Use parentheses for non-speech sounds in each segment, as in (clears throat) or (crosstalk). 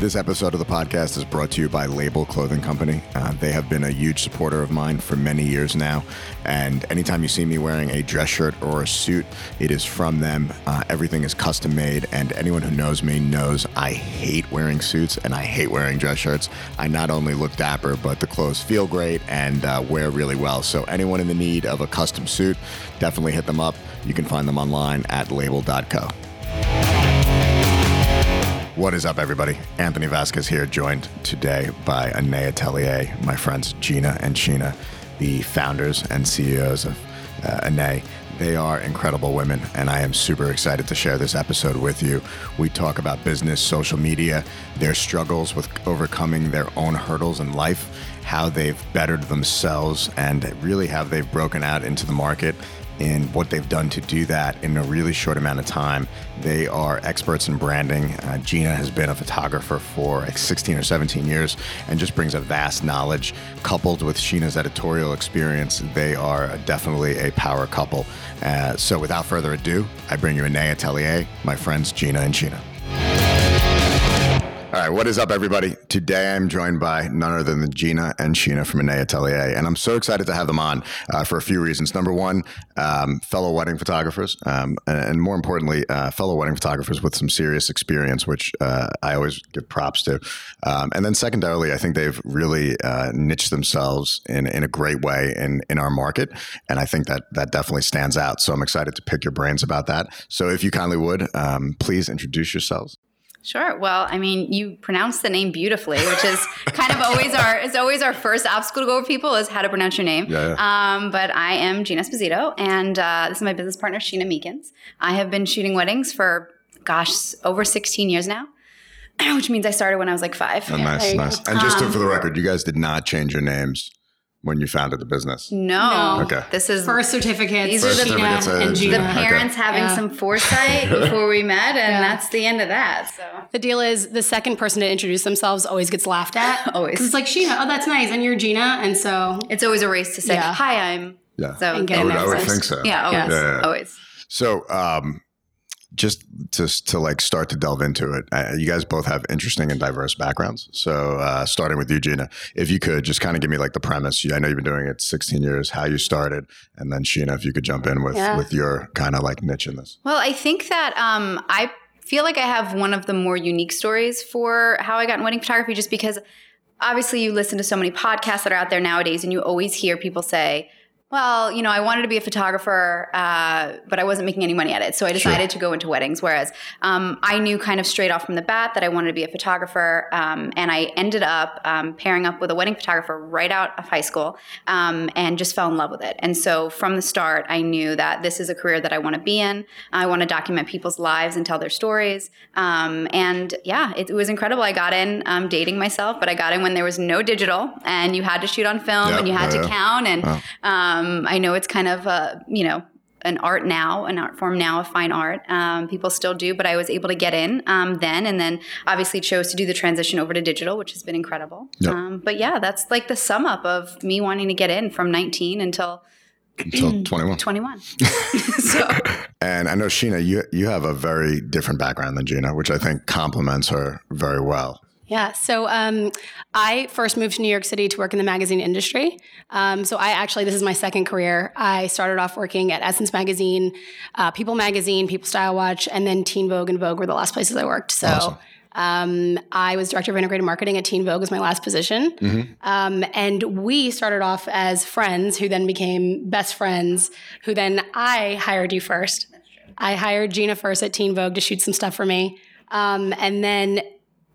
This episode of the podcast is brought to you by Label Clothing Company. Uh, they have been a huge supporter of mine for many years now. And anytime you see me wearing a dress shirt or a suit, it is from them. Uh, everything is custom made. And anyone who knows me knows I hate wearing suits and I hate wearing dress shirts. I not only look dapper, but the clothes feel great and uh, wear really well. So, anyone in the need of a custom suit, definitely hit them up. You can find them online at label.co. What is up, everybody? Anthony Vasquez here, joined today by Anée Atelier, my friends Gina and Sheena, the founders and CEOs of uh, Anée. They are incredible women, and I am super excited to share this episode with you. We talk about business, social media, their struggles with overcoming their own hurdles in life, how they've bettered themselves, and really how they've broken out into the market in what they've done to do that in a really short amount of time. They are experts in branding. Uh, Gina has been a photographer for like 16 or 17 years and just brings a vast knowledge. Coupled with Sheena's editorial experience, they are definitely a power couple. Uh, so without further ado, I bring you Anée Atelier, my friends Gina and Sheena. All right, what is up, everybody? Today I'm joined by none other than Gina and Sheena from Anée Atelier, and I'm so excited to have them on uh, for a few reasons. Number one, um, fellow wedding photographers, um, and more importantly, uh, fellow wedding photographers with some serious experience, which uh, I always give props to. Um, and then secondarily, I think they've really uh, niched themselves in, in a great way in, in our market, and I think that that definitely stands out. So I'm excited to pick your brains about that. So if you kindly would, um, please introduce yourselves. Sure. Well, I mean, you pronounce the name beautifully, which is (laughs) kind of always our it's always our first obstacle to go over people is how to pronounce your name. Yeah, yeah. Um, but I am Gina Esposito, and uh, this is my business partner Sheena Meekins. I have been shooting weddings for gosh over 16 years now, (clears throat) which means I started when I was like five. Oh, nice, nice. And just to, for the record, you guys did not change your names when you founded the business. No. No. Okay. This is Birth certificates. These are the- certificates, and Gina. the Gina. Okay. parents having Yeah. some foresight (laughs) before we met, and Yeah. that's the end of that. So The deal is the second person to introduce themselves always gets laughed at. (laughs) Always. 'Cause it's like Sheena, oh, that's nice. And you're Gina. And so it's always a race to say, Yeah. "Hi, I'm." Yeah. So And get I would, I would think so. yeah, always, Yes. Yeah, yeah. always. So, um, just to, to like start to delve into it, uh, you guys both have interesting and diverse backgrounds. So, uh, starting with you, Gina, if you could just kind of give me like the premise. I know you've been doing it 16 years, how you started, and then Sheena, if you could jump in with Yeah. with your kind of like niche in this. Well, I think that um, I feel like I have one of the more unique stories for how I got in wedding photography, just because obviously you listen to so many podcasts that are out there nowadays, and you always hear people say, well, you know, I wanted to be a photographer, uh, but I wasn't making any money at it. So I decided to go into weddings. Whereas um, I knew kind of straight off from the bat that I wanted to be a photographer. Um, and I ended up um, pairing up with a wedding photographer right out of high school um, and just fell in love with it. And so from the start, I knew that this is a career that I want to be in. I want to document people's lives and tell their stories. Um, and yeah, it, it was incredible. I got in um, dating myself, but I got in when there was no digital and you had to shoot on film and you had yeah, to count. And Wow. Um, I know it's kind of a, you know, an art now, an art form now of fine art. Um, people still do, but I was able to get in um, then, and then obviously chose to do the transition over to digital, which has been incredible. Yep. Um, but yeah, that's like the sum up of me wanting to get in from 19 until Until 21. 21. (laughs) (laughs) so And I know Sheena, you you have a very different background than Gina, which I think complements her very well. Yeah. So um, I first moved to New York City to work in the magazine industry. Um, so I actually, this is my second career. I started off working at Essence Magazine, uh, People Magazine, People StyleWatch, and then Teen Vogue and Vogue were the last places I worked. So. Awesome. Um, I was director of integrated marketing at Teen Vogue was my last position, um, and we started off as friends, who then became best friends. Who then I hired you first. I hired Gina first at Teen Vogue to shoot some stuff for me, um, and then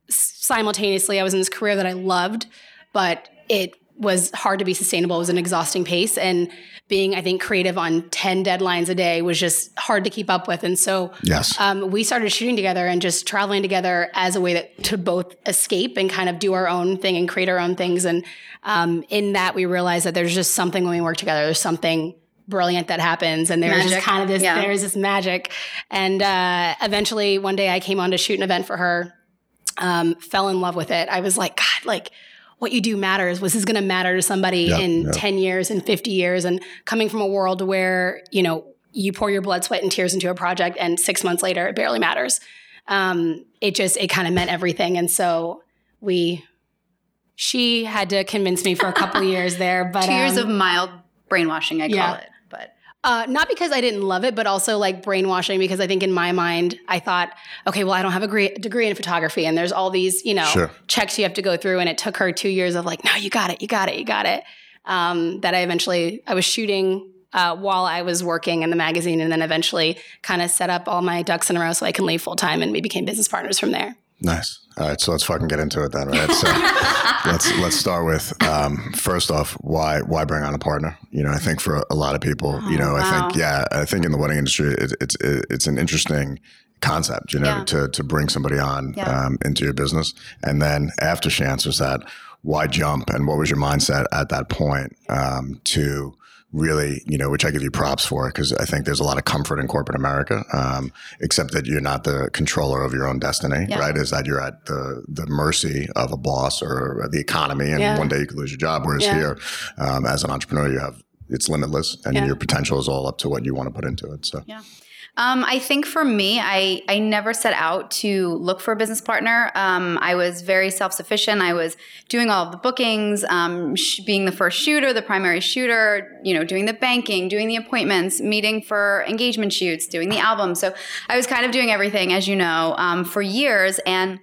simultaneously, I was in this career that I loved, but it was hard to be sustainable. It was an exhausting pace. And being, I think, creative on 10 deadlines a day was just hard to keep up with. And so Yes. um, we started shooting together and just traveling together as a way that, to both escape and kind of do our own thing and create our own things. And um, in that, we realized that there's just something when we work together, there's something brilliant that happens and there's just kind of this Yeah. there's this magic and uh, eventually one day i came on to shoot an event for her um, fell in love with it i was like god like what you do matters was this going to matter to somebody Yeah, in yeah. 10 years and 50 years and coming from a world where you know you pour your blood sweat and tears into a project and six months later it barely matters Um, it just it kind of meant everything, and so we. She had to convince me for a couple (laughs) years there, but Two years um, of mild brainwashing, I yeah. call it. Uh, not because I didn't love it, but also like brainwashing because I think in my mind, I thought, okay, well, I don't have a degree, degree in photography and there's all these, you know, Sure. checks you have to go through. And it took her two years of like, no, you got it, you got it, you got it. Um, that I eventually, I was shooting uh, while I was working in the magazine and then eventually kind of set up all my ducks in a row so I can leave full time and we became business partners from there. Nice. All right, so let's fucking get into it then, right? So (laughs) let's let's start with um, first off, why why bring on a partner? You know, I think for a lot of people, you know, I think yeah, I think in the wedding industry, it, it's it, it's an interesting concept, you know, Yeah. to to bring somebody on Yeah. um, into your business, and then after she answers that, why jump, and what was your mindset at that point um, to really, you know, which I give you props for because I think there's a lot of comfort in corporate America, um, except that you're not the controller of your own destiny, Yeah. right? Is that you're at the the mercy of a boss or the economy, and Yeah. one day you could lose your job. Whereas Yeah. here, um, as an entrepreneur, you have it's limitless, and your potential is all up to what you want to put into it. So, Yeah. Um, I think for me, I, I never set out to look for a business partner. Um, I was very self sufficient. I was doing all of the bookings, um, sh- being the first shooter, the primary shooter, you know, doing the banking, doing the appointments, meeting for engagement shoots, doing the album. So I was kind of doing everything, as you know, um, for years and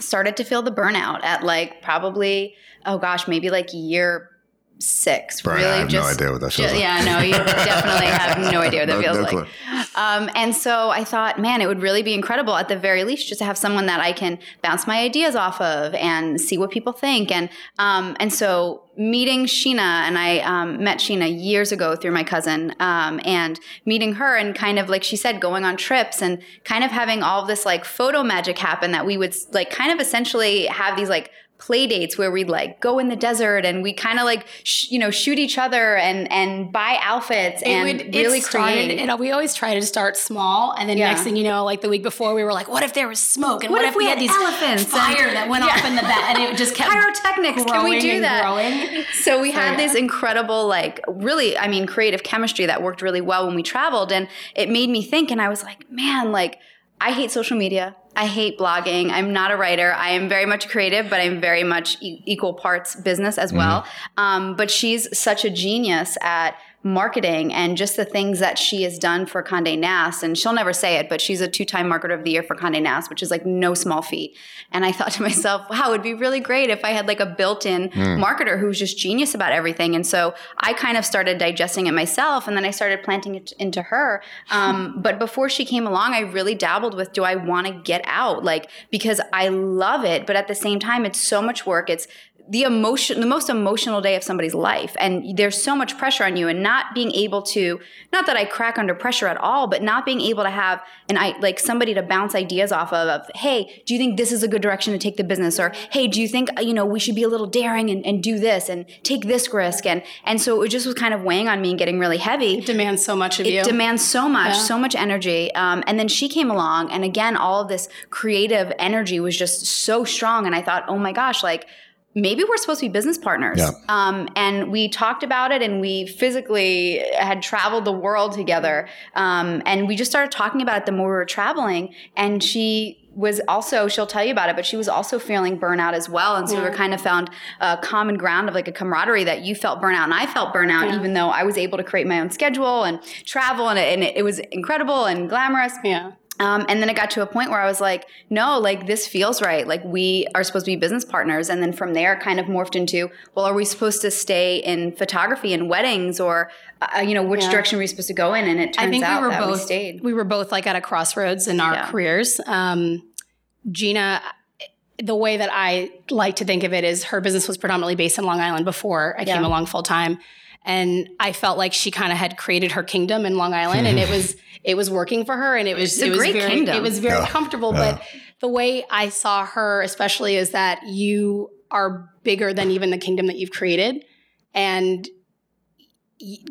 started to feel the burnout at like probably, oh gosh, maybe like year six. Brian, really I have just, no idea what that feels ju- like. Yeah, no, you (laughs) definitely have no idea what that No- feels no like. Um, and so I thought, man, it would really be incredible at the very least just to have someone that I can bounce my ideas off of and see what people think. And um, and so meeting Sheena, and I um, met Sheena years ago through my cousin, um, and meeting her and kind of like she said, going on trips and kind of having all this like photo magic happen that we would like kind of essentially have these like play dates where we'd like go in the desert and we kind of like sh- you know shoot each other and and buy outfits and it would, really started, create It, we always try to start small, and then Yeah. next thing you know, like the week before, we were like, "What if there was smoke? And What what, if we had these elephants and- fire that went (laughs) off in the back?" And it just kept pyrotechnics can we do that growing. (laughs) so we had yeah. this incredible like really i mean creative chemistry that worked really well when we traveled and it made me think and i was like man like i hate social media. I hate blogging. I'm not a writer. I am very much creative but i'm very much e- equal parts business as well. Um, but she's such a genius at marketing and just the things that she has done for Condé Nast. And she'll never say it, but she's a two-time marketer of the year for Condé Nast, which is like no small feat. And I thought to (laughs) myself, wow, it'd be really great if I had like a built-in marketer who's just genius about everything. And so I kind of started digesting it myself, and then I started planting it into her. (laughs) Um, but before she came along, I really dabbled with, do I want to get out? Like because I love it, but at the same time, it's so much work. It's the emotion the most emotional day of somebody's life and there's so much pressure on you and not being able to not that I crack under pressure at all but not being able to have an I like somebody to bounce ideas off of of hey do you think this is a good direction to take the business or hey do you think you know we should be a little daring and, and do this and take this risk and and so it just was kind of weighing on me and getting really heavy It demands so much of it you. demands so much, Yeah. so much energy. Um, and then she came along, and again, all of this creative energy was just so strong. And I thought, oh my gosh, like maybe we're supposed to be business partners. Yeah. Um, and we talked about it, and we physically had traveled the world together. Um, and we just started talking about it the more we were traveling. And she was also she'll tell you about it but she was also feeling burnout as well and so we kind of found a common ground of like a camaraderie that you felt burnout and i felt burnout even though i was able to create my own schedule and travel and it, and it, it was incredible and glamorous yeah. Um, and then it got to a point where I was like, no, like this feels right. Like we are supposed to be business partners. And then from there, kind of morphed into, well, are we supposed to stay in photography and weddings or, uh, you know, which Yeah. direction are we supposed to go in? And it turns I think out we were that both we stayed. we were both like at a crossroads in our Yeah. careers. Um, Gina, the way that I like to think of it is her business was predominantly based in Long Island before I came along full time, and I felt like she kind of had created her kingdom in Long Island, and it (laughs) was it was working for her, and it was It's a it was great very kingdom. it was very Yeah. comfortable. Yeah. But the way I saw her, especially, is that you are bigger than even the kingdom that you've created, and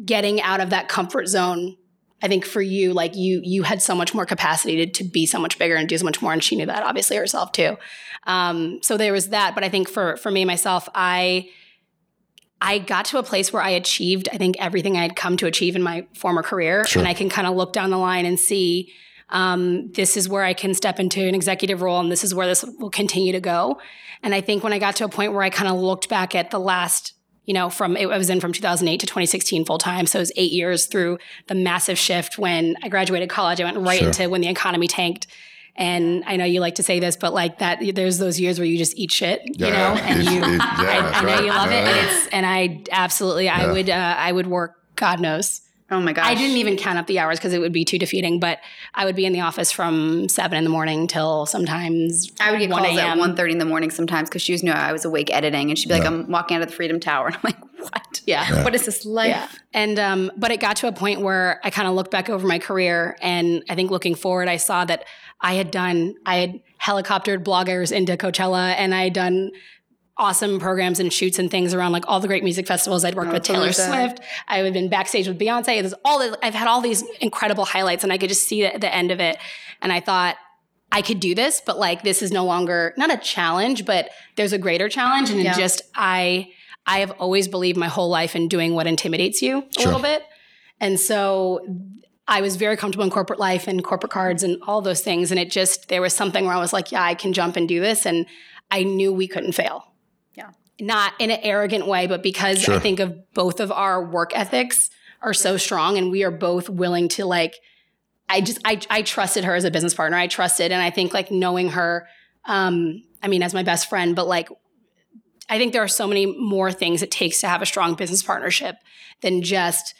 getting out of that comfort zone I think for you, like you, you had so much more capacity to, to be so much bigger and do so much more, and she knew that obviously herself too. Um, so there was that, but I think for for me myself, I I got to a place where I achieved, I think everything I had come to achieve in my former career, Sure. and I can kind of look down the line and see Um, this is where I can step into an executive role, and this is where this will continue to go. And I think when I got to a point where I kind of looked back at the last you know, from it was in from 2008 to 2016 full time. So it was eight years through the massive shift. When I graduated college, I went right sure. into when the economy tanked. And I know you like to say this, but like that, there's those years where you just eat shit, you know, and you, yeah, I, I, know right. you love yeah, it, and it's, and I absolutely, I would, uh, I would work, God knows, Oh my gosh. I didn't even count up the hours because it would be too defeating, but I would be in the office from seven in the morning till sometimes I would get calls at 1.30 in the morning sometimes because she was knew I was awake editing and she'd be like, I'm walking out of the Freedom Tower. (laughs) And I'm like, what? Yeah. yeah. What is this life? Yeah. And um, but it got to a point where I kind of looked back over my career and I think looking forward, I saw that I had done, I had helicoptered bloggers into Coachella and I had done awesome programs and shoots and things around like all the great music festivals. I'd worked oh, with Taylor Swift. I had been backstage with Beyonce. There's all I've had all these incredible highlights and I could just see the, the end of it. And I thought, I could do this, but like this is no longer not a challenge, but there's a greater challenge. And yeah. just I I have always believed my whole life in doing what intimidates you a sure. little bit. And so I was very comfortable in corporate life and corporate cards and all those things. And it just there was something where I was like, yeah, I can jump and do this. And I knew we couldn't fail Yeah. not in an arrogant way, but because sure. I think of both of our work ethics are so strong and we are both willing to like, I just, I, I trusted her as a business partner. I trusted, and I think like knowing her, um, I mean, as my best friend, but like, I think there are so many more things it takes to have a strong business partnership than just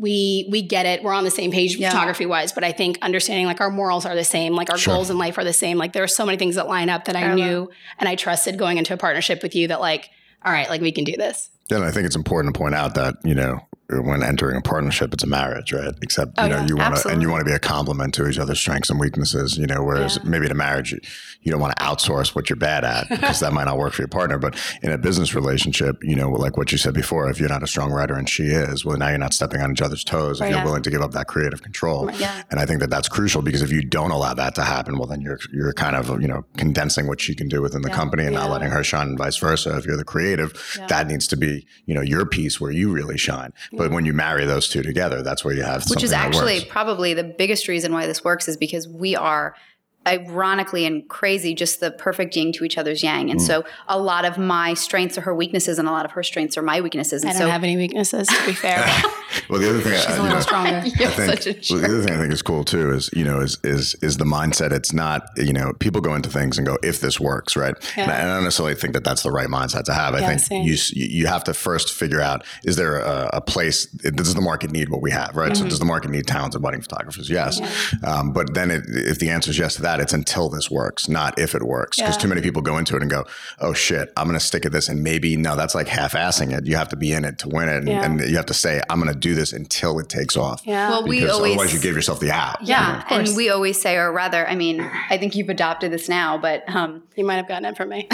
we we get it we're on the same page yeah. photography wise but i think understanding like our morals are the same like our sure. goals in life are the same like there are so many things that line up that i, I knew and i trusted going into a partnership with you that like all right, like we can do this. Yeah, and I think it's important to point out that, you know, when entering a partnership, it's a marriage, right? Except you oh, know yeah, you want to and you want to be a complement to each other's strengths and weaknesses. You know, whereas yeah. maybe in a marriage, you, you don't want to outsource what you're bad at (laughs) because that might not work for your partner. But in a business relationship, you know, like what you said before, if you're not a strong writer and she is, well, now you're not stepping on each other's toes. If you're yeah. willing to give up that creative control, yeah. and I think that that's crucial because if you don't allow that to happen, well, then you're you're kind of you know condensing what she can do within the company and not letting her shine, and vice versa. If you're the creative, that needs to be you know your piece where you really shine. But when you marry those two together, that's where you have which is actually probably the biggest reason why this works is because we are ironically and crazy just the perfect yin to each other's yang. And mm. so a lot of my strengths are her weaknesses and a lot of her strengths are my weaknesses. And I don't so, have any weaknesses to be fair. (laughs) Well the other thing she's I, a little know, stronger. I (laughs) think, well, the other thing I think is cool too is you know is is is the mindset. It's not you know people go into things and go if this works right? Yeah. and I don't necessarily think that that's the right mindset to have. I yeah, think same. you you have to first figure out is there a, a place does the market need what we have right? Mm-hmm. so does the market need talented wedding photographers? Yes. Yeah. um, but then it, if the answer is yes to that that, it's until this works, not if it works. Because yeah. too many people go into it and go, oh shit, I'm going to stick at this. And maybe, no, that's like half assing it. You have to be in it to win it. And, yeah. and you have to say, I'm going to do this until it takes off. Yeah. Well, we always, otherwise you give yourself the out. Yeah. You know? And we always say, or rather, I mean, I think you've adopted this now, but um, (laughs) you might have gotten it from me. (laughs)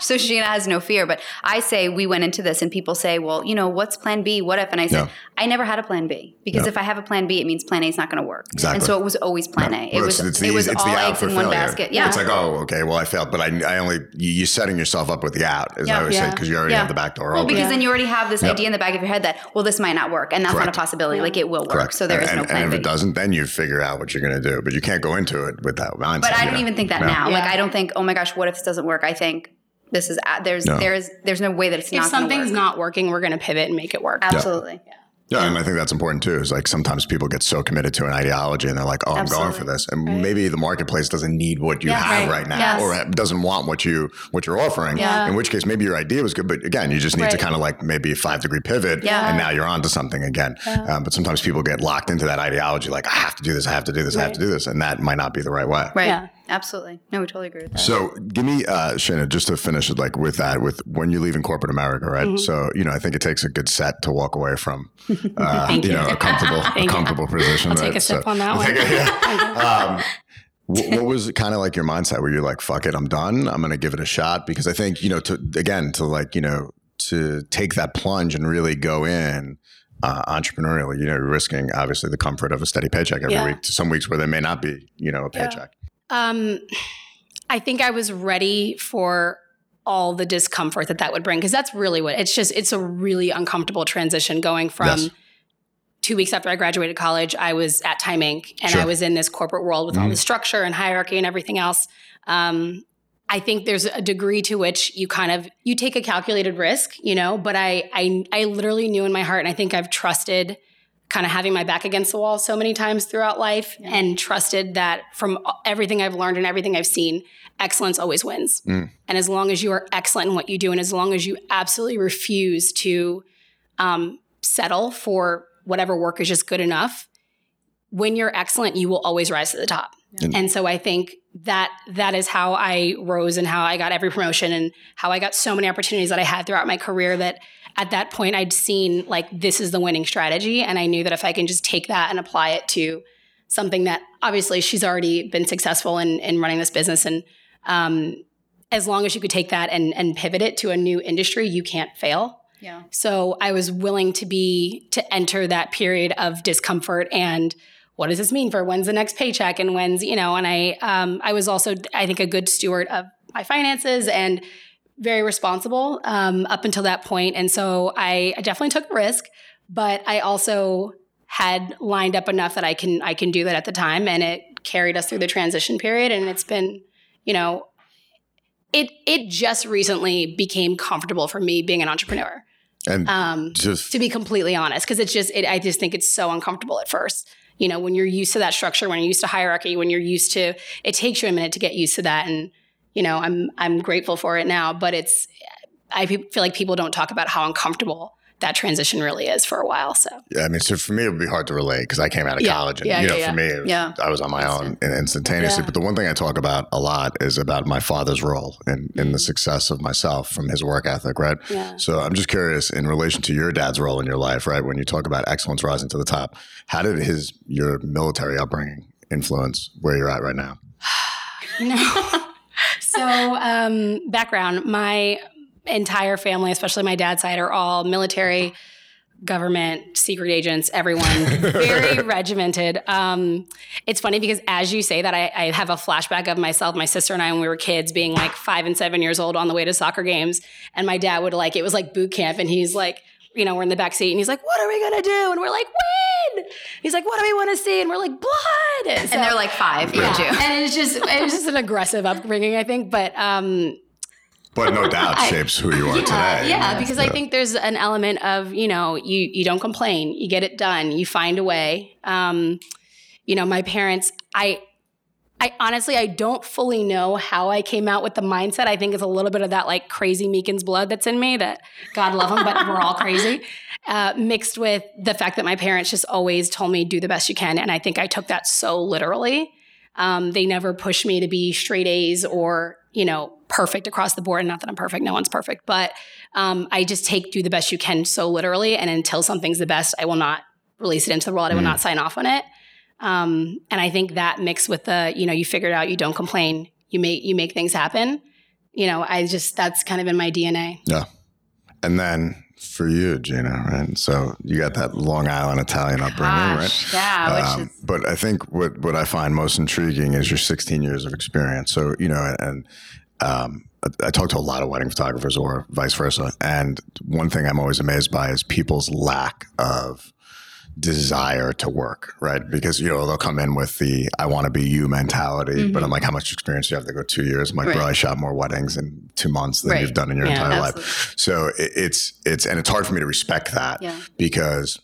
so Sheena has no fear. But I say, we went into this and people say, well, you know, what's plan B? What if? And I said, no. I never had a plan B because no. if I have a plan B, it means plan A is not going to work. Exactly. And so it was always plan A. It well, was, it's, it's it was all eggs in one basket basket. Yeah. It's like, oh, okay, well, I failed, but I, I only, you, are setting yourself up with the out, as yeah. I always yeah. say, because you already yeah. have the back door well, open. because then you already have this yep. idea in the back of your head that, well, this might not work. And that's Correct. not a possibility. Like it will work. Correct. So there and, is no plan And if it doesn't, then you figure out what you're going to do. But you can't go into it with that mindset. But I don't even think that now. Like, I don't think, oh my gosh, what if this doesn't work? I think, this is there's no. there's there's no way that it's if not. If something's not working, we're going to pivot and make it work. Absolutely. Yeah. Yeah, and I think that's important too. Is like sometimes people get so committed to an ideology and they're like, "Oh, Absolutely. I'm going for this," and right. maybe the marketplace doesn't need what you yeah, have right, right now, yes. or doesn't want what you what you're offering. Yeah. In which case, maybe your idea was good, but again, you just need right. to kind of like maybe a five degree pivot, yeah. and now you're onto something again. Yeah. Um, but sometimes people get locked into that ideology, like I have to do this, I have to do this, I have to do this, and that might not be the right way. Right. Yeah. Absolutely. No, we totally agree with that. So give me, uh, Sheena, just to finish it, like with that, with when you leave in corporate America, right? Mm-hmm. So, you know, I think it takes a good set to walk away from, (laughs) uh, you, you, know, a comfortable, (laughs) a comfortable you. position. I'll right? take a sip so, on that one. yeah. (laughs) um, what, was kind of like your mindset where you're like, fuck it, I'm done. I'm going to give it a shot because I think, you know, to, again, to like, you know, to take that plunge and really go in, uh, entrepreneurially, you know, you're risking obviously the comfort of a steady paycheck every yeah. week to some weeks where there may not be, you know, a paycheck. Um, I think I was ready for all the discomfort that that would bring because that's really what it's just it's a really uncomfortable transition going from yes. two weeks after I graduated college, I was at Time Inc. and Sure. I was in this corporate world with all the structure and hierarchy and everything else. Um, I think there's a degree to which you kind of you take a calculated risk, you know. But I I I literally knew in my heart, and I think I've trusted kind of having my back against the wall so many times throughout life, and trusted that from everything I've learned and everything I've seen, excellence always wins. And as long as you are excellent in what you do, and as long as you absolutely refuse to um, settle for whatever work is just good enough, when you're excellent, you will always rise to the top. And so I think that that is how I rose and how I got every promotion and how I got so many opportunities that I had throughout my career that at that point I'd seen like this is the winning strategy and I knew that if I can just take that and apply it to something that obviously she's already been successful in in running this business and um, as long as you could take that and and pivot it to a new industry, you can't fail. Yeah. So I was willing to be to enter that period of discomfort and what does this mean for when's the next paycheck and when's you know and I um, I was also I think a good steward of my finances and very responsible um, up until that point and so I, I definitely took a risk but I also had lined up enough that I can I can do that at the time and it carried us through the transition period and it's been you know it it just recently became comfortable for me being an entrepreneur And um, just to be completely honest, because it's just, it, I just think it's so uncomfortable at first. You know, when you're used to that structure, when you're used to hierarchy, when you're used to, it takes you a minute to get used to that. And, you know, I'm, I'm grateful for it now, but it's, I feel like people don't talk about how uncomfortable that transition really is for a while. So, Yeah, I mean, so for me, it would be hard to relate because I came out of Yeah, college, and yeah, you know, yeah, for me, was- Yeah. I was on my own and instantaneously. But the one thing I talk about a lot is about my father's role in, in the mm. success of myself from his work ethic, right? Yeah. So I'm just curious in relation to your dad's role in your life, right? When you talk about excellence rising to the top, how did his your military upbringing influence where you're at right now? (sighs) No. So, um, background my entire family, especially my dad's side, are all military, government, secret agents, everyone, very (laughs) regimented. Um, it's funny because as you say that, I, I have a flashback of myself, my sister, and I when we were kids being like five and seven years old on the way to soccer games. And my dad would like, it was like boot camp, and he's like, you know, we're in the back seat and he's like, What are we gonna do? And we're like, Win! He's like, What do we wanna see? And we're like, Blood! And they're like five, yeah. yeah. you. and it's just it's just an aggressive upbringing, I think. But um, But no doubt shapes who you are yeah, today. yeah, because I think there's an element of you know you you don't complain, you get it done, you find a way. Um, you know, my parents, I. I honestly, I don't fully know how I came out with the mindset. I think it's a little bit of that like crazy Meekins blood that's in me. That God love them, but we're all crazy. (laughs) Uh, mixed with the fact that my parents just always told me do the best you can, and I think I took that so literally. Um, they never pushed me to be straight A's or you know perfect across the board. And not that I'm perfect; no one's perfect, but um, I just take do the best you can so literally. And until something's the best, I will not release it into the world. I will not sign off on it. Um, and I think that mixed with the you know you figure it out, you don't complain, you make you make things happen. You know, I just that's kind of in my DNA. Yeah. And then for you, Gina, right? So you got that Long Island Italian upbringing, Gosh, right? yeah, which Um, is but I think what, what I find most intriguing is your 16 years of experience. So, you know, and um, I, I talk to a lot of wedding photographers or vice versa. And one thing I'm always amazed by is people's lack of desire to work, right? Because, you know, they'll come in with the I want to be you mentality, but I'm like, how much experience do you have to go two years? I'm like, bro, Mm-hmm. I shot more weddings in two months than Right. you've done in your Yeah, entire absolutely. life. So it, it's, it's, and it's hard for me to respect that Yeah. because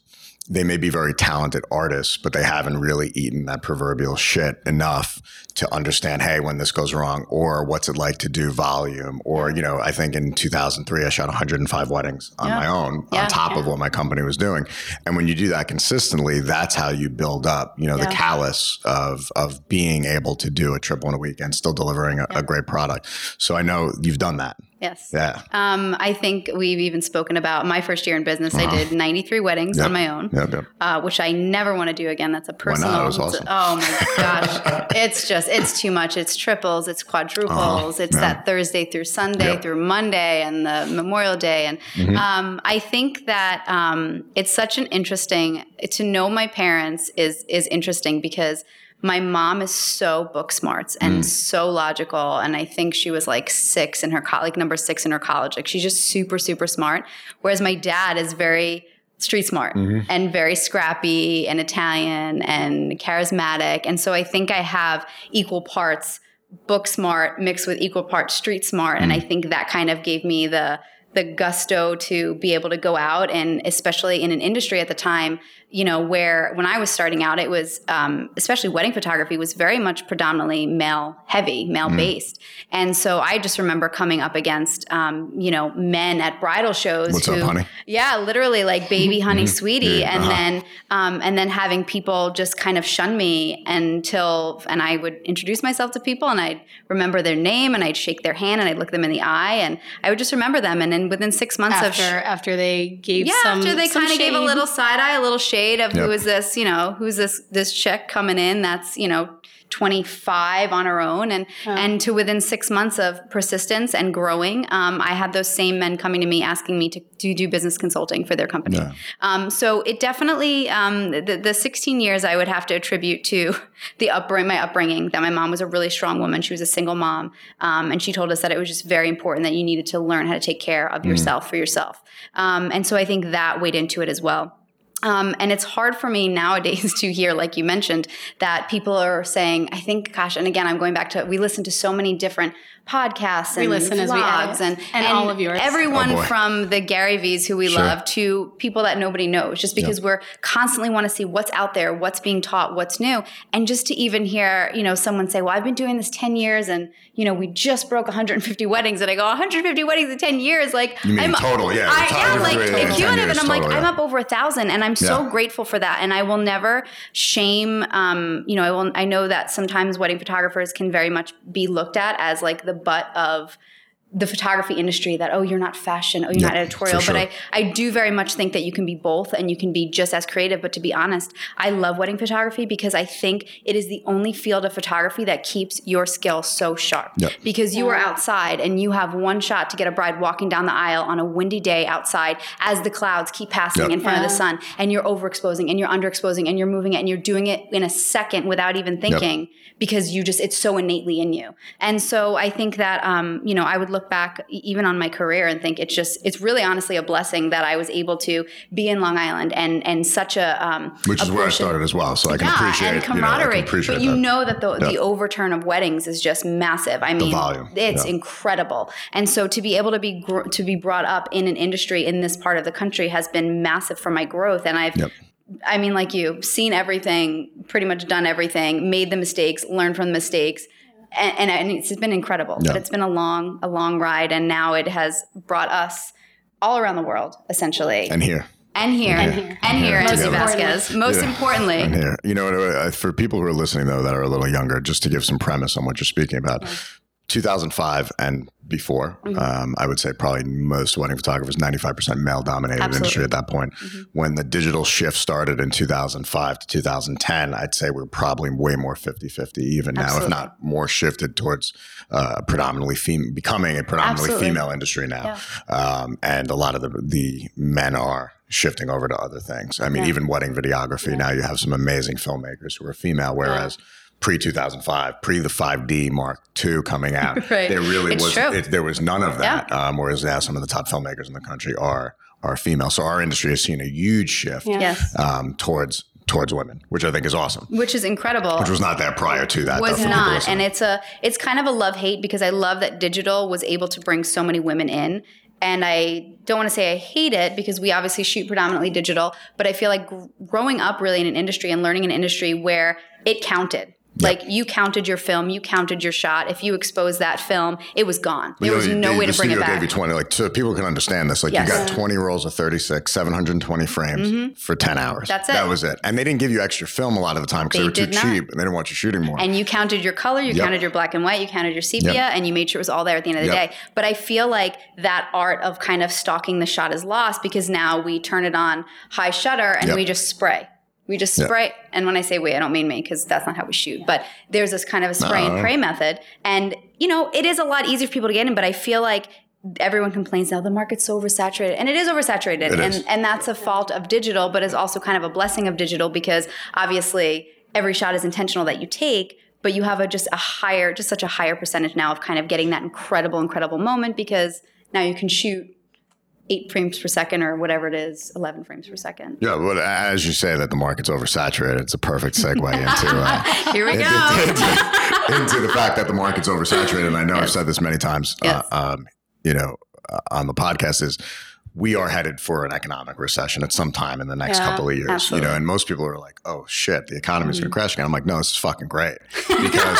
they may be very talented artists, but they haven't really eaten that proverbial shit enough to understand, hey, when this goes wrong, or what's it like to do volume, or you know, I think in 2003 I shot 105 weddings on Yeah. my own, Yeah, on top of what my company was doing. And when you do that consistently, that's how you build up, you know, the callus of of being able to do a triple in a week and still delivering a, a great product. So I know you've done that. Yes. Yeah. Um, I think we've even spoken about my first year in business. I did 93 weddings Yep. on my own, Yep. Yep. uh, which I never want to do again. That's a personal. Why It was awesome. Oh my gosh, it's just it's too much. It's triples, it's quadruples, it's yeah. that Thursday through Sunday through Monday and the Memorial Day, and um, I think that um, it's such an interesting to know my parents is is interesting because my mom is so book smarts and mm. so logical. And i think she was like six in her co- like number six in her college. Like she's just super super smart. Whereas my dad is very street smart mm-hmm. and very scrappy and Italian and charismatic. And so I think I have equal parts book smart mixed with equal parts street smart. And I mm. think that kind of gave me the the gusto to be able to go out and especially in an industry at the time you know where when i was starting out it was um, especially wedding photography was very much predominantly male heavy male based. And so i just remember coming up against um, you know men at bridal shows What's who up, honey? yeah literally like baby honey sweetie. Yeah, and uh-huh. then um, and then having people just kind of shun me until and i would introduce myself to people and i'd remember their name and i'd shake their hand and i'd look them in the eye and i would just remember them. And then within six months after of sh- after they gave yeah, some after they kind of gave a little side eye, a little shade of Yep. who is this, you know, who's this this chick coming in that's you know 25 on her own, and and to within six months of persistence and growing, um, I had those same men coming to me asking me to, to do business consulting for their company. Yeah. Um, so it definitely um, the, the 16 years I would have to attribute to (laughs) the upbringing, my upbringing. That my mom was a really strong woman. She was a single mom, um, and she told us that it was just very important that you needed to learn how to take care of yourself for yourself. Um, and so I think that weighed into it as well. Um, and it's hard for me (laughs) nowadays to hear, like you mentioned, that people are saying, I think, gosh, and again, I'm going back to, we listen to so many different podcasts and we listen as we vlogs edit. and, And all of yours. Everyone Oh, from the Gary V's who we Sure. love to people that nobody knows, just because we're constantly want to see what's out there, what's being taught, what's new. And just to even hear, you know, someone say, well, I've been doing this 10 years and, you know, we just broke 150 weddings. And I go, 150 weddings in 10 years? Like, You mean I'm, total, yeah, I, the yeah, top like, three in 10 cumulative. And years I'm like, total, I'm up over a thousand and I'm so Yeah. grateful for that. And I will never shame, um, you know, I will, I know that sometimes wedding photographers can very much be looked at as like the butt of, the photography industry that oh you're not fashion oh you're Yeah, not editorial for but. I, I do very much think that you can be both and you can be just as creative but to be honest i love wedding photography because i think it is the only field of photography that keeps your skill so sharp Yep. because you are outside and you have one shot to get a bride walking down the aisle on a windy day outside as the clouds keep passing Yep. in front of the sun and you're overexposing and you're underexposing and you're moving it and you're doing it in a second without even thinking because you just it's so innately in you and so i think that um, you know i would look back even on my career and think it's just it's really honestly a blessing that i was able to be in long island and and such a um, Which a is where I started as well. So I can yeah, appreciate and you know, camaraderie. appreciate but you that. know that the, the overturn of weddings is just massive. I mean, it's yeah. incredible. And so to be able to be gr- to be brought up in an industry in this part of the country has been massive for my growth. And I've Yep. I mean, like you, seen everything, pretty much done everything, made the mistakes, learned from the mistakes, and, and, and it's been incredible. Yeah. But it's been a long, a long ride, and now it has brought us all around the world, essentially, And here. and here, And here. and here, Most Anthony importantly. Vasquez. Most Yeah. importantly, And here, you know, for people who are listening though that are a little younger, just to give some premise on what you're speaking about, 2005 and before, Mm-hmm. um, I would say probably most wedding photographers, 95% male dominated Absolutely. Mm-hmm. industry at that point. When the digital shift started in 2005 to 2010, I'd say we're probably way more 50 50 even now, if not more shifted towards uh, predominantly fem- becoming a predominantly Absolutely. female industry now. Um, and a lot of the, the men are shifting over to other things. I mean, Yeah. even wedding videography, now you have some amazing filmmakers who are female, whereas pre 2005, pre the 5D Mark II coming (laughs) out, Right. there really It's was true. it, there was none of that. Um, whereas now some of the top filmmakers in the country are are female. So our industry has seen a huge shift Yeah. yes, um, towards towards women, which I think is awesome. which is incredible. Which was not there prior to that. was for not and it's a it's kind of a love hate because i love that digital was able to bring so many women in and i don't want to say i hate it because we obviously shoot predominantly digital but i feel like growing up really in an industry and learning an industry where it counted like you counted your film you counted your shot if you exposed that film it was gone there was the- no way the to bring it back gave you 20, like, so people can understand this. Like, Yes. Mm-hmm. you got 20 rolls of 36, 720 frames for 10 hours. That's it. That was it. And they didn't give you extra film a lot of the time because they, They were too not. cheap and they didn't want you shooting more. and you counted your color, you Yep. counted your black and white, you counted your sepia, Yep. and you made sure it was all there at the end of the Yep. day. But I feel like that art of kind of stalking the shot is lost because now we turn it on high shutter and we just spray. We just spray. And when I say we, I don't mean me because that's not how we shoot. But there's this kind of a spray No. and uh-huh. pray method. And, you know, it is a lot easier for people to get in, but I feel like everyone complains now the market's so oversaturated and it is oversaturated It and is. and that's a fault of digital but is also kind of a blessing of digital because obviously every shot is intentional that you take but you have a just a higher just such a higher percentage now of kind of getting that incredible incredible moment because now you can shoot eight frames per second or whatever it is, 11 frames per second. Yeah, but as you say that the market's oversaturated, it's a perfect segue (laughs) into uh, (laughs) Here we into, go. (laughs) into, into the fact that the market's oversaturated. And I know I've said this many times, Yes. uh, um, you know, uh, on the podcast is we are headed for an economic recession at some time in the next Yeah, couple of years. absolutely. You know, and most people are like, "Oh shit, the economy's Mm-hmm. going to crash again." I'm like, "No, this is fucking great," because.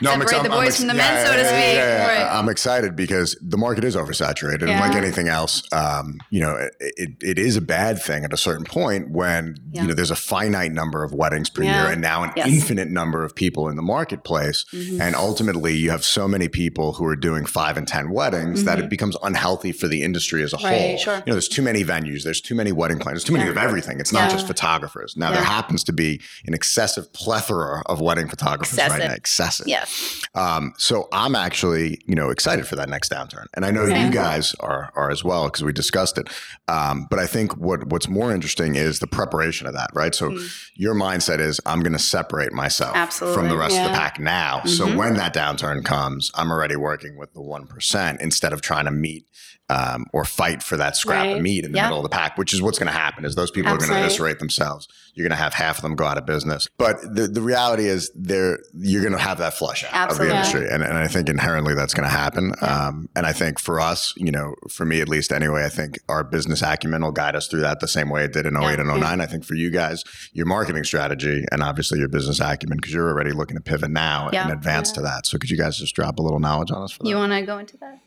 No, Separate the boys from the men, so to speak. Right. I'm excited because the market is oversaturated, and like anything else, um, you know, it, it, it is a bad thing at a certain point when Yeah. you know there's a finite number of weddings per Yeah. year, and now an Yes. infinite number of people in the marketplace, Mm-hmm. and ultimately you have so many people who are doing five and ten weddings that it becomes unhealthy for the industry as a Mm-hmm. Right, whole. sure. You know, there's too many venues, there's too many wedding planners, too many of everything. It's not Yeah. just photographers. Now there happens to be an excessive plethora of wedding photographers right now. Excessive. Yes. Um, so I'm actually, you know, excited for that next downturn, and I know Okay. you guys are are as well because we discussed it. Um, but I think what what's more interesting is the preparation of that, right? So your mindset is I'm going to separate myself from the rest of the pack now. So when that downturn comes, I'm already working with the one percent instead of trying to meet. Um, or fight for that scrap of meat in the Yeah. middle of the pack, which is what's going to happen. Is those people are going to Absolutely. eviscerate themselves. You're going to have half of them go out of business. But the, the reality is, there you're going to have that flush out Absolutely. of the industry, and, and I think inherently that's going to happen. Um, and I think for us, you know, for me at least anyway, I think our business acumen will guide us through that the same way it did in 08 and 09. I think for you guys, your marketing strategy and obviously your business acumen, because you're already looking to pivot now Yeah. in advance to that. So could you guys just drop a little knowledge on us for that? You want to go into that?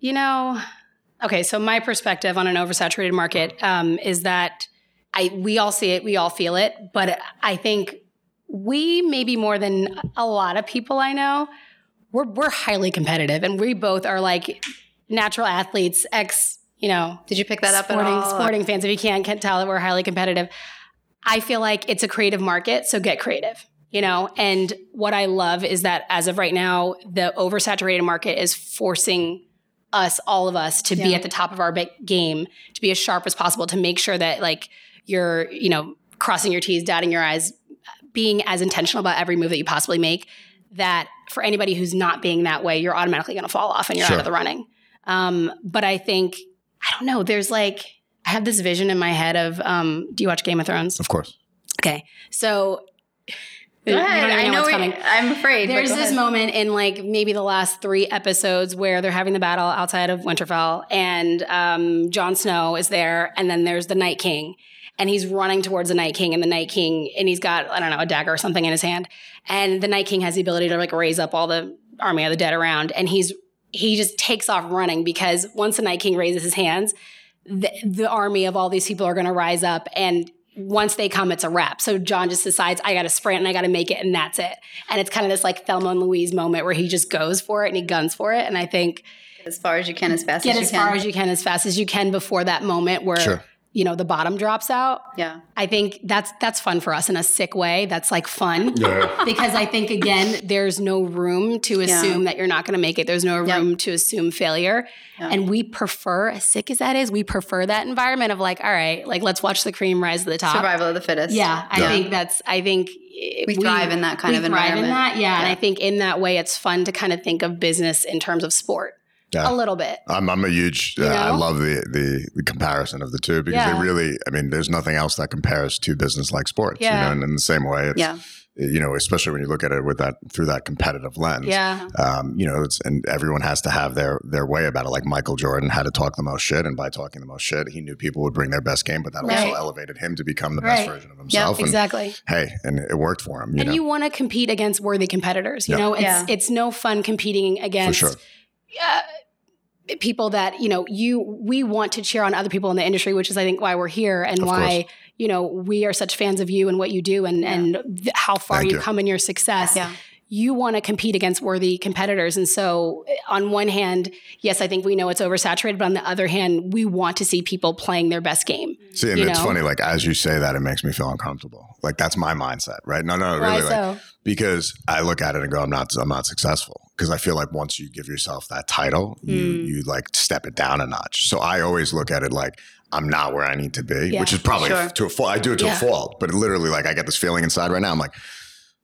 You know, okay. So my perspective on an oversaturated market um, is that I we all see it, we all feel it, but I think we maybe more than a lot of people I know, we're we're highly competitive, and we both are like natural athletes, ex, you know, Did you pick that up sporting at all? sporting fans. If you can't, can't tell that we're highly competitive, I feel like it's a creative market, so get creative. You know, and what I love is that as of right now, the oversaturated market is forcing us, all of us, to be at the top of our game, to be as sharp as possible, to make sure that like you're, you know, crossing your T's, dotting your I's, being as intentional about every move that you possibly make. That for anybody who's not being that way, you're automatically going to fall off and you're Sure. out of the running. Um, but I think I don't know. There's like I have this vision in my head of um, do you watch Game of Thrones? Of course. Okay, so Go you ahead. don't I know what's coming. I'm afraid. There's this ahead. moment in like maybe the last three episodes where they're having the battle outside of Winterfell, and um, Jon Snow is there, and then there's the Night King, and he's running towards the Night King, and the Night King, and he's got I don't know a dagger or something in his hand, and the Night King has the ability to like raise up all the army of the dead around, and he's he just takes off running because once the Night King raises his hands, the, the army of all these people are going to rise up and once they come, it's a wrap. So Jon just decides, I got to sprint and I got to make it, and that's it. And it's kind of this like Thelma and Louise moment where he just goes for it and he guns for it. And I think as far as you can, as fast get as as you far can. as you can, as fast as you can before that moment where Sure. You know the bottom drops out. yeah. I think that's that's fun for us in a sick way. That's like fun. Yeah. (laughs) because I think again, there's no room to Yeah. assume that you're not going to make it. There's no Yep. room to assume failure. Yeah. And we prefer, as sick as that is, we prefer that environment of like, all right, like let's watch the cream rise to the top. Survival of the fittest. Yeah, I Yeah. think that's. I think We thrive in that kind of environment. we of thrive in that, yeah, And I think in that way, it's fun to kind of think of business in terms of sport Yeah. a little bit. I'm, I'm a huge. You Uh, I love the, the the comparison of the two because Yeah. they really. I mean, there's nothing else that compares to business like sports. Yeah. You know, and in the same way, it's, Yeah. You know, especially when you look at it with that through that competitive lens. Yeah, Um, you know, it's and everyone has to have their their way about it. Like Michael Jordan had to talk the most shit, and by talking the most shit, he knew people would bring their best game, but that also elevated him to become the Right. best version of himself. And exactly. hey, and it worked for him. You and know, you want to compete against worthy competitors. You Yeah. know, it's Yeah. it's no fun competing for against sure. Uh, people that you know you we want to cheer on other people in the industry which is i think why we're here and Of why you know we are such fans of you and what you do and and th- how far you you. come in your success Yeah. You want to compete against worthy competitors and so on one hand yes i think we know it's oversaturated but on the other hand we want to see people playing their best game See, and you it's know? funny. Like as you say that, it makes me feel uncomfortable. Like that's my mindset, right? No, no, why really. Like, so because I look at it and go, I'm not, I'm not successful. Because I feel like once you give yourself that title, you, Mm. you like step it down a notch. So I always look at it like I'm not where I need to be, Yeah, which is probably sure. to a fault. I do it to Yeah. a fault, but literally, like I get this feeling inside right now. I'm like,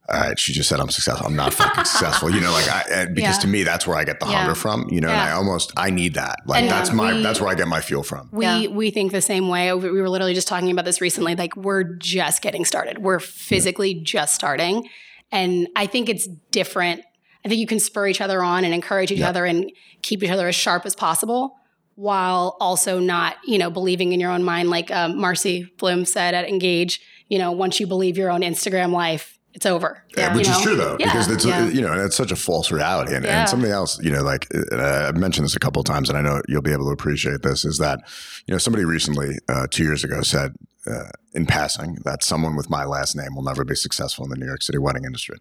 all right, she just said I'm successful. I'm not (laughs) fucking successful. You know, like I, and because Yeah. to me, that's where I get the Yeah. hunger from, you know, and I almost, I need that. Like And that's my, we- that's where I get my fuel from. We Yeah. we think the same way. We we were literally just talking about this recently. Like we're just getting started. We're physically just starting, and I think it's different. I think you can spur each other on and encourage each Yeah. other and keep each other as sharp as possible, while also not you know believing in your own mind. Like um, Marcy Blum said at Engage, you know, once you believe your own Instagram life, it's over. Yeah, which is know? true though, Yeah. because it's you know, and it's such a false reality. And, and something else, you know, like uh, I've mentioned this a couple of times, and I know you'll be able to appreciate this. Is that you know somebody recently uh, two years ago said uh, in passing that someone with my last name will never be successful in the New York City wedding industry.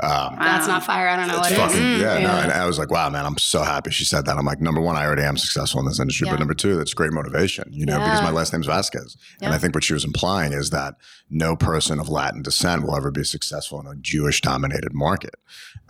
Um, That's not fire. I don't know what it is. fucking yeah, no. And I was like, wow, man, I'm so happy she said that. I'm like, number one, I already am successful in this industry, Yeah. but number two, that's great motivation, you know, because my last name's Vasquez, and I think what she was implying is that no person of Latin descent will ever be successful in a Jewish-dominated market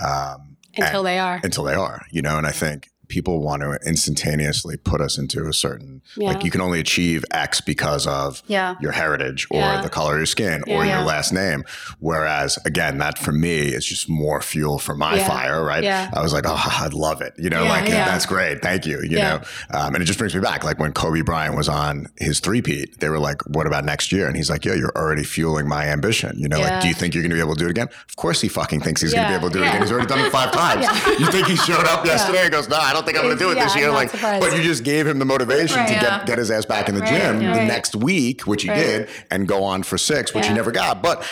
um, Until and- they are. until they are, you know. And I think people want to instantaneously put us into a certain Yeah. like you can only achieve X because of Yeah. your heritage or Yeah. the color of your skin or your last name. Whereas again, that for me is just more fuel for my fire, right? I was like, oh, I'd love it. You know, like that's great. Thank you. You know, um, and it just brings me back. Like when Kobe Bryant was on his three-peat, they were like, what about next year? And he's like, yeah, you're already fueling my ambition. You know, like, do you think you're going to be able to do it again? Of course he fucking thinks he's going to be able to do it again. He's already done it (laughs) five times. You think he showed up yesterday and goes, no, I don't think I'm going to do it Yeah, this I'm year. Like, surprised. but you just gave him the motivation Right. to Yeah. get, get his ass back in the Right, gym yeah. the Right. next week, which he Right. did, and go on for six, which he never got. But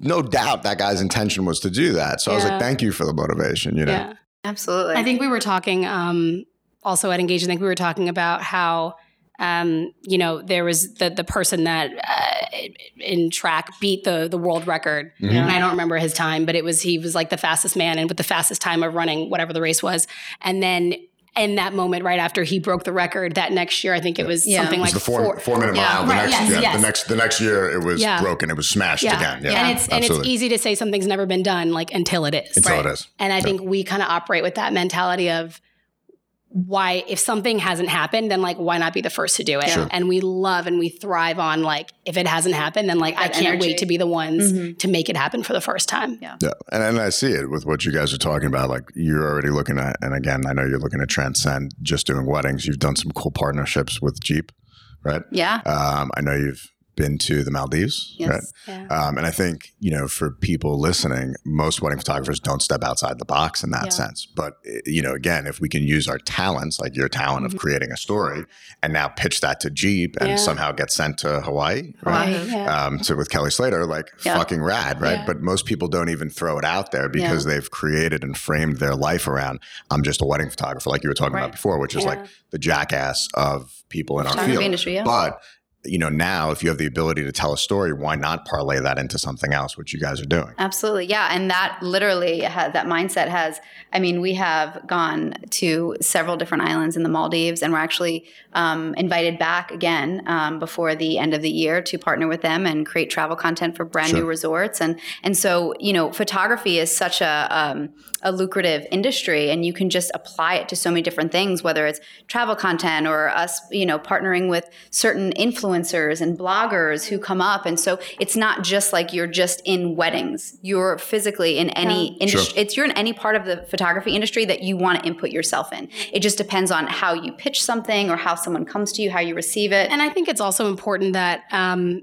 no doubt that guy's intention was to do that. So I was like, thank you for the motivation, you know? Yeah. Absolutely. I think we were talking um, also at Engage. I think we were talking about how um, you know there was the the person that uh, in track beat the the world record, Mm-hmm. and I don't remember his time, but it was he was like the fastest man and with the fastest time of running whatever the race was, and then. In that moment, right after he broke the record, that next year, I think it was Yeah. something It was like the four, four, four minute Yeah. mile. The Right, next, yes, yeah, yes. the next, the next year it was Yeah. broken. It was smashed yeah. again. Yeah, and it's and it's easy to say something's never been done, like until it is. Until it is. And I think we kind of operate with that mentality of why, if something hasn't happened, then like, why not be the first to do it? Sure. And we love and we thrive on like, if it hasn't happened, then like, I can't energy. wait to be the ones Mhm. to make it happen for the first time. Yeah. Yeah, and, and I see it with what you guys are talking about. Like you're already looking at, and again, I know you're looking to transcend just doing weddings. You've done some cool partnerships with Jeep, right? yeah. Um, I know you've been to the Maldives, Yes. right? Yeah. Um, and I think, you know, for people listening, most wedding photographers don't step outside the box in that Yeah. sense. But, eh, you know, again, if we can use our talents, like your talent Mm-hmm. of creating a story, and now pitch that to Jeep and Yeah. somehow get sent to Hawaii, right? Hawaii. Yeah. Um, so with Kelly Slater, like Yeah. fucking rad, right? Yeah. But most people don't even throw it out there because they've created and framed their life around, I'm just a wedding photographer, like you were talking Right. about before, which is Yeah. like the jackass of people in our field. industry, yeah. But you know, now if you have the ability to tell a story, why not parlay that into something else, which you guys are doing? Absolutely. Yeah. And that literally has, that mindset has, I mean, we have gone to several different islands in the Maldives and we're actually um, invited back again um, before the end of the year to partner with them and create travel content for brand Sure. new resorts. And, and so, you know, photography is such a, um, a lucrative industry and you can just apply it to so many different things, whether it's travel content or us, you know, partnering with certain influencers and bloggers who come up. And so it's not just like you're just in weddings. You're physically in any industry. It's you're in any part of the photography industry that you want to input yourself in. It just depends on how you pitch something or how someone comes to you, how you receive it. And I think it's also important that, um,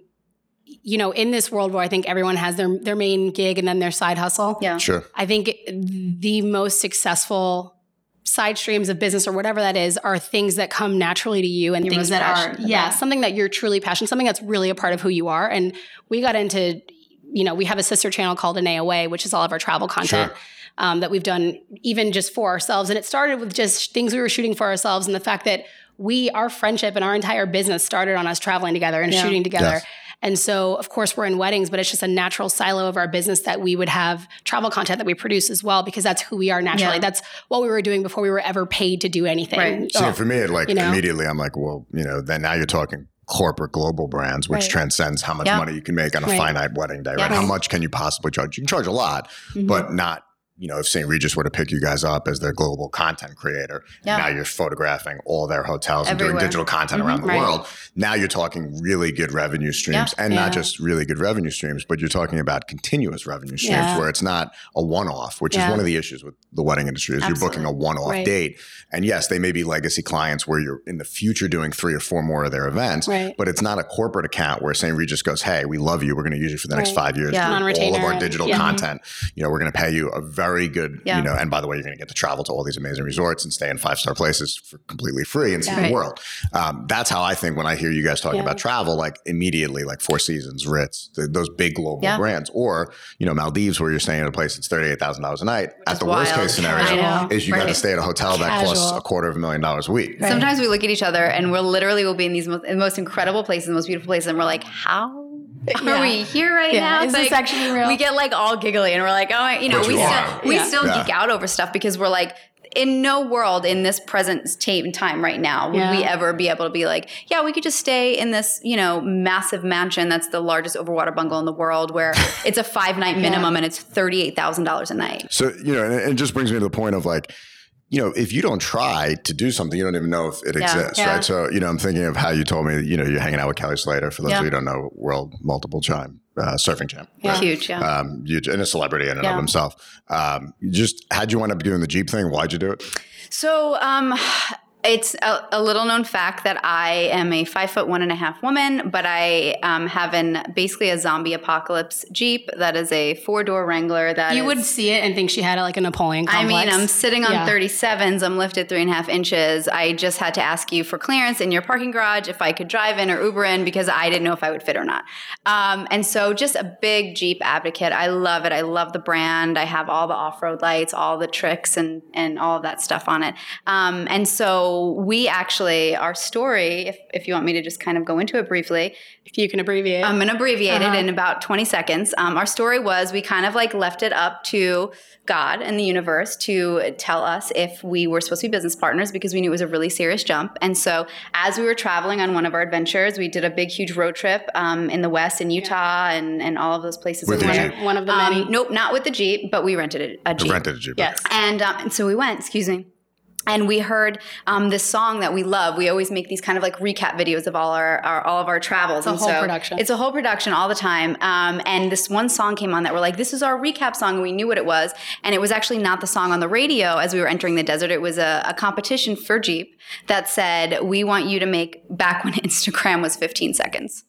you know, in this world where I think everyone has their their main gig and then their side hustle. yeah. Sure. I think the most successful side streams of business or whatever that is are things that come naturally to you and things that are yeah about. something that you're truly passionate something that's really a part of who you are and we got into you know we have a sister channel called an AOA which is all of our travel content Sure. um, that we've done even just for ourselves and it started with just things we were shooting for ourselves and the fact that we our friendship and our entire business started on us traveling together and Yeah. shooting together Yes. And so, of course, we're in weddings, but it's just a natural silo of our business that we would have travel content that we produce as well, because that's who we are naturally. Yeah. That's what we were doing before we were ever paid to do anything. Right. See, Oh, for me, it like you know? immediately, I'm like, well, you know, then now you're talking corporate global brands, which Right. transcends how much Yeah. money you can make on a Right. finite wedding day, Yeah. right? How much can you possibly charge? You can charge a lot, Mhm. but not you know, if St. Regis were to pick you guys up as their global content creator, Yeah. now you're photographing all their hotels and doing digital content around the Right. world. Now you're talking really good revenue streams and Yeah. not just really good revenue streams, but you're talking about continuous revenue streams Yeah. where it's not a one off, which is one of the issues with the wedding industry is you're booking a one off Right. date. And yes, they may be legacy clients where you're in the future doing three or four more of their events, Right. but it's not a corporate account where St. Regis goes, Hey, we love you. We're going to use you for the next five years. Yeah. all of our digital yeah. content. You know, we're going to pay you a very good, Yeah. you know, and by the way, you're going to get to travel to all these amazing resorts and stay in five star places for completely free and see Right. the world. Um, that's how I think when I hear you guys talking Yeah. about travel, like immediately, like Four Seasons, Ritz, th those big global Yeah. brands, or you know Maldives, where you're staying at a place that's thirty eight thousand dollars a night. At is the worst case scenario, is you got to stay at a hotel that costs a quarter of a million dollars a week. Right. Sometimes we look at each other and we're literally will be in these most, in the most incredible places, the most beautiful places, and we're like, how (laughs) are we here right Yeah. now? Is It's this actually real? We get like all giggly and we're like, oh, you know, But we you still are. we Yeah. still Yeah. geek out over stuff because we're like. In no world in this present state and time right now would Yeah. we ever be able to be like, yeah, we could just stay in this, you know, massive mansion that's the largest overwater bungalow in the world where it's a five night (laughs) minimum and it's thirty eight thousand dollars a night. So, you know, and it just brings me to the point of like, you know, if you don't try to do something, you don't even know if it Yeah. exists, Yeah. right? So, you know, I'm thinking of how you told me, you know, you're hanging out with Kelly Slater. For those Yeah. of you who don't know, world multiple time uh, surfing champ. Yeah. Huge, yeah. Um, huge, and a celebrity in and of himself. Um, just how'd you wind up doing the Jeep thing? Why'd you do it? So, um, it's a, a little known fact that I am a five foot one and a half woman, but I um, have an basically a zombie apocalypse Jeep that is a four door Wrangler. That You is- would see it and think she had like a Napoleon I mean, I'm sitting on Yeah. 37s. I'm lifted three and a half inches. I just had to ask you for clearance in your parking garage if I could drive in or Uber in because I didn't know if I would fit or not. Um, and so, just a big Jeep advocate. I love it. I love the brand. I have all the off road lights, all the tricks, and and all of that stuff on it. Um, and so, we actually, our story, if if you want me to just kind of go into it briefly, if you can abbreviate. I'm going to abbreviate Uh-huh. it in about 20 seconds. Um, our story was we kind of like left it up to God and the universe to tell us if we were supposed to be business partners because we knew it was a really serious jump. And so, as we were traveling on one of our adventures, we did a big, huge road trip um, in the West, in Utah, and, and all of those places. With we your. Jeep? one of the Um, many. nope, not with the Jeep, but we rented a, a Jeep. Rented a Jeep. Yes. And, um, and so we went, excuse me. And we heard um, this song that we love. We always make these kind of like recap videos of all our, our all of our travels. It's a and whole so production. It's a whole production all the time. Um, and this one song came on that we're like, this is our recap song, and we knew what it was. And it was actually not the song on the radio as we were entering the desert. It was a, a competition for Jeep that said, "We want you to make back when (laughs) Instagram was 15 seconds."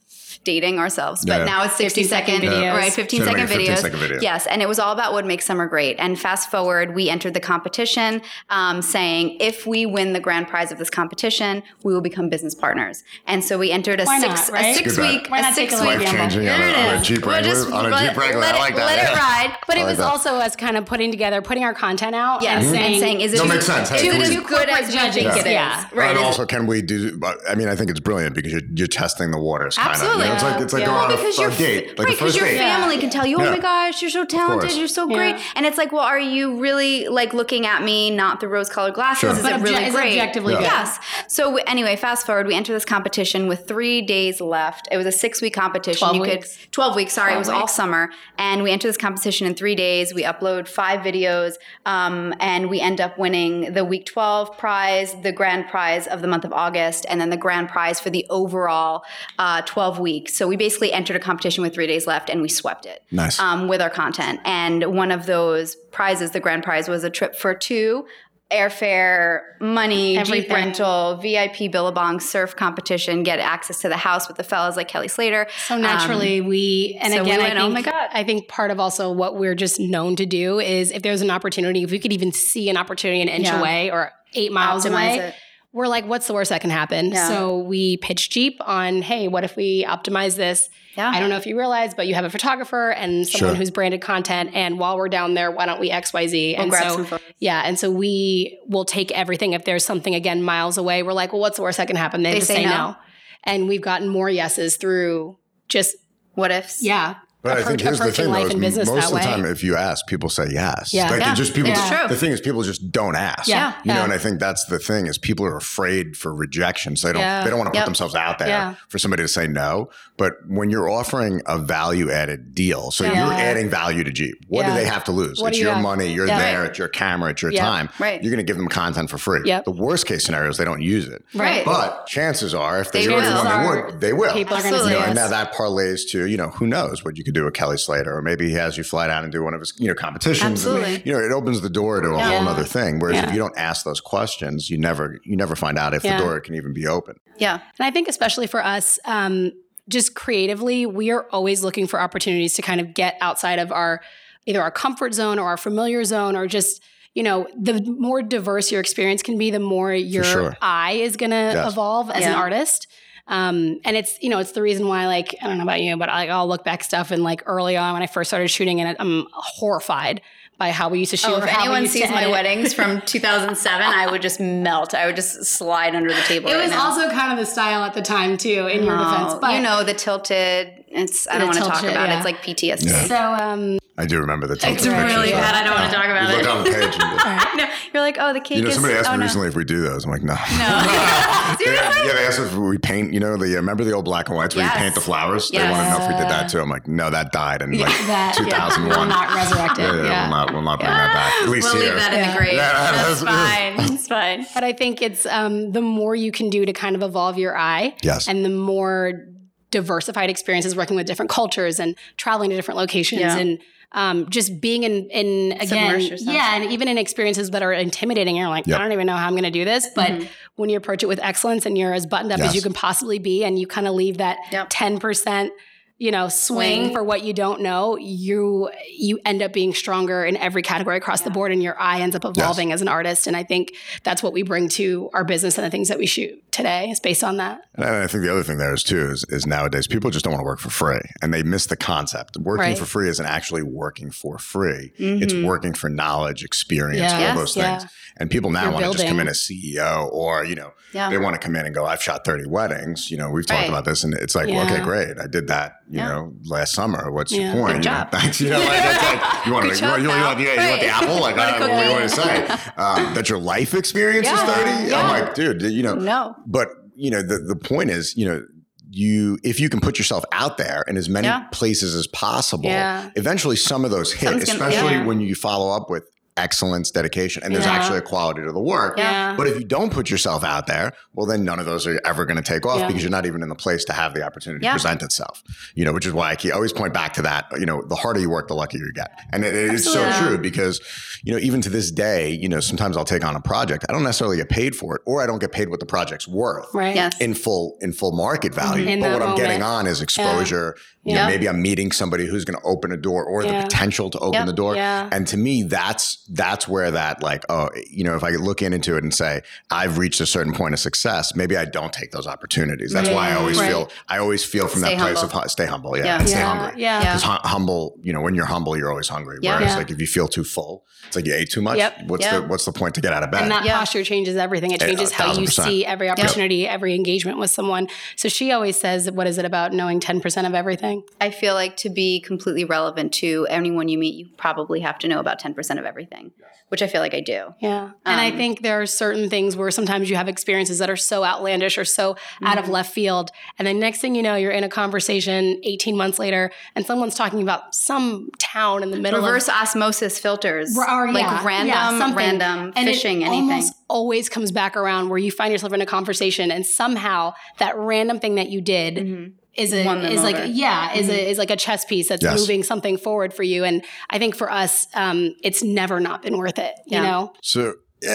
Dating ourselves, but Yeah. now it's 60 second second, videos. right? 15 So to second videos. video. Yes, and it was all about what makes summer great. And fast forward, we entered the competition, um, saying if we win the grand prize of this competition, we will become business partners. And so we entered a Why six not, right? a six week a six week gamble? Life-changing on a- on a. Jeep Wrangler- just on a let- Jeep Wrangler. Let I it- like that, Let yeah. it ride. But it I like was that. also us kind of putting together, putting our content out Yes, and, and saying, is it No, makes sense. Hey, is can it we- as Do good as judging. it is? Yeah. Right. And also, can we do? I mean, I think it's brilliant because you're, you're testing the waters. Kind Absolutely. Of, you know, it's like it's like Yeah. going Well, on a, because a your date, like right, because your date. family can tell you, "Oh Yeah. my gosh, you're so talented, you're so Yeah. great," and it's like, "Well, are you really like looking at me not through rose-colored glasses? Sure. Is But it really obje- is great?" objectively Yeah. good. Yes. So we, anyway, fast forward, we enter this competition with three days left. It was a six-week competition. 12 you weeks. could twelve weeks. Sorry, it 12 was all summer, and we enter this competition in three days. We upload five videos, um, and we end up winning the week twelve prize, the grand prize of the month of August, and then the grand prize for the overall uh, twelve weeks. So we basically entered a competition with three days left, and we swept it Nice. um, with our content. And one of those prizes, the grand prize, was a trip for two. Airfare, money, Jeep rental, VIP Billabong surf competition, get access to the house with the fellas like Kelly Slater. So naturally, we and so we again, went, I "Oh my God." I think part of also what we're just known to do is if there's an opportunity, if we could even see an opportunity an inch Yeah. away or eight miles Optimize away, it. We're like, what's the worst that can happen? Yeah. So we pitched Jeep on, hey, what if we optimize this? Yeah. I don't know if you realize, but you have a photographer and someone Sure. who's branded content. And while we're down there, why don't we X, Y, Z? We'll and grab so, some photos. yeah. And so we will take everything. If there's something again miles away, we're like, well, what's the worst that can happen? They, They just say say no. no. And we've gotten more yeses through just, What ifs? yeah, But I think here's the thing, though, is most of the way. time, if you ask, people say yes. Yeah. Like, Yeah. just people. It's true. The thing is, people just don't ask. Yeah. You know, and I think that's the thing is people are afraid for rejection, so they don't Yeah. they don't want to Yep. put themselves out there Yeah. for somebody to say no. But when you're offering a value added deal, so Yeah. you're adding value to Jeep, what Yeah. do they have to lose? What it's you your have? money. You're Yeah. there. It's your camera. It's your time. Right. You're going to give them content for free. Yep. The worst case scenario is they don't use it. Right. But chances are, if they, They really will. want, they would. They will. People are going to Absolutely. You know, and now that parlays to, you know, who knows what you could do with Kelly Slater, or maybe he has you fly down and do one of his, you know, competitions. And, Absolutely. you know, it opens the door to a whole other thing. Whereas if you don't ask those questions, you never, you never find out if the door can even be open. Yeah. And I think, especially for us, um, just creatively, we are always looking for opportunities to kind of get outside of our either our comfort zone or our familiar zone, or just you know, the more diverse your experience can be, the more your sure. eye is going to Yes. evolve as an artist. Um, and it's you know it's the reason why like I don't know about you, but I, I'll look back stuff and like early on when I first started shooting, and I'm horrified by how we used to shoot. Oh, if anyone sees my weddings from (laughs) 2007, I would just melt. I would just slide under the table. it right was now. also kind of the style at the time too. In your Oh, defense, but you know the tilted. It's I don't want to talk tilted, about it. It's like PTSD. Yeah. so um, I do remember the tilted It's pictures. really though. bad. I don't want to talk about You about look it. on the page. And, (laughs) no, you're like, oh, the cake you know, is. somebody asked oh, me no. recently if we do those. I'm like, no. No. (laughs) Seriously? Yeah, yeah, they asked us if we paint, you know, the remember the old black and whites where Yes. you paint the flowers? They Yes. want to know if we did that too. I'm like, no, that died in like that yeah, 2001. will not resurrect it. Yeah, (laughs) yeah, yeah. we'll not, we'll not bring that back. At least we'll here. leave that in Yeah. the grave. Yeah, That's that's- fine. It's fine. But I think it's um, the more you can do to kind of evolve your eye, Yes. and the more diversified experiences working with different cultures and traveling to different locations Yeah. and um, just being in, in again, yeah, and even in experiences that are intimidating, you're like, Yep. I don't even know how I'm going to do this. But Mhm. when you approach it with excellence and you're as buttoned up Yes. as you can possibly be, and you kind of leave that Yep. ten percent, you know, swing, Swing. for what you don't know, you you end up being stronger in every category across the board, and your eye ends up evolving as an artist. And I think that's what we bring to our business and the things that we shoot today is based on that. And I think the other thing there is too is, is nowadays people just don't want to work for free and they miss the concept. Working Right. for free isn't actually working for free. It's Mhm. working for knowledge, experience, Yeah. all Yes, those yeah. things. And people now You're want to just come in as CEO or, you know, Yeah. they want to come in and go, I've shot 30 weddings. You know, we've talked Right. about this and it's like, Yeah. okay, great. I did that, you Yeah. know, last summer. What's Yeah. your point? Good You job. (laughs) You know, like, like, you want, to, you, want, you, want, you, want, you want the apple? Like, (laughs) what do you want to say? Um, that your life experience is 30? Yeah. I'm like, dude, you know, No. but you know, the the point is, you know, you if you can put yourself out there in as many Yeah. places as possible, Yeah. eventually some of those hit, Something's gonna- especially yeah. when you follow up with excellence, dedication, and there's Yeah. actually a quality to the work. Yeah. But if you don't put yourself out there, well, then none of those are ever going to take off Yeah. because you're not even in the place to have the opportunity Yeah. to present itself. You know, which is why I always point back to that. You know, the harder you work, the luckier you get, and it, it is so true because you know even to this day, you know, sometimes I'll take on a project, I don't necessarily get paid for it, or I don't get paid what the project's worth Right. Yes. in full in full market value. Mm-hmm. In but that what I'm getting on is exposure. You Yeah. know, maybe I'm meeting somebody who's going to open a door or the potential to open Yeah. the door. Yeah. And to me, that's that's where that like oh you know if I look into it and say I've reached a certain point of success, maybe I don't take those opportunities. That's why I always Right. feel I always feel from Stay that place of stay humble. Yeah, Yeah. and stay yeah. hungry. Yeah. Yeah. Because hu- humble, you know, when you're humble, you're always hungry. Yeah. Whereas Yeah. like if you feel too full, it's like you ate too much. Yep. What's Yeah. the what's the point to get out of bed? And that Yeah. posture changes everything. It changes how you percent. see every opportunity, every engagement with someone. So she always says, What is it about knowing 10% of everything? I feel like to be completely relevant to anyone you meet, you probably have to know about 10% of everything, which I feel like I do. Yeah. and I Um, think there are certain things where sometimes you have experiences that are so outlandish or so out of left field. And then next thing you know, you're in a conversation 18 months later and someone's talking about some town in the middle Reverse of osmosis filters, or, like yeah, random, yeah, random And it fishing, anything. almost always comes back around where you find yourself in a conversation and somehow that random thing that you did Mhm. Is a Won them is like over. yeah is a is like a chess piece that's Yes. moving something forward for you and i think for us um it's never not been worth it you Yeah. know So,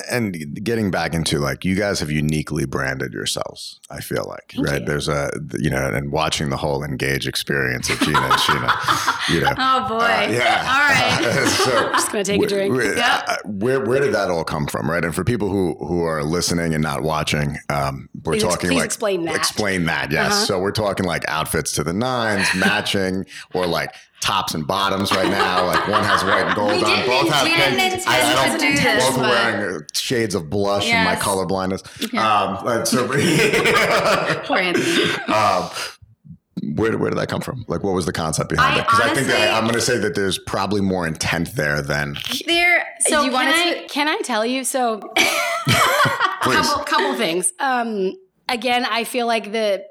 and getting back into like, you guys have uniquely branded yourselves. I feel like, Thank right? you. There's a, you know, and watching the whole engage experience of Gina and Sheena, (laughs) you know. Oh boy. Uh, yeah. All right. (laughs) so, (laughs) just gonna take a drink where, Yeah. uh, where where did that all come from, right? And for people who who are listening and not watching, um, we're Please talking please like explain that. Explain that, yes. Uh-huh. So we're talking like outfits to the nines, matching, or like tops and bottoms right now. Like one has white and gold We on, both have intend pink. to don't this, both are but- wearing uh, shades of blush and my Yes. color blindness. Yeah. Um, and so, (laughs) Poor Anthony. um, where, where did that come from? Like, what was the concept behind I it? Because I think that honestly- I'm going to say that there's probably more intent there than There. So you can I, to? can I tell you? So (laughs) (laughs) please. couple couple things. Um, again, I feel like the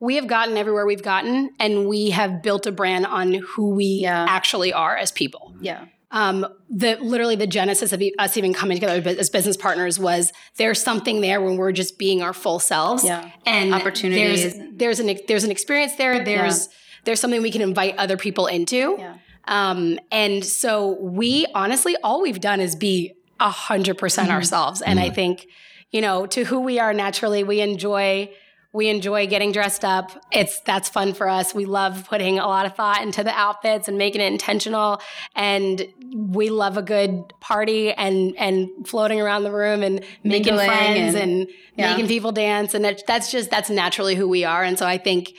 we have gotten everywhere we've gotten, and we have built a brand on who we Yeah. actually are as people. Yeah. Um, the literally the genesis of us even coming together as business partners was there's something there when we're just being our full selves. Yeah. and Opportunities. There's, there's an there's an experience there. There's there's something we can invite other people into. Yeah. Um, and so we honestly, all we've done is be a hundred Mm-hmm. percent ourselves. And I think, you know, to who we are naturally, we enjoy, we enjoy getting dressed up. It's, that's fun for us. We love putting a lot of thought into the outfits and making it intentional. And we love a good party and, and floating around the room and making Mingling friends and- and, Yeah. making people dance. And that, that's just, that's naturally who we are. And so I think,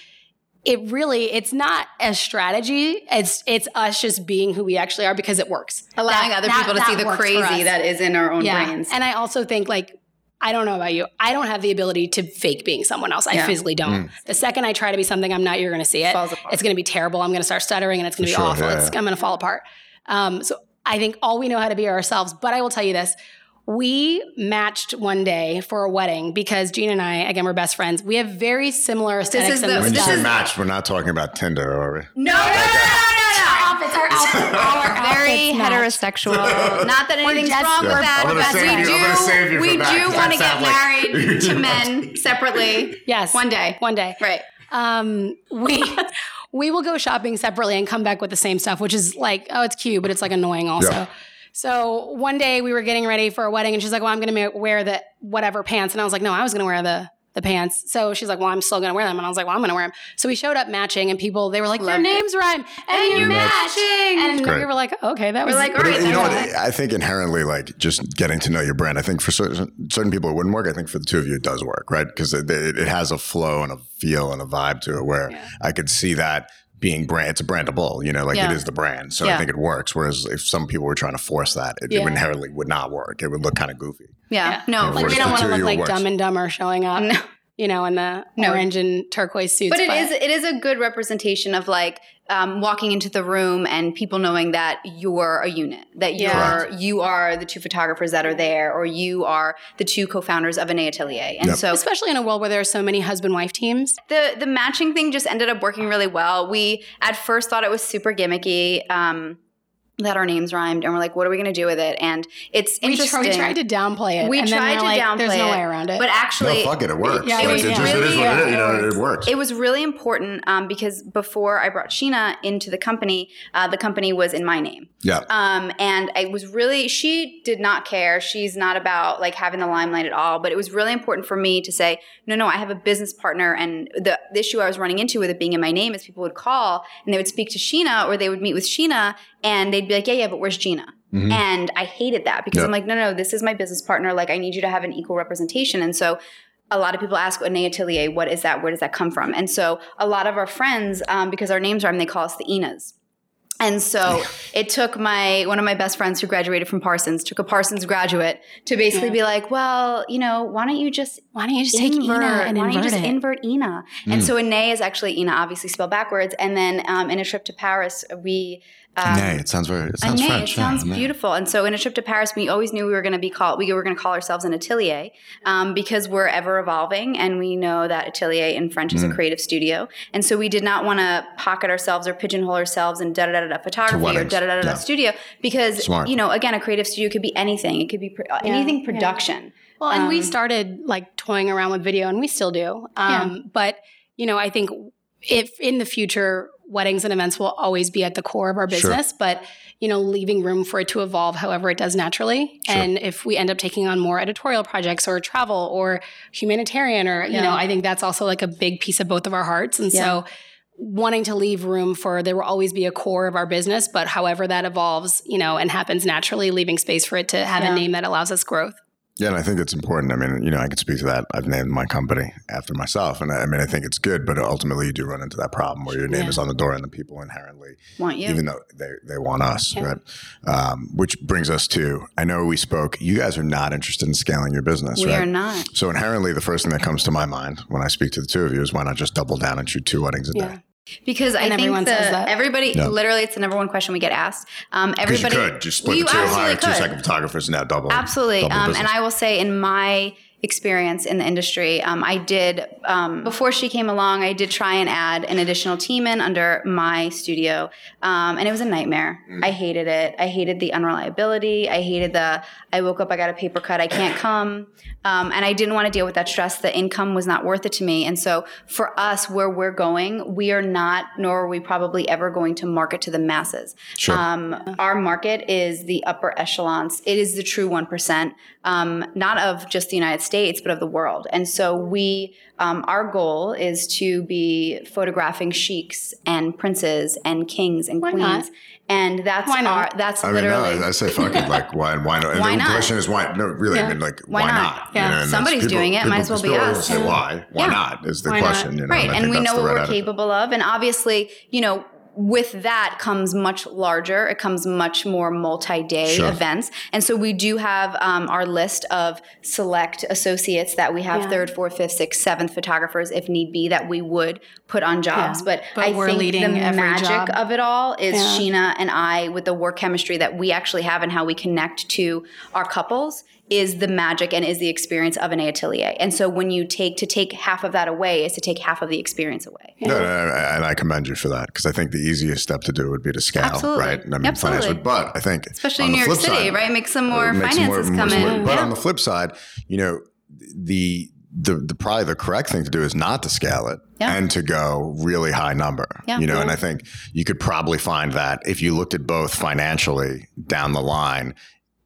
it really it's not a strategy it's it's us just being who we actually are because it works Allowing That- other that- people to that see the crazy that is in our own yeah brains. and i also think like i don't know about you i don't have the ability to fake being someone else i Yeah. physically don't the second i try to be something i'm not you're going to see it it's going to be terrible i'm going to start stuttering and it's going to be sure, awful yeah, it's, yeah. i'm going to fall apart um, so i think all we know how to be are ourselves but i will tell you this we matched one day for a wedding because Gina and I, again, we're best friends. We have very similar aesthetics is and the- when you This say is- match, we're not talking about Tinder, are we? no, no, no, no, no, no. (laughs) outfits, our outfits, our Very match. heterosexual. (laughs) Not that anything's just- wrong with that, but we you- I'm gonna save you do we from that, do 'cause want to get like- married (laughs) to men separately. Yes, One day. One day. Right. Um, we we will go shopping separately and come back with the same stuff, which is like, oh, it's cute, but it's like annoying also. Yeah. So one day we were getting ready for a wedding, and she's like, "Well, I'm going to wear the whatever pants," and I was like, "No, I was going to wear the." The pants. So she's like, "Well, I'm still gonna wear them," and I was like, "Well, I'm gonna wear them." So we showed up matching, and people they were like, "Your Loved it. names rhyme, and, you you're match." matching. And Great. we were like, "Okay, that was like, all But right, you know what? I think inherently, like just getting to know your brand. I think for certain certain people it wouldn't work. I think for the two of you it does work, right? Because it, it, it has a flow and a feel and a vibe to it where I could see that being brand. It's a brandable, you know, like Yeah. it is the brand. So Yeah. I think it works. Whereas if some people were trying to force that, it, Yeah. it inherently would not work. It would look kind of goofy. Yeah. No. Like Works we don't want to look like works. Dumb and Dumber showing up, No. (laughs) you know, in the No. orange and turquoise suits. But it is it is a good representation of like um, walking into the room and people knowing that you're a unit, that you're Yeah. you are the two photographers that are there, or you are the two co-founders of Anée Atelier. And Yep. so especially in a world where there are so many husband wife teams. the the matching thing just ended up working really well. We at first thought it was super gimmicky. Um, that our names rhymed, and we're like, "What are we going to do with it?" And it's We, interesting. tr- we tried to downplay it. We and tried we're to like, downplay There's no way around it. but actually, no, fuck it, it works. Yeah, like, it it, was just it is really- what it is. You know, it it, works. works. It was really important um, because before I brought Sheena into the company, uh, the company was in my name. yeah. Um, and I was really, she did not care. She's not about like having the limelight at all. But it was really important for me to say, no, no, I have a business partner. And the, the issue I was running into with it being in my name is people would call and they would speak to Sheena or they would meet with Sheena and they'd be like, yeah, yeah, but where's Gina? And I hated that because Yeah. I'm like, no, no, this is my business partner. Like, I need you to have an equal representation. And so, a lot of people ask Anée Atelier, what is that? Where does that come from? And so, a lot of our friends, um, because our names rhyme, they call us the Inas. And so (laughs) it took my one of my best friends who graduated from Parsons, took a Parsons graduate to basically be like, well, you know, why don't you just Why don't you just take Ina and why don't you invert just it? invert Ina? And so Anée is actually Ina, obviously spelled backwards. And then um, in a trip to Paris, we um, Nay, it sounds very. It sounds Anée, French. It sounds yeah, beautiful. And so in a trip to Paris, we always knew we were going to be called, we were going to call ourselves an atelier um, because we're ever evolving. And we know that atelier in French Mm. is a creative studio. And so we did not want to pocket ourselves or pigeonhole ourselves in da da da da photography or da da da da studio because, Smart. you know, again, a creative studio could be anything. It could be pro- anything yeah. production. Well, and we Um, started like toying around with video, and we still do. Um, But you know, I think if in the future, weddings and events will always be at the core of our Sure. business, but you know, leaving room for it to evolve however it does naturally. Sure. And if we end up taking on more editorial projects or travel or humanitarian, or you know, I think that's also like a big piece of both of our hearts. And so. Wanting to leave room for there will always be a core of our business, but however that evolves, you know, and happens naturally, leaving space for it to have Yeah. a name that allows us growth. Yeah, and I think it's important. I mean, you know, I could speak to that. I've named my company after myself, and I, I mean, I think it's good, but ultimately, you do run into that problem where your name Yeah. is on the door, and the people inherently Want you. even though they, they want us, Yeah. right? Um, which brings us to I know we spoke. You guys are not interested in scaling your business, we right? are not. So inherently, the first thing that comes to my mind when I speak to the two of you is why not just double down and shoot two weddings a Yeah. day? Because I And think everyone the, says that. everybody, Yeah. literally, it's the number one question we get asked. Um, Because you everybody, could just split You the two, hire absolutely two could. second photographers, and now double. Absolutely. double Um, and. I will say, in my experience in the industry, um, I did, um, before she came along, I did try and add an additional team in under my studio. Um, and it was a nightmare. Mm. I hated it. I hated the unreliability. I hated the, I woke up, I got a paper cut, I can't come. Um, and I didn't want to deal with that stress. The income was not worth it to me. And so for us, where we're going, we are not, nor are we probably ever going to market to the masses. Sure. Um, our market is the upper echelons. It is the true 1%, um, not of just the United States, but of the world. And so we, um, our goal is to be photographing sheiks and princes and kings and Why queens. not? And that's Why not? our, that's I mean, no. I say fuck it. (laughs) Like, why? Why not? And Why the not? question is why? No, really. I mean, like, Why why, not? not? Yeah. and that's- Somebody's doing it, might as well be people us. Say Yeah. why? Why Yeah. not? Is the Why question. You know, right I and we know what right we're attitude. capable of and obviously you know with that comes much larger it comes much more multi-day Sure. events and so we do have um, our list of select associates that we have Yeah. third fourth fifth sixth seventh photographers if need be that we would put on jobs Yeah. but, But i we're think leading the every magic job. of it all is Yeah. sheena and i with the work chemistry that we actually have and how we connect to our couples is the magic and is the experience of Anée Atelier and so when you take to take half of that away is to take half of the experience away No, no, no, and I commend you for that because I think the easiest step to do would be to scale, Absolutely. right? And I mean, Absolutely. financially, but I think especially in New York City, side, right? Make some uh, more it makes finances more- come more- in. But Yeah. on the flip side, you know, the the the probably the correct thing to do is not to scale it Yeah. and to go really high number. Yeah. You know, and I think you could probably find that if you looked at both financially down the line,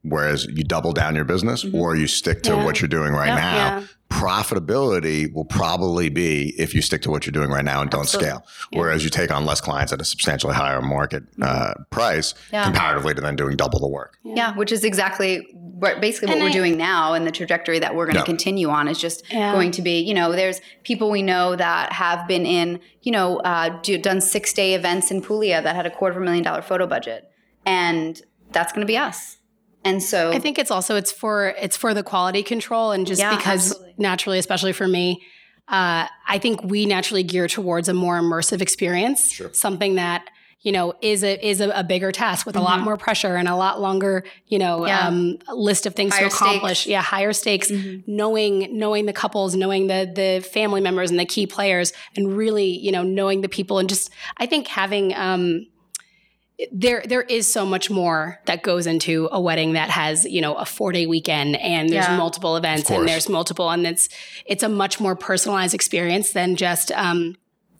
whereas you double down your business or you stick to Yeah. what you're doing right Yeah. now. Yeah. Profitability will probably be if you stick to what you're doing right now and don't Absolutely. scale. Whereas you take on less clients at a substantially higher market uh, price Yeah. comparatively to then doing double the work. Yeah, which is exactly what basically what And we're I- doing now, and the trajectory that we're going to Yeah. continue on is just Yeah. going to be. You know, there's people we know that have been in, you know, uh, do, done six day events in Puglia that had a quarter of a million dollar photo budget, and that's going to be us. And so I think it's also it's for it's for the quality control and just Yeah, because absolutely. naturally, especially for me, uh, I think we naturally gear towards a more immersive experience, Sure. something that you know is a is a, a bigger task with a lot more pressure and a lot longer you know Mm-hmm. Yeah. um, list of things Higher to accomplish. stakes. Yeah, higher stakes. Mhm. Knowing knowing the couples, knowing the the family members and the key players, and really you know knowing the people and just I think having. Um, there there is so much more that goes into a wedding that has you know a four day weekend and there's Yeah. multiple events and there's multiple and it's it's a much more personalized experience than just um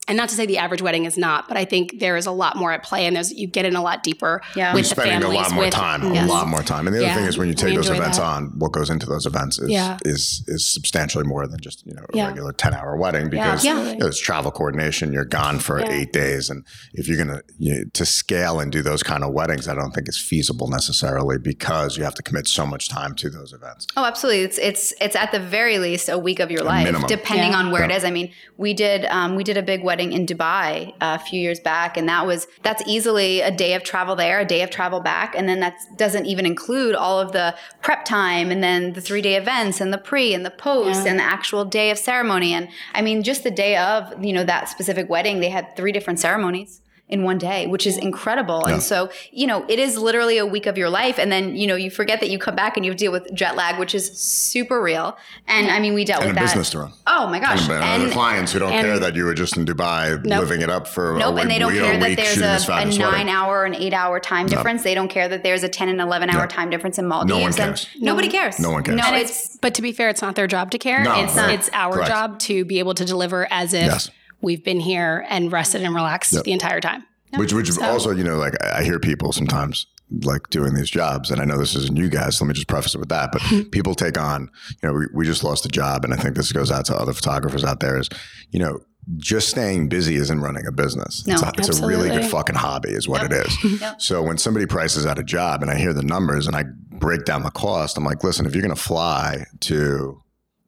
and not to say the average wedding is not but i think there is a lot more at play and there's you get in a lot deeper Yeah. with You're the spending a lot more with- time, Yes. a lot more time. And the other Yeah. thing is when you take We those events that. on, what goes into those events is Yeah. is is substantially more than just you know a Yeah. regular ten hour wedding Yeah, because absolutely. you know, it's travel coordination. You're gone for Yeah. eight days, and if you're gonna you know, to scale and do those kind of weddings, I don't think it's feasible necessarily because you have to commit so much time to those events. Oh, absolutely. It's it's it's at the very least a week of your life, minimum. depending Yeah. on where it Yeah. is. I mean, we did um, we did a big wedding in Dubai uh, a few years back, and that was that's easily a day of travel there, a day of travel back, and then that doesn't even include all of the prep time, and then the three day events, and the pre and the post, Yeah. and the actual day of ceremony. And I mean, just the day of you know that specific wedding, they had three different ceremonies in one day, which is incredible. Yeah. And so, you know, it is literally a week of your life. And then, you know, you forget that you come back and you deal with jet lag, which is super real. And I mean, we dealt And with a that. business to run. Oh my gosh. And, other And, clients who don't and- care that you were just in Dubai Nope. living it up for a nope. week, And they don't care that there's a, a nine wedding. hour or an eight hour time difference. They don't care that there's a 10 and 11 hour No. time difference in Maldives. No one And cares. Nobody cares. No one cares. No, it's, But to be fair, it's not their job to care. No, it's right. it's our Correct. job to be able to deliver as if Yes. We've been here and rested and relaxed Yep. the entire time. Which, which also, you know, like I hear people sometimes like doing these jobs, and I know this isn't you guys. So let me just preface it with that. But (laughs) people take on, you know, we, we just lost a job, and I think this goes out to other photographers out there. Is you know, just staying busy isn't running a business. No, it's a, it's a really good fucking hobby, is what it is. (laughs) Yep. So when somebody prices out a job, and I hear the numbers, and I break down the cost. I'm like, listen, if you're going to fly to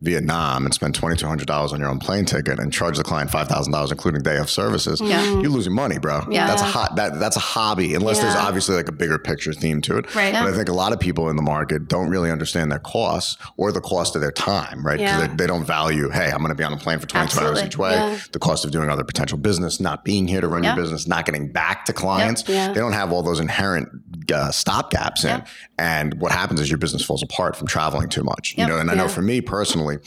Vietnam and spend twenty two hundred dollars on your own plane ticket and charge the client five thousand dollars, including day of services, Yeah. you're losing money, bro. Yeah. that's a hot that that's a hobby. Unless there's obviously like a bigger picture theme to it. Right. But I think a lot of people in the market don't really understand their costs or the cost of their time, right? Because Yeah. they, they don't value, hey, I'm going to be on a plane for 22 hours each way. Yeah. The cost of doing other potential business, not being here to run Yeah. your business, not getting back to clients. Yeah. They don't have all those inherent uh, stop gaps in. And what happens is your business falls apart from traveling too much. Yep. You know, and I know for me personally,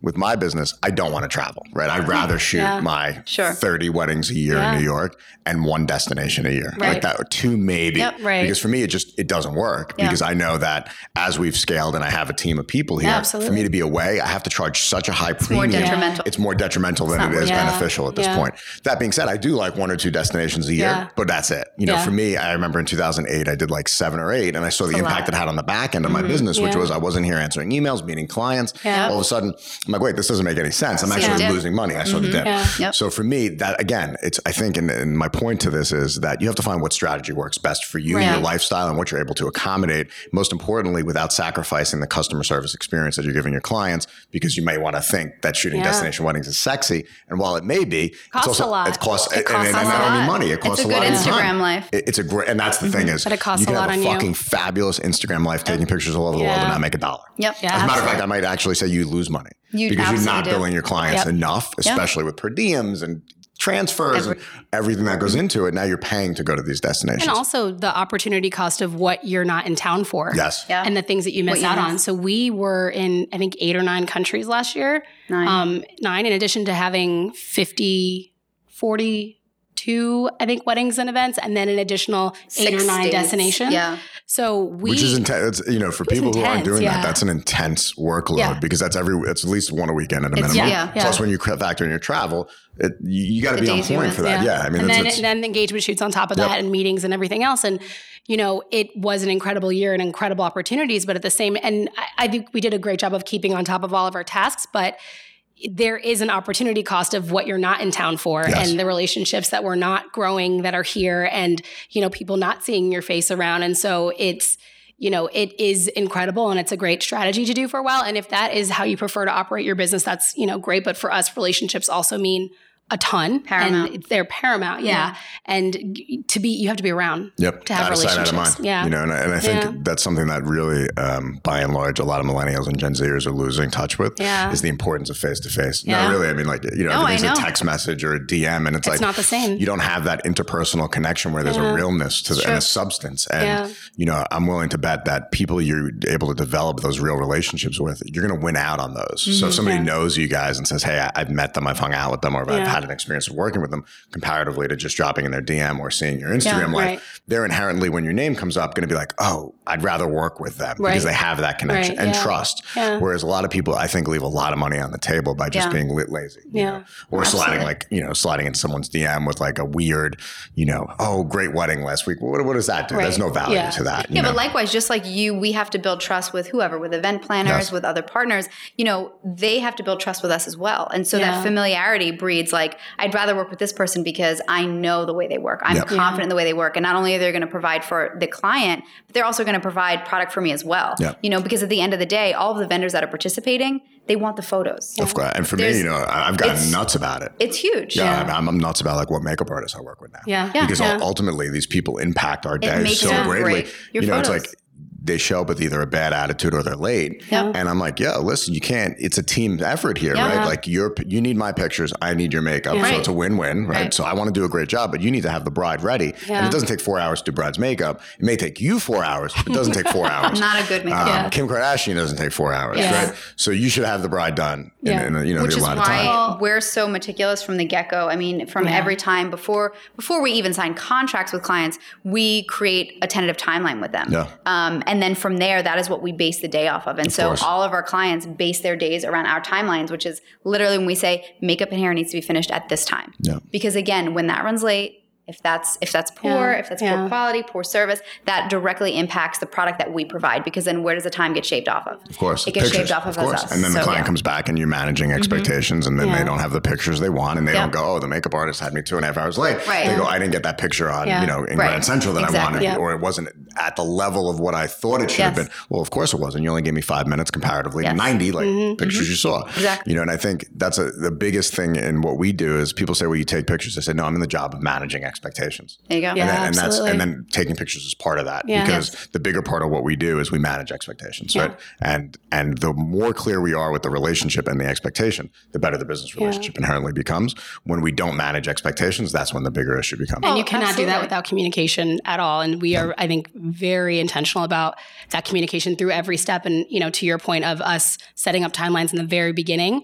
with my business, I don't want to travel, right? I'd rather shoot Yeah. my Sure. 30 weddings a year Yeah. in New York and one destination a year. Like Right. that, or two maybe. Yep. Right. Because for me, it just it doesn't work Yeah. because I know that as we've scaled and I have a team of people here, Yeah, for me to be away, I have to charge such a high more premium. detrimental. It's more detrimental than not it is beneficial at this Yeah. point. That being said, I do like one or two destinations a year, Yeah. but that's it. You know, Yeah. for me, I remember in 2008, I did like seven or eight, and I saw the a impact it had on the back end of my business, which Mm-hmm. Yeah. was I wasn't here answering emails, meeting clients. Yeah. All of a sudden, I'm like, wait, this doesn't make any sense. I'm actually dip. losing money. I saw the dip. Yeah. Yep. So for me, that again, it's I think, and, and my point to this is that you have to find what strategy works best for you, Right. your lifestyle, and what you're able to accommodate. Most importantly, without sacrificing the customer service experience that you're giving your clients, because you may want to think that shooting destination weddings is sexy, and while it may be, Costs it's also a lot. it costs, It and, costs and, a and not lot. only money, it costs It's a a, lot good of time. Instagram life. It- it's a great, and that's the thing is, But it costs you can a have lot a on you. fucking fabulous Instagram life, taking pictures all over the world, and not make a dollar. Yep. Yeah. As a matter of fact, I might actually say you lose money You because you're not do. billing your clients Yep. enough, especially with per diems and transfers and everything that goes into it. Now you're paying to go to these destinations. And also the opportunity cost of what you're not in town for. yes. Yeah. And the things that you miss you out miss. on. So we were in, I think, eight or nine countries last year. Nine. Um, nine, in addition to having 50, 42, I think, weddings and events, and then an additional eight or nine states. destinations. Yeah. So we. Which is intense. You know, for people who aren't doing yeah. that, that's an intense workload Yeah. because that's every. It's at least one a weekend at a minimum. yeah. Yeah. Plus, when you factor in your travel, it, you, you got to be on point miss, for that. Yeah, I mean, and it's, then, it's, then the engagement shoots on top of Yep. that and meetings and everything else. And, you know, it was an incredible year and incredible opportunities, but at the same, and I, I think we did a great job of keeping on top of all of our tasks, but there is an opportunity cost of what you're not in town for Yes. and the relationships that we're not growing that are here and, you know, people not seeing your face around. And so it's, you know, it is incredible and it's a great strategy to do for a while. And if that is how you prefer to operate your business, that's, you know, great. But for us, relationships also mean a ton. Paramount. And they're paramount. Yeah. And to be, you have to be around. Yep. To have out of sight, out of mind. Yeah. You know, and I, and I think Yeah. that's something that really, um, by and large, a lot of millennials and Gen Zers are losing touch with Yeah. is the importance of face to face. Yeah. No, really. I mean, like, you know, No, I everything's a text message or a DM, and it's, like, not the same. You don't have that interpersonal connection where there's a realness to the, and a substance. And, Yeah. you know, I'm willing to bet that people you're able to develop those real relationships with, you're going to win out on those. So if somebody Mm-hmm. Yeah. knows you guys and says, hey, I, I've met them, I've hung out with them, or I've Yeah. Had an experience of working with them, comparatively to just dropping in their DM or seeing your Instagram life, right. they're inherently, when your name comes up, going to be like, oh, I'd rather work with them Right. because they have that connection Right, and yeah. trust. Yeah. Whereas a lot of people, I think, leave a lot of money on the table by just Yeah. being lit lazy. you Yeah. know? Or sliding like, you know, sliding in someone's DM with like a weird, you know, oh, great wedding last week. What, what does that do? There's no value Yeah. to that. you Yeah, know? but likewise, just like you, we have to build trust with whoever, with event planners, Yes. with other partners. You know, they have to build trust with us as well. And so Yeah. that familiarity breeds like, I'd rather work with this person because I know the way they work. I'm Yep. confident in the way they work. And not only are they going to provide for the client, but they're also going to provide product for me as well. Yep. You know, because at the end of the day, all of the vendors that are participating, they want the photos. Of course. And for me, you know, I- I've gotten nuts about it. It's huge. Yeah, I'm, I'm nuts about like what makeup artists I work with now. Yeah. Yeah. because Yeah. ultimately these people impact our day so greatly. great. Your you know, photos. it's like they show up with either a bad attitude or they're late. Yeah. And I'm like, yo, listen, you can't. It's a team effort here, Yeah. right? Like you're you need my pictures, I need your makeup, Yeah. so Right. it's a win-win, right? Right. So I want to do a great job, but you need to have the bride ready. And it doesn't take four hours to do bride's makeup. It may take you four hours, but it doesn't take four (laughs) hours. Not a good makeup. Um, Yeah. Kim Kardashian doesn't take four hours, Yeah. right? So you should have the bride done in, Yeah. in a, you know which the is allotted time. why we're so meticulous from the get-go i mean from Yeah. every time before before we even sign contracts with clients we create a tentative timeline with them Yeah. um, and then from there that is what we base the day off of and so course. all of our clients base their days around our timelines which is literally when we say makeup and hair needs to be finished at this time Yeah. because again when that runs late if that's if that's poor, Yeah. if that's Yeah. poor quality, poor service, that directly impacts the product that we provide because then where does the time get shaved off of? Of course, It gets pictures, shaved off of, course. us. And then the client yeah. Mm-hmm. comes back, and you're managing expectations, and then Yeah. they don't have the pictures they want, and they Yeah. don't go, "Oh, the makeup artist had me two and a half hours late." Right. They Yeah. go, "I didn't get that picture on, Yeah. you know, in Right. Grand Central that I wanted, Yeah. or it wasn't at the level of what I thought it should have been." Well, of course it wasn't. You only gave me five minutes comparatively, Yes. Mm-hmm. ninety like pictures you saw. Exactly. You know, and I think that's a, the biggest thing in what we do is people say, "Well, you take pictures." I say, "No, I'm in the job of managing expectations." There you go. Yeah. and, then, and that's absolutely. and then taking pictures is part of that Yeah. because the bigger part of what we do is we manage expectations Yeah. right and and the more clear we are with the relationship and the expectation the better the business relationship inherently becomes when we don't manage expectations that's when the bigger issue becomes And you Oh, cannot do that without communication at all. And we are, I think, very intentional about that communication through every step. And, you know, to your point of us setting up timelines in the very beginning,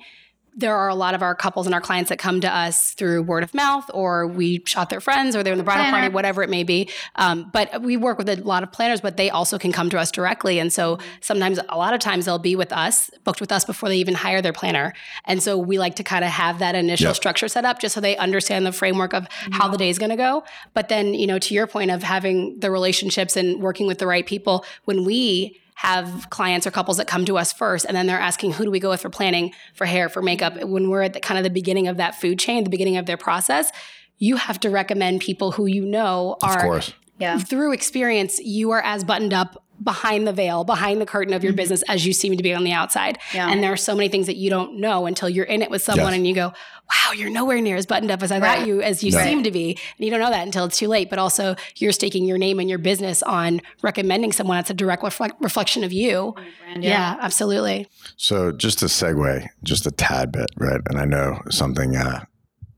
there are a lot of our couples and our clients that come to us through word of mouth, or we shot their friends, or they're in the bridal Planner. party, whatever it may be. Um, but we work with a lot of planners, but they also can come to us directly. And so sometimes, a lot of times, they'll be with us, booked with us before they even hire their planner. And so we like to kind of have that initial Yep. structure set up just so they understand the framework of how the day is going to go. But then, you know, to your point of having the relationships and working with the right people, when we have clients or couples that come to us first and then they're asking who do we go with for planning for hair for makeup when we're at the kind of the beginning of that food chain the beginning of their process you have to recommend people who you know of are course Yeah. through experience you are as buttoned up behind the veil behind the curtain of your business as you seem to be on the outside Yeah. and there are so many things that you don't know until you're in it with someone Yes. and you go wow you're nowhere near as buttoned up as i Right. thought you as you No. seem to be and you don't know that until it's too late but also you're staking your name and your business on recommending someone that's a direct reflect- reflection of you brand, yeah. absolutely so just a segue just a tad bit right and i know something uh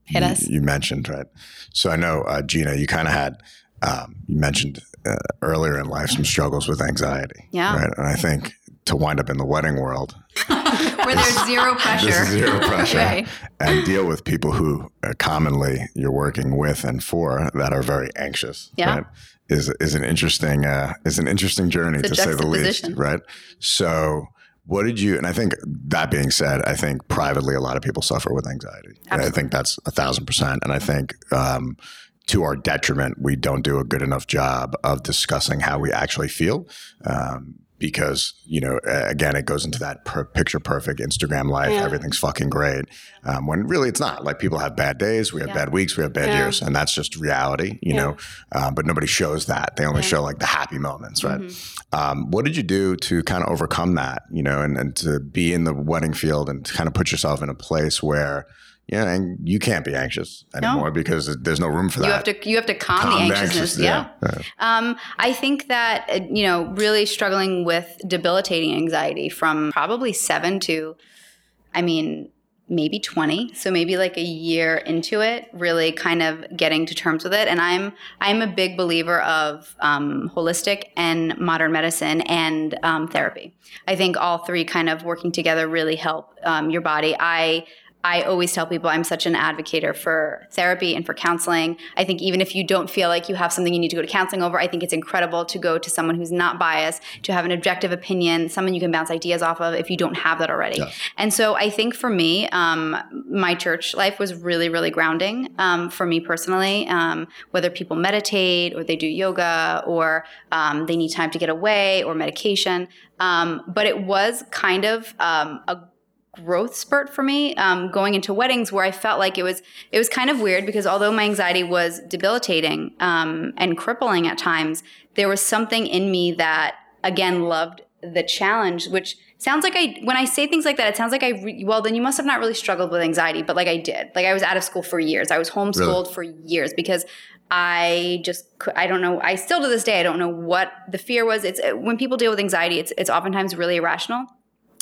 Hit you, us. you mentioned right so i know uh, gina you kind of had um, you mentioned uh, earlier in life some struggles with anxiety Yeah. right and i think to wind up in the wedding world (laughs) Where there's zero (laughs) pressure. Zero pressure. Right. And deal with people who uh, commonly you're working with and for that are very anxious. Yeah. Right? Is is an interesting uh, is an interesting journey to say the least. Right. So what did you and I think that being said, I think privately a lot of people suffer with anxiety. And I think that's a thousand percent. And I think um, to our detriment, we don't do a good enough job of discussing how we actually feel. Um, because you know, again, it goes into that per- picture perfect Instagram life. Yeah. Everything's fucking great. Um, when really it's not. Like people have bad days, we have Yeah. bad weeks, we have bad Yeah. years, and that's just reality. You know, um, but nobody shows that. They only show like the happy moments, right? Mm-hmm. Um, what did you do to kind of overcome that? You know, and, and to be in the wedding field and to kind of put yourself in a place where. Yeah, and you can't be anxious anymore because there's no room for that. You have to you have to calm, Calm the the anxiousness. anxious- yeah. yeah. Um, I think that uh, you know really struggling with debilitating anxiety from probably seven to, I mean, maybe twenty. So maybe like a year into it, really kind of getting to terms with it. And I'm I'm a big believer of um, holistic and modern medicine and um, therapy. I think all three kind of working together really help um, your body. I I always tell people I'm such an advocate for therapy and for counseling. I think even if you don't feel like you have something you need to go to counseling over, I think it's incredible to go to someone who's not biased, to have an objective opinion, someone you can bounce ideas off of if you don't have that already. Yeah. And so I think for me, um, my church life was really, really grounding um, for me personally. Um, whether people meditate or they do yoga or um, they need time to get away or medication. Um, but it was kind of um, a growth spurt for me um, going into weddings where I felt like it was it was kind of weird because although my anxiety was debilitating um, and crippling at times, there was something in me that again loved the challenge, which sounds like I when I say things like that, it sounds like I re- well then you must have not really struggled with anxiety, but like I did. Like I was out of school for years. I was homeschooled for years because I just I don't know. I still to this day I don't know what the fear was. It's when people deal with anxiety, it's it's oftentimes really irrational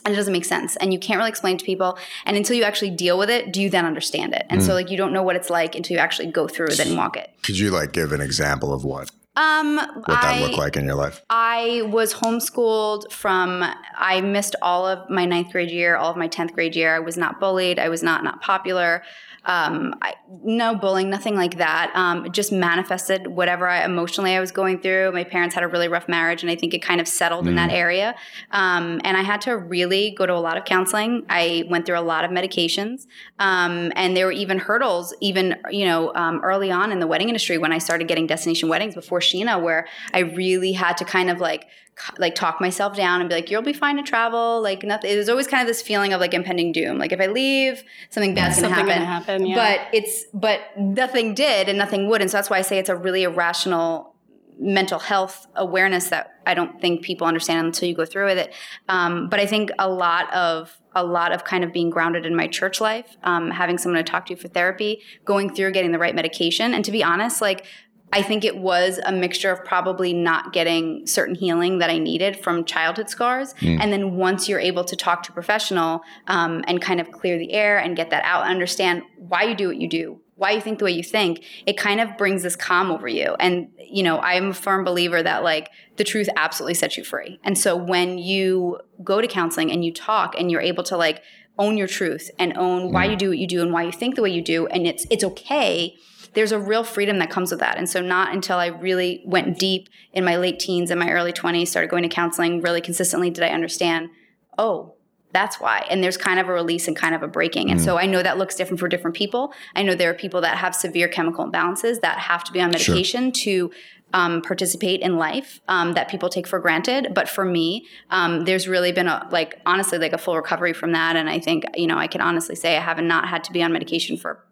and it doesn't make sense and you can't really explain to people and until you actually deal with it do you then understand it and so like you don't know what it's like until you actually go through it and walk it Could you like give an example of what? Um, What that I, look like in your life? I was homeschooled from I missed all of my ninth grade year, all of my tenth grade year. I was not bullied. I was not not popular. Um, I, no bullying, nothing like that. Um, it just manifested whatever I, emotionally I was going through. My parents had a really rough marriage, and I think it kind of settled in that area. Um, and I had to really go to a lot of counseling. I went through a lot of medications, um, and there were even hurdles, even you know, um, early on in the wedding industry when I started getting destination weddings before Sheena, where I really had to kind of like like talk myself down and be like, you'll be fine to travel. Like nothing. There's always kind of this feeling of like impending doom. Like if I leave, something bad's gonna Something happen. gonna happen, yeah. But it's but nothing did and nothing would, and so that's why I say it's a really irrational mental health awareness that I don't think people understand until you go through with it. Um, but I think a lot of a lot of kind of being grounded in my church life, um, having someone to talk to for therapy, going through getting the right medication, and to be honest, like I think it was a mixture of probably not getting certain healing that I needed from childhood scars. And then once you're able to talk to a professional um, and kind of clear the air and get that out and understand why you do what you do, why you think the way you think, it kind of brings this calm over you. And, you know, I'm a firm believer that like the truth absolutely sets you free. And so when you go to counseling and you talk and you're able to like own your truth and own why you do what you do and why you think the way you do, and it's it's okay there's a real freedom that comes with that. And so, not until I really went deep in my late teens and my early 20s, started going to counseling really consistently, did I understand, oh, that's why. And there's kind of a release and kind of a breaking. And so, I know that looks different for different people. I know there are people that have severe chemical imbalances that have to be on medication to. Um, participate in life um, that people take for granted, but for me, um, there's really been a like honestly like a full recovery from that, and I think you know I can honestly say I haven't not had to be on medication for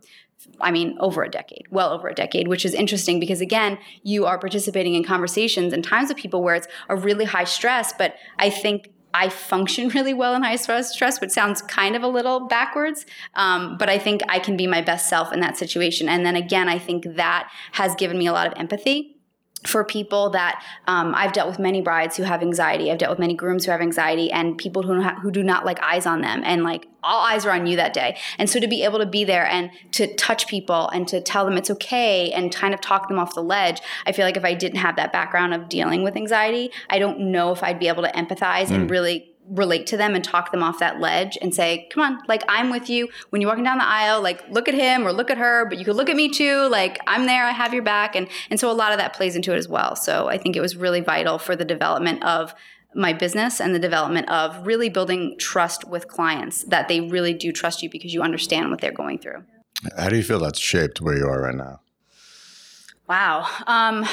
I mean, over a decade, well over a decade, which is interesting because again, you are participating in conversations and times with people where it's a really high stress, but I think I function (laughs) really well in high stress, which sounds kind of a little backwards. Um, but I think I can be my best self in that situation. And then again, I think that has given me a lot of empathy for people that um, I've dealt with many brides who have anxiety. I've dealt with many grooms who have anxiety and people who, ha- who do not like eyes on them. And like all eyes are on you that day. And so to be able to be there and to touch people and to tell them it's okay and kind of talk them off the ledge, I feel like if I didn't have that background of dealing with anxiety, I don't know if I'd be able to empathize and really relate to them and talk them off that ledge and say, come on, like I'm with you. When you're walking down the aisle, like look at him or look at her, but you could look at me too. Like I'm there, I have your back. And and so a lot of that plays into it as well. So I think it was really vital for the development of my business and the development of really building trust with clients that they really do trust you because you understand what they're going through. How do you feel that's shaped where you are right now? Wow. Um,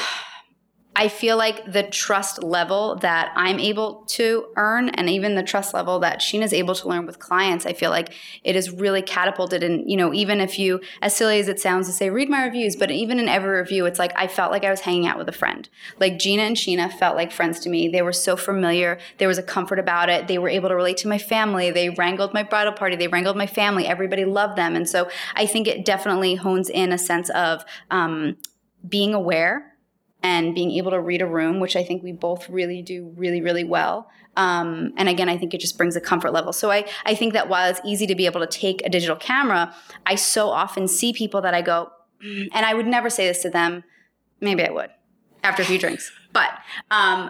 I feel like the trust level that I'm able to earn and even the trust level that Sheena's able to learn with clients, I feel like it is really catapulted. And, you know, even if you, as silly as it sounds to say, read my reviews, but even in every review, it's like I felt like I was hanging out with a friend. Like Gina and Sheena felt like friends to me. They were so familiar. There was a comfort about it. They were able to relate to my family. They wrangled my bridal party. They wrangled my family. Everybody loved them. And so I think it definitely hones in a sense of um, being aware and being able to read a room, which I think we both really do really, really well. Um, and again, I think it just brings a comfort level. So I, I think that while it's easy to be able to take a digital camera, I so often see people that I go, "Mm," and I would never say this to them. Maybe I would after a few drinks, but um,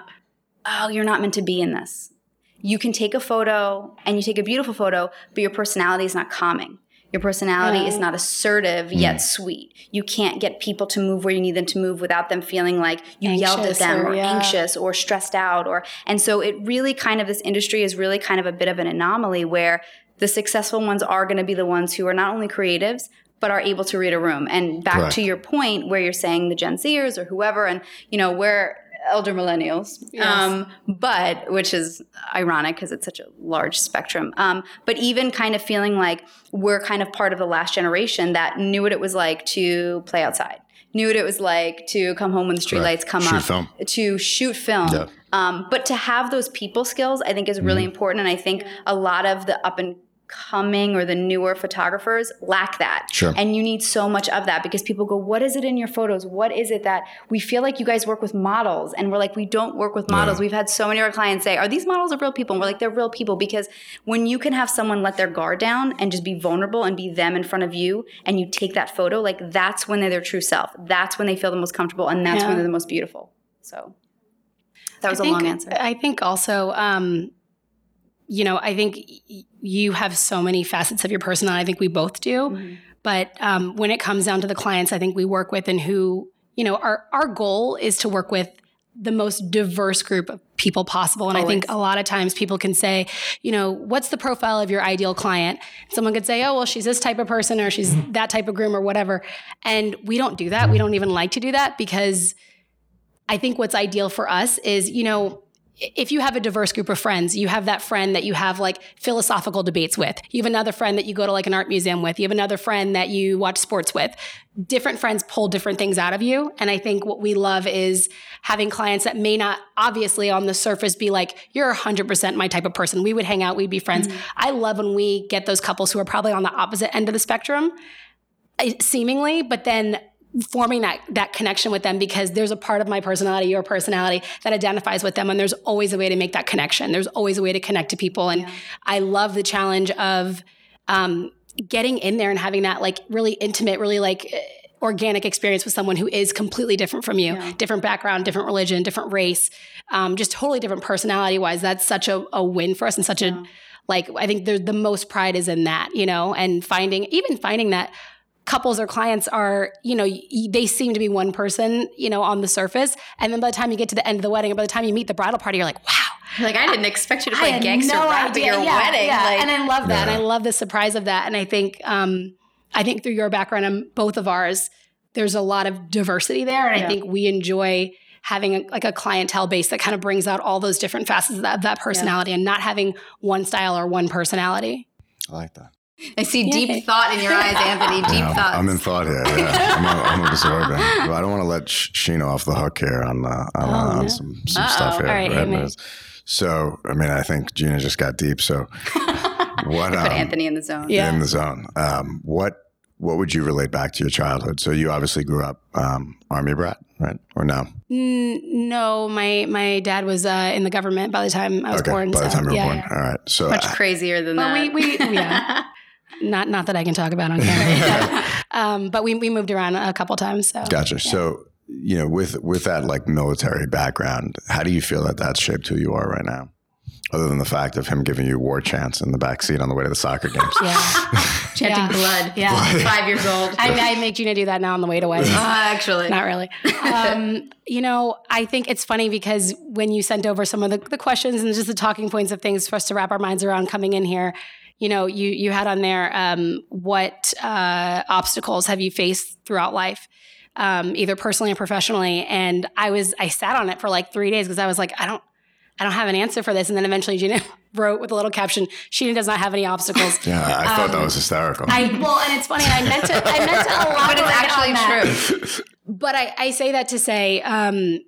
oh, you're not meant to be in this. You can take a photo and you take a beautiful photo, but your personality is not calming. Your personality is not assertive yet mm. sweet. You can't get people to move where you need them to move without them feeling like you yelled at them or- or, yeah. anxious or stressed out or and so it really kind of this industry is really kind of a bit of an anomaly where the successful ones are going to be the ones who are not only creatives but are able to read a room. And back Correct. to your point where you're saying the Gen Zers or whoever and you know we're elder millennials Yes. um, but which is ironic because it's such a large spectrum um, but even kind of feeling like we're kind of part of the last generation that knew what it was like to play outside knew what it was like to come home when the street lights come Shoot up film. to shoot film Yeah. um, but to have those people skills i think is really Mm-hmm. important and i think a lot of the up and coming or the newer photographers lack that Sure. and you need so much of that because people go what is it in your photos what is it that we feel like you guys work with models and we're like we don't work with models Yeah. we've had so many of our clients say are these models of real people and we're like they're real people because when you can have someone let their guard down and just be vulnerable and be them in front of you and you take that photo like that's when they're their true self that's when they feel the most comfortable and that's Yeah. when they're the most beautiful So that was I a think- long answer. I think also, um, you know, I think y- you have so many facets of your personality. I think we both do. Mhm. But um, when it comes down to the clients, I think we work with and who, you know, our our goal is to work with the most diverse group of people possible. And I think a lot of times people can say, you know, what's the profile of your ideal client? Someone could say, oh, well, she's this type of person or she's that type of groom or whatever. And we don't do that. We don't even like to do that because I think what's ideal for us is, you know, if you have a diverse group of friends, you have that friend that you have like philosophical debates with. You have another friend that you go to like an art museum with. You have another friend that you watch sports with. Different friends pull different things out of you. And I think what we love is having clients that may not obviously on the surface be like, you're 100% my type of person. We would hang out, we'd be friends. Mm-hmm. I love when we get those couples who are probably on the opposite end of the spectrum, seemingly, but then forming that that connection with them because there's a part of my personality your personality that identifies with them and there's always a way to make that connection there's always a way to connect to people and Yeah. i love the challenge of um, getting in there and having that like really intimate really like organic experience with someone who is completely different from you Yeah. different background different religion different race um, just totally different personality wise that's such a, a win for us and such Yeah. a like i think the most pride is in that you know and finding even finding that couples or clients are, you know, they seem to be one person, you know, on the surface. And then by the time you get to the end of the wedding, or by the time you meet the bridal party, you're like, wow, Like I didn't expect you to play had gangster no rap idea. at your Yeah, wedding. yeah. Like, and I love that. And I love the surprise of that. And I think, um, I think through your background and both of ours, there's a lot of diversity there. And Yeah. I think we enjoy having a, like a clientele base that kind of brings out all those different facets of that, of that personality and not having one style or one personality. I like that. I see Yay. deep thought in your eyes, Anthony. Deep Yeah, I'm- thoughts. I'm in thought here. Yeah, I'm, I'm absorbing. (laughs) But I don't want to let Sh- Sheena off the hook here on uh, on, Oh, on no. some, some stuff here. All right, hit me. So, I mean, I think Gina just got deep. So, (laughs) what Put um, Anthony in the zone. Yeah. in the zone? Um, what what would you relate back to your childhood? So, you obviously grew up um, army brat, right? Or no? Mm, no, my my dad was uh, in the government by the time I was okay, born. by the so, time you were yeah, born. yeah. All right. So, Much uh, crazier than But that. we- we- yeah. (laughs) Not not that I can talk about on camera. (laughs) (laughs) um, but we we moved around a couple times. So Gotcha. So, you know, with with that like military background, how do you feel that that's shaped who you are right now? Other than the fact of him giving you war chants in the back seat on the way to the soccer games. yeah, (laughs) Chanting Yeah. blood. Yeah. Five years old. I, I make Gina do that now on the way to weddings. Uh, actually. Not really. Um, you know, I think it's funny because when you sent over some of the, the questions and just the talking points of things for us to wrap our minds around coming in here, you know, you you had on there um, what uh, obstacles have you faced throughout life, um, either personally or professionally. And I was I sat on it for like three days because I was like, I don't I don't have an answer for this. And then eventually Gina (laughs) wrote with a little caption, Sheena does not have any obstacles. (laughs) Yeah, I thought that was hysterical. Um, I well, and it's funny. I meant to I meant to (laughs) elaborate But it's actually on that. true. But I, I say that to say, um,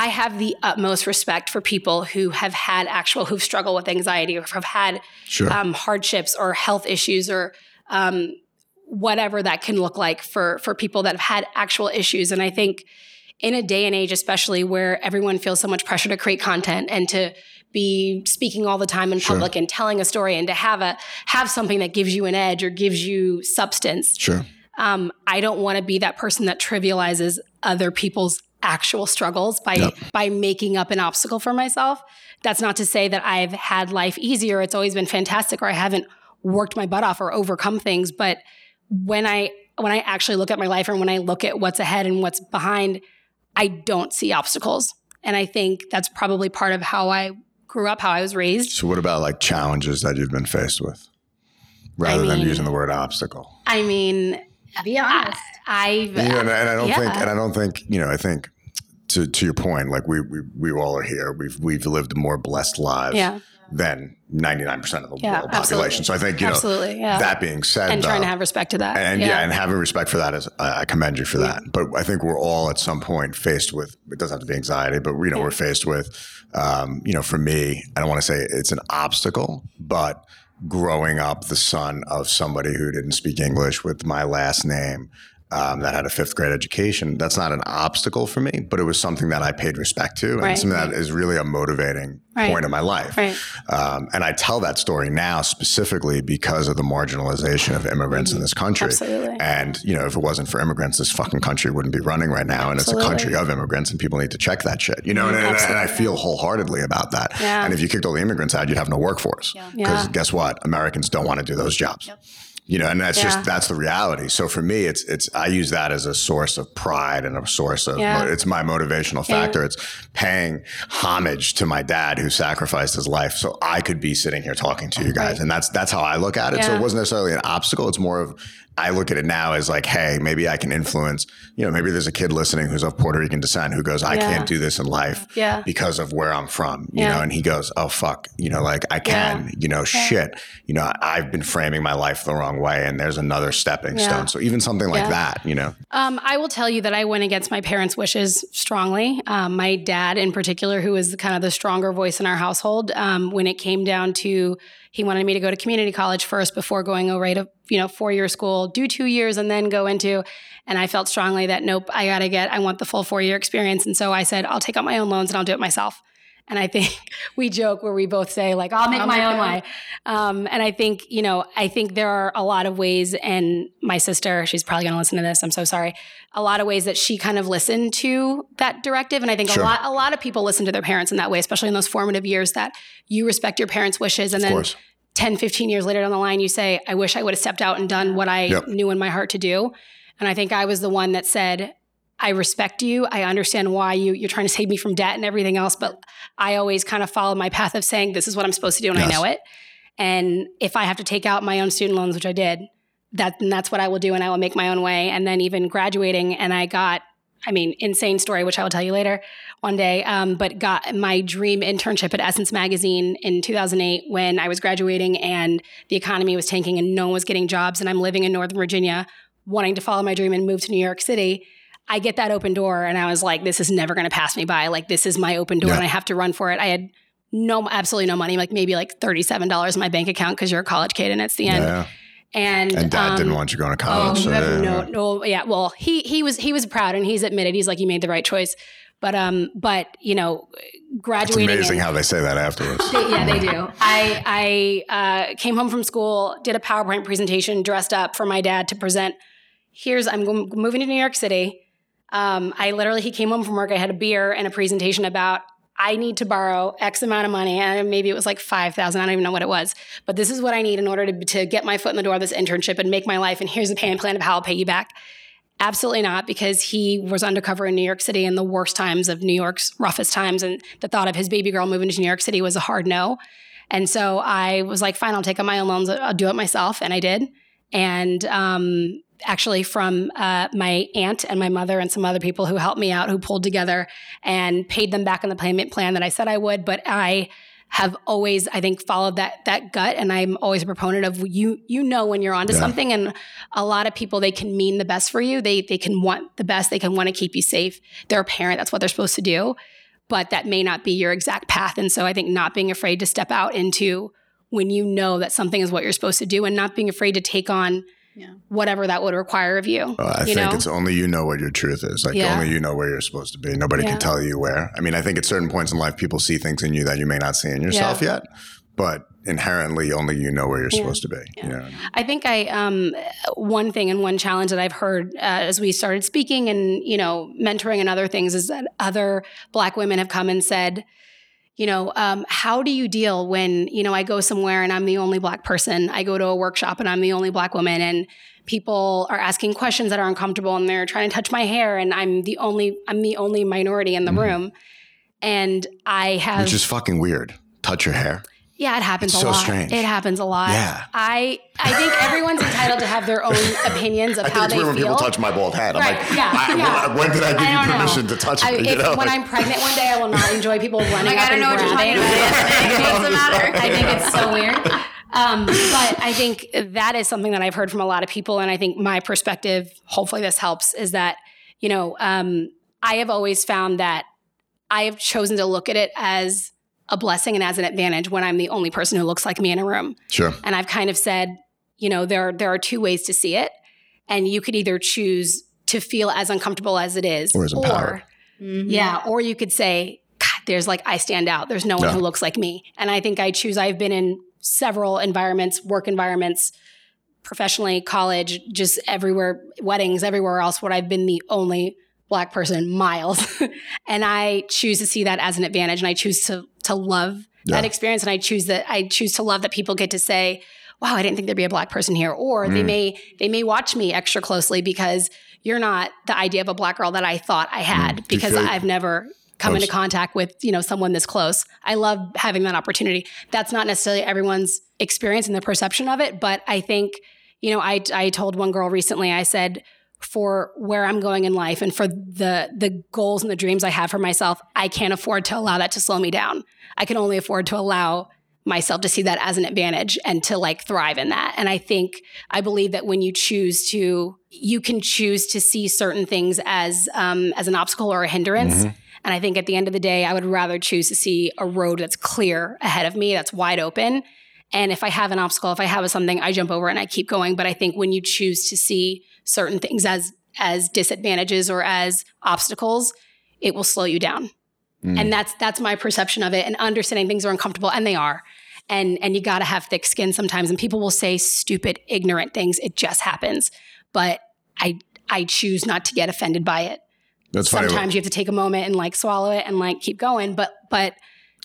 I have the utmost respect for people who have had actual, who've struggled with anxiety or have had sure. um, hardships or health issues or um, whatever that can look like for for people that have had actual issues. And I think in a day and age, especially where everyone feels so much pressure to create content and to be speaking all the time in Sure. public and telling a story and to have a have something that gives you an edge or gives you substance sure. um, I don't want to be that person that trivializes other people's actual struggles by Yep. by making up an obstacle for myself. That's not to say that I've had life easier. It's always been fantastic, or I haven't worked my butt off or overcome things. But when I when I actually look at my life and when I look at what's ahead and what's behind, I don't see obstacles. And I think that's probably part of how I grew up, how I was raised. So, what about like challenges that you've been faced with, rather than mean- using the word obstacle? I mean, (laughs) Be honest. I've Yeah, and, and I don't yeah. think, and I don't think, you know, I think to to your point, like we we, we all are here. We've we've lived more blessed lives yeah, than ninety nine percent of the Yeah, world population. absolutely. So I think you know absolutely, yeah. that being said, and trying though, to have respect to that. and yeah. and having respect for that is I I commend you for that. But I think we're all at some point faced with it doesn't have to be anxiety, but you know Yeah. we're faced with um, you know for me I don't want to say it's an obstacle, but growing up the son of somebody who didn't speak English with my last name. Um, that had a fifth grade education. That's not an obstacle for me, but it was something that I paid respect to, and Right. something that is really a motivating Right. point in my life. Right. Um, and I tell that story now specifically because of the marginalization of immigrants in this country. Absolutely. And you know, if it wasn't for immigrants, this fucking country wouldn't be running right now. And it's a country of immigrants, and people need to check that shit. You know, and, and, and I feel wholeheartedly about that. Yeah. And if you kicked all the immigrants out, you'd have no workforce. Because Yeah. guess what? Americans don't want to do those jobs. You know, and that's Yeah. just that's the reality. So for me, it's it's I use that as a source of pride and a source of Yeah. it's my motivational factor. It's paying homage to my dad who sacrificed his life so I could be sitting here talking to you guys. And that's that's how I look at it. So it wasn't necessarily an obstacle. It's more of I look at it now as like, hey, maybe I can influence, you know, maybe there's a kid listening who's of Puerto Rican descent who goes, I Yeah. can't do this in life Yeah. because of where I'm from, you Yeah. know, and he goes, oh, fuck, you know, like I can, you know, shit, you know, I've been framing my life the wrong way and there's another stepping stone. So even something like that, you know, Um, I will tell you that I went against my parents' wishes strongly. Um, my dad, in particular, who was kind of the stronger voice in our household, um, when it came down to he wanted me to go to community college first before going away to you know four year school, do two years, and then go into. And I felt strongly that nope, I got to get, I want the full four year experience. And so I said, I'll take out my own loans and I'll do it myself. And I think (laughs) we joke where we both say like, I'll make my own way. Um, and I think, you know, I think there are a lot of ways, and my sister, she's probably going to listen to this. I'm so sorry. A lot of ways that she kind of listened to that directive, and I think Sure. a lot, a lot of people listen to their parents in that way, especially in those formative years that you respect your parents' wishes, and of then course. 10, 15 years later down the line, you say, I wish I would have stepped out and done what I Yep. knew in my heart to do. And I think I was the one that said, I respect you. I understand why you, you're trying to save me from debt and everything else. But I always kind of followed my path of saying, this is what I'm supposed to do and Yes. I know it. And if I have to take out my own student loans, which I did, that, then that's what I will do and I will make my own way. And then even graduating, and I got, I mean, insane story, which I will tell you later one day, um, but got my dream internship at Essence Magazine in 2008 when I was graduating and the economy was tanking and no one was getting jobs. And I'm living in Northern Virginia, wanting to follow my dream and move to New York City. I get that open door and I was like, this is never going to pass me by. Like, this is my open door Yeah. and I have to run for it. I had no, absolutely no money, like maybe like $37 in my bank account because you're a college kid and it's the end. yeah. And, And dad um, didn't want you going to Oh, college. you so yeah. no, no, yeah. Well, he he was he was proud, and he's admitted he's like you made the right choice. But um, but you know, graduating. It's amazing and- how they say that afterwards. they- yeah, they do. (laughs) I I uh, came home from school, did a PowerPoint presentation, dressed up for my dad to present. Here's I'm moving to New York City. Um, I literally he came home from work. I had a beer and a presentation about I need to borrow X amount of money, and maybe it was like five thousand. I don't even know what it was, but this is what I need in order to to get my foot in the door of this internship and make my life. And here's the payment plan of how I'll pay you back. Absolutely not, because he was undercover in New York City in the worst times of New York's roughest times. And the thought of his baby girl moving to New York City was a hard no. And so I was like, fine, I'll take out my own loans. I'll do it myself. And I did. And um, actually, from uh, my aunt and my mother and some other people who helped me out, who pulled together and paid them back on the payment plan that I said I would. But I have always, I think, followed that that gut, and I'm always a proponent of you. You know when you're onto Yeah. something, and a lot of people they can mean the best for you. They they can want the best. They can want to keep you safe. They're a parent. That's what they're supposed to do. But that may not be your exact path. And so I think not being afraid to step out into when you know that something is what you're supposed to do, and not being afraid to take on Yeah. whatever that would require of you. Uh, I you think know? it's only you know what your truth is. Like Yeah. only you know where you're supposed to be. Nobody Yeah. can tell you where. I mean, I think at certain points in life, people see things in you that you may not see in yourself yet, but inherently, only you know where you're Yeah. supposed to be. You know? I think I um, one thing and one challenge that I've heard uh, as we started speaking and you know mentoring and other things is that other Black women have come and said, you know, um, how do you deal when you know I go somewhere and I'm the only Black person? I go to a workshop and I'm the only Black woman and people are asking questions that are uncomfortable and they're trying to touch my hair and I'm the only I'm the only minority in the room. And I have Which is fucking weird. Touch your hair. Yeah, it happens It's a so lot. strange. It happens a lot. Yeah. I I think everyone's entitled to have their own (laughs) opinions of I how think it's they weird when feel. people touch my bald head. I'm Right, like, yeah, I- yeah. when- when did I give I you don't know. permission to touch I, me? You know? when Like- I'm pregnant one day, I will not enjoy people (laughs) running Like, up I don't and know what you're talking about. (laughs) What's the matter? I think it's so weird. Um, but I think that is something that I've heard from a lot of people, and I think my perspective, hopefully this helps, is that you know um, I have always found that I have chosen to look at it as a blessing and as an advantage when I'm the only person who looks like me in a room. Sure. And I've kind of said, you know, there there are two ways to see it. and you could either choose to feel as uncomfortable as it is, Or as empowered. Mm-hmm. yeah, or you could say, God, there's like I stand out. There's no one Yeah. who looks like me, and I think I choose. I've been in several environments, work environments, professionally, college, just everywhere, weddings, everywhere else, where I've been the only black person miles, (laughs) and I choose to see that as an advantage, and I choose to to love that experience, and I choose that I choose to love that people get to say. Wow, I didn't think there'd be a black person here. Or they Mm. may they may watch me extra closely because you're not the idea of a black girl that I thought I had Mm. Because I've never come into contact with you know someone this close. I love having that opportunity. That's not necessarily everyone's experience and the perception of it, but I think you know I I told one girl recently. I said for where I'm going in life and for the the goals and the dreams I have for myself, I can't afford to allow that to slow me down. I can only afford to allow myself to see that as an advantage and to like thrive in that. And I think I believe that when you choose to, you can choose to see certain things as um, as an obstacle or a hindrance. Mhm. And I think at the end of the day, I would rather choose to see a road that's clear ahead of me, that's wide open. And if I have an obstacle, if I have something, I jump over and I keep going. But I think when you choose to see certain things as as disadvantages or as obstacles, it will slow you down. Mm. And that's that's my perception of it. And understanding things are uncomfortable, and they are. And and you got to have thick skin sometimes. And people will say stupid, ignorant things. It just happens. But I I choose not to get offended by it. That's funny. Sometimes you have to take a moment and like swallow it and like keep going. But but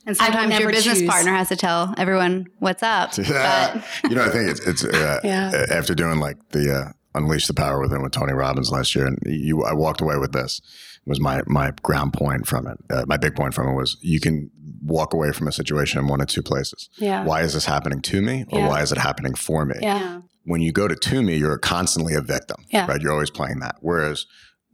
And sometimes your business choose. partner has to tell everyone what's up. (laughs) Yeah. But you know, I think it's it's (laughs) uh, Yeah. after doing like the uh, unleash the power within with Tony Robbins last year, and you, I walked away with this. It Was my my ground point from it. Uh, my big point from it was you can walk away from a situation in one of two places. yeah. Why is this happening to me, or Yeah. why is it happening for me? Yeah. When you go to to me, you're constantly a victim. Yeah. Right. You're always playing that. Whereas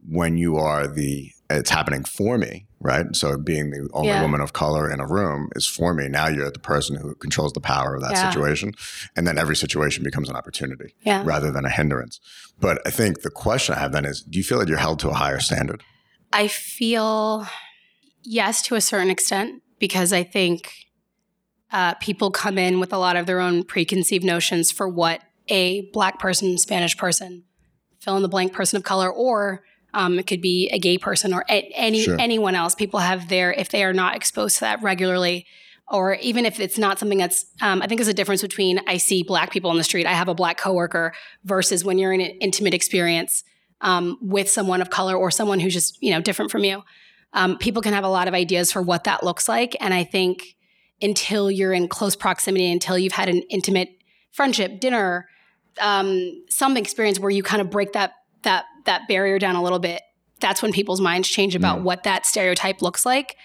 when you are the it's happening for me, right? So being the only Yeah. woman of color in a room is for me. Now you're the person who controls the power of that Yeah. situation. And then every situation becomes an opportunity Yeah. rather than a hindrance. But I think the question I have then is do you feel that you're held to a higher standard? I feel yes to a certain extent because I think uh, people come in with a lot of their own preconceived notions for what a black person, Spanish person, fill in the blank person of color, or um, it could be a gay person or any Sure. anyone else. People have their if they are not exposed to that regularly. Or even if it's not something that's, um, I think there's a difference between I see black people on the street, I have a black coworker, versus when you're in an intimate experience um, with someone of color or someone who's just you know different from you um, people can have a lot of ideas for what that looks like and i think until you're in close proximity until you've had an intimate friendship dinner um, some experience where you kind of break that that that barrier down a little bit that's when people's minds change about Mm. what that stereotype looks like.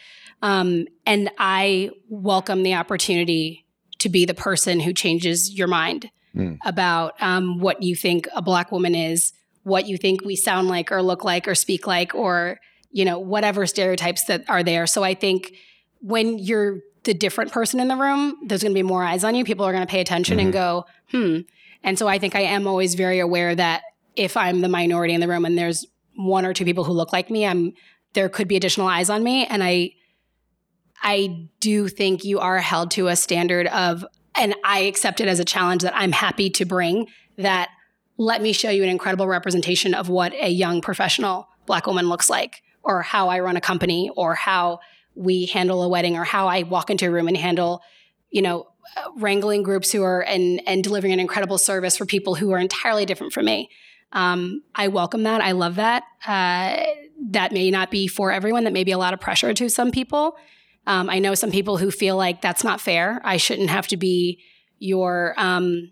Um, and i welcome the opportunity to be the person who changes your mind Mm. about um, what you think a black woman is what you think we sound like or look like or speak like or you know whatever stereotypes that are there. So i think when you're the different person in the room there's going to be more eyes on you. People are going to pay attention and go hmm. And so i think i am always very aware that if i'm the minority in the room and there's one or two people who look like me i'm there could be additional eyes on me. And i i do think you are held to a standard of and i accept it as a challenge that i'm happy to bring that let me show you an incredible representation of what a young professional black woman looks like or how i run a company or how we handle a wedding or how i walk into a room and handle you know uh, wrangling groups who are and and delivering an incredible service for people who are entirely different from me um, i welcome that i love that uh, that may not be for everyone that may be a lot of pressure to some people um, i know some people who feel like that's not fair i shouldn't have to be your um,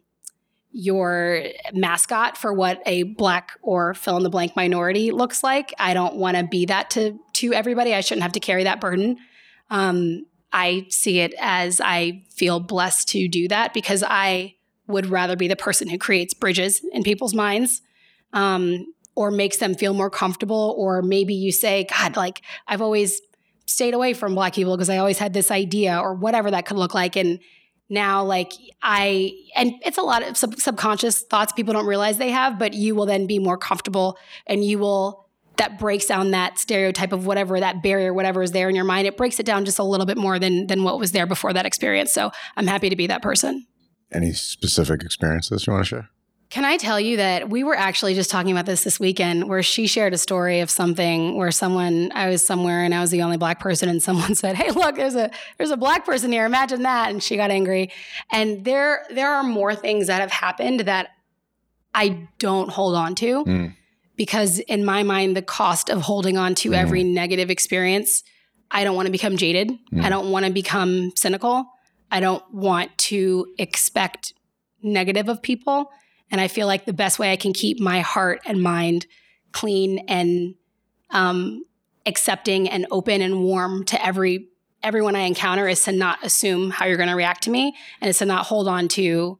your mascot for what a black or fill in the blank minority looks like. I don't want to be that to to everybody. I shouldn't have to carry that burden. Um, I see it as I feel blessed to do that because I would rather be the person who creates bridges in people's minds. Um, or makes them feel more comfortable, or maybe you say, God, like I've always stayed away from black people because I always had this idea, or whatever that could look like. And now like i and it's a lot of sub- subconscious thoughts people don't realize they have but you will then be more comfortable and you will that breaks down that stereotype of whatever that barrier whatever is there in your mind it breaks it down just a little bit more than than what was there before that experience so i'm happy to be that person Any specific experiences you want to share? Can I tell you that we were actually just talking about this this weekend where she shared a story of something where someone I was somewhere and I was the only black person and someone (laughs) said, "Hey, look, there's a there's a black person here. Imagine that." And she got angry. And there there are more things that have happened that I don't hold on to Mm. because in my mind the cost of holding on to Mm. every negative experience, I don't want to become jaded. Mm. I don't want to become cynical. I don't want to expect negative of people. And I feel like the best way I can keep my heart and mind clean and um, accepting and open and warm to every everyone I encounter is to not assume how you're going to react to me, and it's to not hold on to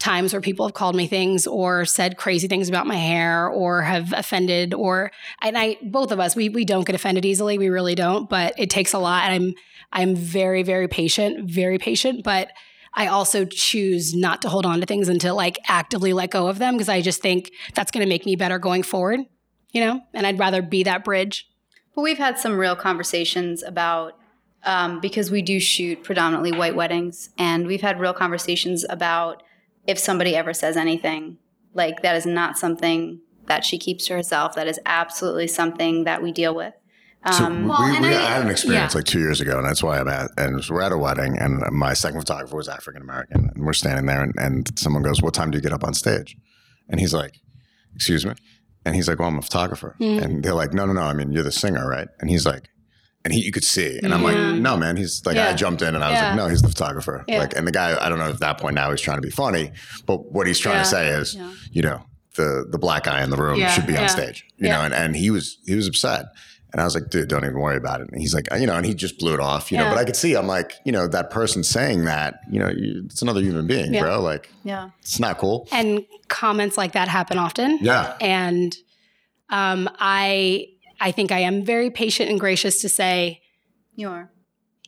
times where people have called me things or said crazy things about my hair or have offended or and I both of us we we don't get offended easily. We really don't but it takes a lot. And I'm I'm very very patient very patient. But I also choose not to hold on to things and to like actively let go of them because I just think that's going to make me better going forward you know and I'd rather be that bridge But we've had some real conversations about um, because we do shoot predominantly white weddings, and we've had real conversations about if somebody ever says anything like that is not something that she keeps to herself. That is absolutely something that we deal with. So Um, we, well, we I- had an experience yeah. like two years ago, and that's why I'm at. And we're at a wedding, and my second photographer was African American, and we're standing there, and, and someone goes, "What time do you get up on stage?" And he's like, "Excuse me," and he's like, "Well, I'm a photographer," Mhm. and they're like, "No, no, no. I mean, you're the singer, right?" And he's like. And he, you could see, and I'm Yeah. like, no, man. He's like, I jumped in, and I was Yeah. like, no, he's the photographer. Yeah. Like, and the guy, I don't know if at that point now he's trying to be funny, but what he's trying Yeah. to say is, Yeah. you know, the the black guy in the room Yeah. should be on stage, you Yeah. know. And, and he was he was upset, and I was like, dude, don't even worry about it. And he's like, you know, and he just blew it off, you know. But I could see, I'm like, you know, that person saying that, you know, you, it's another human being, Yeah. bro. Like, yeah. it's not cool. and comments like that happen often Yeah, and um, I I think I am very patient and gracious to say You are.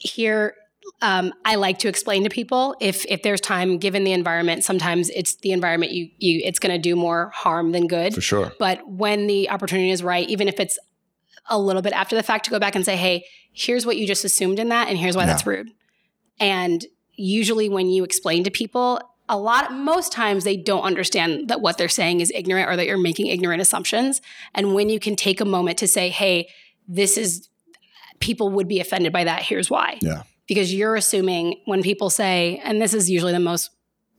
here um, I like to explain to people if if there's time given the environment sometimes it's the environment you you it's going to do more harm than good for sure. but when the opportunity is right even if it's a little bit after the fact to go back and say hey here's what you just assumed in that and here's why Yeah. that's rude. And usually when you explain to people a lot most times they don't understand that what they're saying is ignorant or that you're making ignorant assumptions. And when you can take a moment to say hey this is people would be offended by that here's why. Yeah. because you're assuming when people say and this is usually the most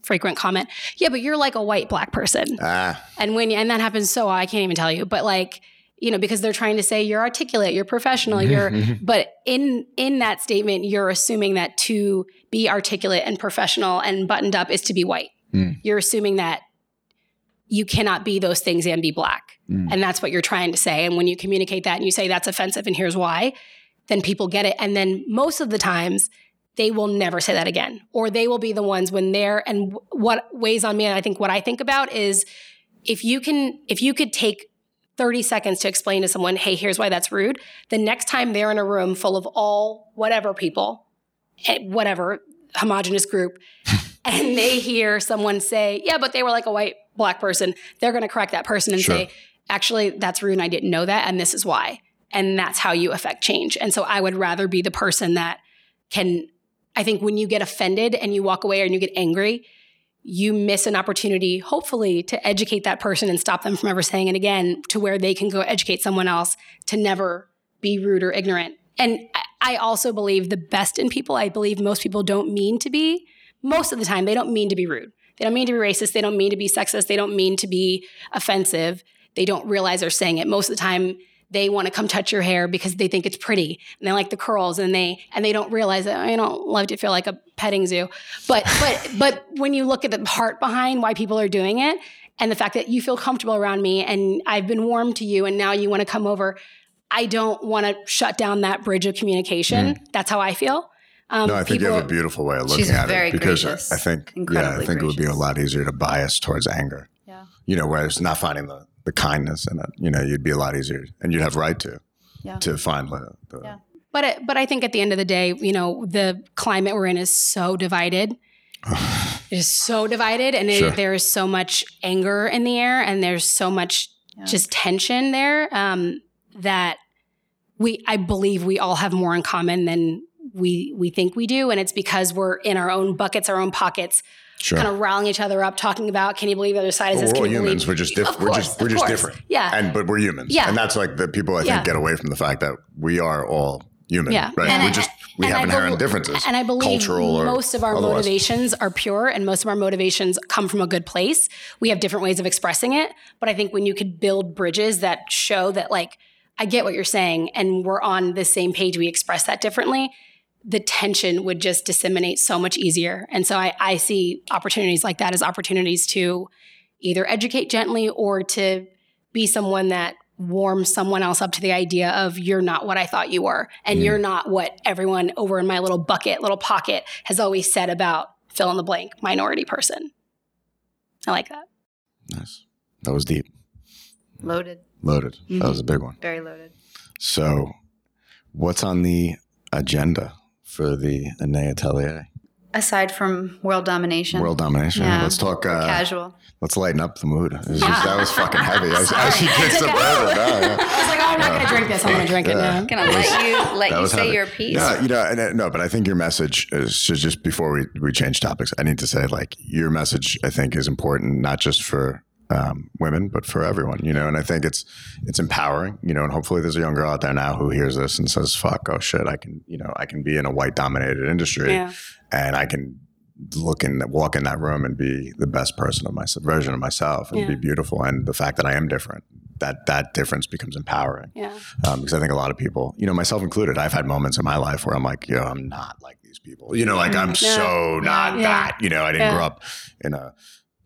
frequent comment yeah but you're like a white black person. Ah, and when and that happens so I can't even tell you, but like you know because they're trying to say you're articulate, you're professional, you're (laughs) but in in that statement you're assuming that to be articulate and professional and buttoned up is to be white. Mm. You're assuming that you cannot be those things and be black. Mm. And that's what you're trying to say. And when you communicate that and you say that's offensive and here's why, then people get it. And then most of the times they will never say that again. Or they will be the ones when they're and what weighs on me and I think what I think about is if you can if you could take 30 seconds to explain to someone, hey, here's why that's rude. The next time they're in a room full of all whatever people, eh, whatever homogenous group, (laughs) and they hear someone say, yeah, but they were like a white black person, they're going to correct that person and Sure. say, actually, that's rude and I didn't know that. And this is why. And that's how you affect change. And so I would rather be the person that can, I think when you get offended and you walk away and you get angry, you miss an opportunity, hopefully, to educate that person and stop them from ever saying it again to where they can go educate someone else to never be rude or ignorant. And I- also believe the best in people, I believe most people don't mean to be, most of the time, they don't mean to be rude. They don't mean to be racist. They don't mean to be sexist. They don't mean to be offensive. They don't realize they're saying it. Most of the time, they want to come touch your hair because they think it's pretty and they like the curls and they and they don't realize that I don't love to feel like a petting zoo. But but (laughs) but when you look at the heart behind why people are doing it and the fact that you feel comfortable around me and I've been warm to you and now you want to come over, I don't want to shut down that bridge of communication. That's how I feel. Um, no, I think you have a beautiful way of looking She's at very it because gracious. I think, yeah, I Incredibly think it would be a lot easier to bias towards anger. Yeah. You know, whereas not finding the, the kindness in it, you know, you'd be a lot easier, and you'd have right to Yeah. to find the, the Yeah. But it, but I think at the end of the day, you know, the climate we're in is so divided. (sighs) it is so divided, and it- there is so much anger in the air, and there's so much Yeah. just tension there um, that we, I believe, we all have more in common than we we think we do, and it's because we're in our own buckets, our own pockets Sure. kind of rallying each other up, talking about, can you believe the other side is this? we're all you believe- humans. We're just different. We're course, just we're just course. different. Yeah. And but we're humans. Yeah. And that's like the people I think Yeah. get away from the fact that we are all human. Yeah. Right. And we I- just we have I inherent bel- differences. And I believe cultural or most of our otherwise. motivations are pure and most of our motivations come from a good place. We have different ways of expressing it. But I think when you could build bridges that show that, like, I get what you're saying and we're on the same page, we express that differently, the tension would just disseminate so much easier. And so I, I see opportunities like that as opportunities to either educate gently or to be someone that warms someone else up to the idea of you're not what I thought you were, and Mm. you're not what everyone over in my little bucket, little pocket has always said about fill in the blank minority person. I like that. Nice. That was deep. Loaded, Loaded. That Mm-hmm. was a big one. very loaded. So, what's on the agenda for the Anée Atelier? Aside from world domination, World domination. Yeah. Let's talk. Uh, casual. let's lighten up the mood. Was just- that was fucking heavy. I, was, I, she Sorry. gets up out of it. No, yeah. (laughs) I was like, oh, I'm not going to drink this. I'm going to drink it Yeah. now. Gonna let you let you say heavy. your piece. Yeah, you know, and, uh, no, but I think your message is so just before we, we change topics, I need to say like your message I think is important not just for um, women but for everyone, you know, and I think it's it's empowering, you know, and hopefully there's a young girl out there now who hears this and says, "Fuck, oh shit, I can, you know, I can be in a white dominated industry Yeah. and I can look in walk in that room and be the best person of my version of myself and be beautiful and the fact that I am different that that difference becomes empowering Yeah. um, because I think a lot of people, you know, myself included, I've had moments in my life where I'm like, yo, I'm not like these people. You know, like I'm so not Yeah. that. You know, I didn't Yeah. grow up in a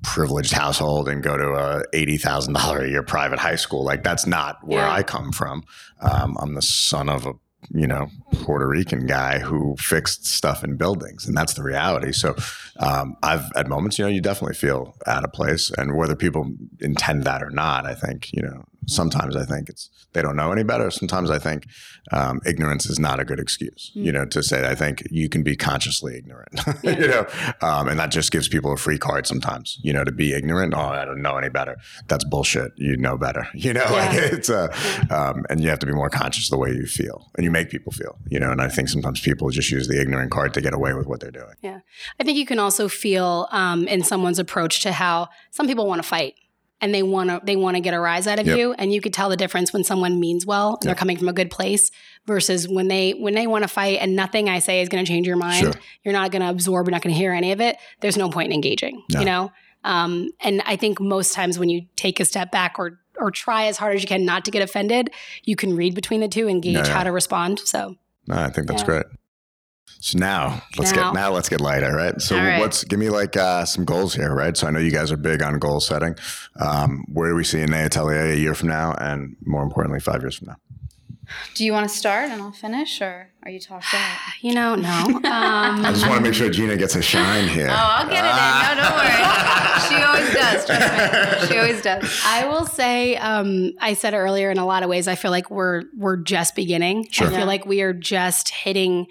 privileged household and go to a eighty thousand dollar a year private high school. Like that's not where Yeah. I come from. Um, I'm the son of a you know Puerto Rican guy who fixed stuff in buildings, and that's the reality. So um, I've at moments, you know, you definitely feel out of place, and whether people intend that or not, I think you know sometimes I think it's they don't know any better. Sometimes I think um, ignorance is not a good excuse. You know, to say I think you can be consciously ignorant. (laughs) you know, um, and that just gives people a free card sometimes. You know, to be ignorant. Oh, I don't know any better. That's bullshit. You know better. (laughs) You know, like it's a, um, and you have to be more conscious of the way you feel, and you make people feel. You know, and I think sometimes people just use the ignorant card to get away with what they're doing. Yeah. I think you can also feel um, in someone's approach to how some people want to fight and they want to they want to get a rise out of Yep. you and you could tell the difference when someone means well and they're coming from a good place versus when they when they want to fight and nothing I say is going to change your mind. Sure. You're not going to absorb, you're not going to hear any of it. There's no point in engaging, No. you know? Um, and I think most times when you take a step back or or try as hard as you can not to get offended, you can read between the two and gauge Yeah, yeah. how to respond. So No, I think that's Yeah. great. So now let's Now. get now let's get lighter, right? So All right. what's give me like uh, some goals here, right? So I know you guys are big on goal setting. Um, where do we see Anée Atelier a year from now, and more importantly, five years from now? Do you want to start and I'll finish, or are you talking? (sighs) you know, no. (laughs) Um, I just want to make sure Gina gets a shine here. Oh, I'll get it in. No, don't worry. (laughs) She always does. Trust me. She always does. I will say, um, I said earlier. In a lot of ways, I feel like we're we're just beginning. Sure. I feel Yeah. like we are just hitting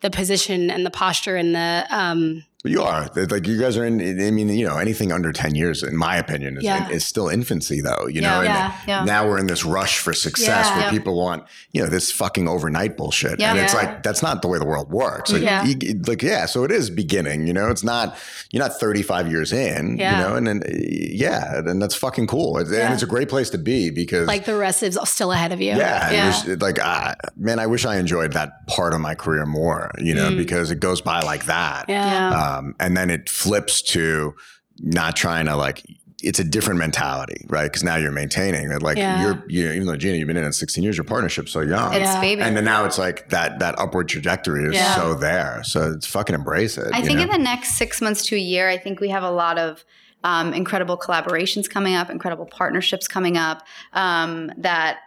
the position and the posture and the um, But you are like you guys are in. I mean, you know, anything under ten years, in my opinion, is, Yeah. is still infancy, though. You know, and Yeah, yeah. now we're in this rush for success where people want you know this fucking overnight bullshit, and it's like that's not the way the world works. Like, Yeah. you- like yeah, so it is beginning. You know, it's not you're not 35 years in. You know, and then uh, yeah, and that's fucking cool, and it's a great place to be because like the rest is still ahead of you. yeah, there's- like ah, man, I wish I enjoyed that part of my career more. You know, because it goes by like that. Mm. Yeah. Um, and then it flips to not trying to like. It's a different mentality, right? Because now you're maintaining that, like Yeah. you're, you even though Gina, you've been in it 16 years, your partnership's so young, It's Yeah. baby. and then now it's like that that upward trajectory is Yeah. so there. So it's fucking embrace it. I think know? in the next six months to a year, I think we have a lot of um, incredible collaborations coming up, incredible partnerships coming up um, that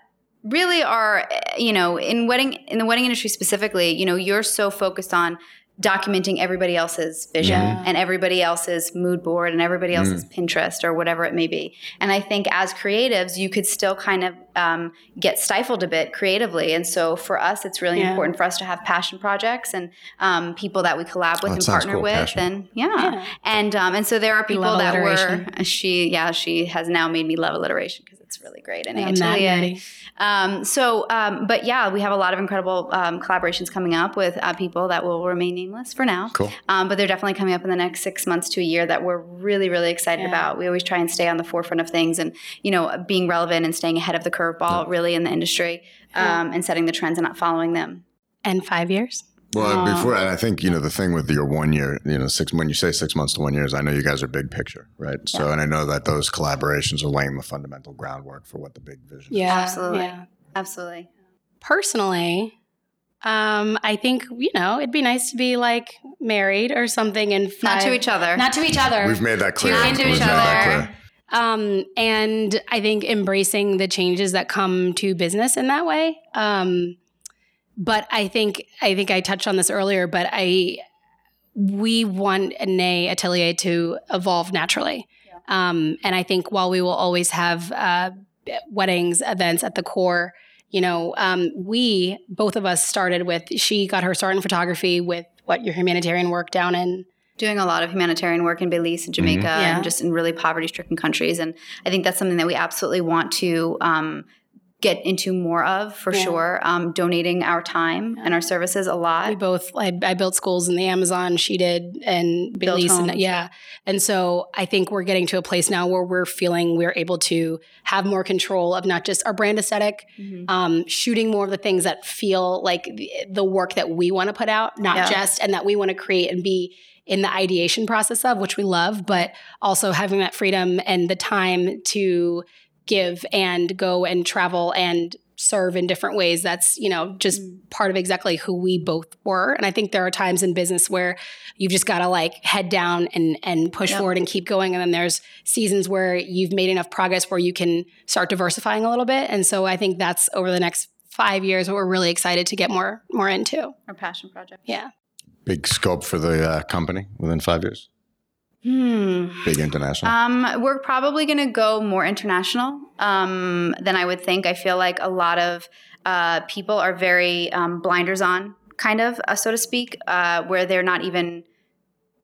really are, eh, you know, in wedding in the wedding industry specifically. You know, you're so focused on documenting everybody else's vision Yeah. and everybody else's mood board and everybody else's Pinterest or whatever it may be. And I think as creatives, you could still kind of um, get stifled a bit creatively. And so for us, it's really Yeah. important for us to have passion projects and um, people that we collab with Oh, and partner cool, with. passion. And yeah. Yeah. And um, and so there are people that were (laughs) she yeah she has now made me love alliteration because it's really great. And I'm not Atelier. Um, so, um, but yeah, we have a lot of incredible um, collaborations coming up with uh, people that will remain nameless for now. Cool. Um, but they're definitely coming up in the next six months to a year that we're really, really excited Yeah. about. We always try and stay on the forefront of things and, you know, being relevant and staying ahead of the curveball really in the industry um, and setting the trends and not following them. And five years. Well, Aw. before, and I think, you know, the thing with your one year, you know, six, when you say six months to one years, I know you guys are big picture, right? So, and I know that those collaborations are laying the fundamental groundwork for what the big vision is. Yeah. Absolutely. yeah. Absolutely. Personally, um, I think, you know, it'd be nice to be like married or something and Not to each other. Not to each other. We've made that clear. Not to We've each made that other. clear. Um, and I think embracing the changes that come to business in that way. Um, but I think I think I touched on this earlier, but I we want Anée Atelier to evolve naturally. Um, and I think while we will always have uh, weddings, events at the core, you know, um, we both of us started with. She got her start in photography with what your humanitarian work down in doing a lot of humanitarian work in Belize and Jamaica Yeah. and just in really poverty stricken countries. And I think that's something that we absolutely want to um, get into more of for Yeah. sure. Um, donating our time and our services a lot. We both, I, I built schools in the Amazon. She did, and Built Belize, and yeah. And so I think we're getting to a place now where we're feeling we're able to have more control of not just our brand aesthetic, Mhm. um, shooting more of the things that feel like the, the work that we want to put out, not Yeah. just and that we want to create and be in the ideation process of, which we love, but also having that freedom and the time to give and go and travel and serve in different ways. That's, you know, just part of exactly who we both were. And I think there are times in business where you've just got to like head down and and push Yep. forward and keep going. And then there's seasons where you've made enough progress where you can start diversifying a little bit. And so I think that's over the next five years what we're really excited to get more more into. Our passion project. Yeah. Big scope for the uh, company within five years. Hmm. Big international. Um, we're probably going to go more international um, than I would think. I feel like a lot of uh, people are very um, blinders on, kind of, uh, so to speak, uh, where they're not even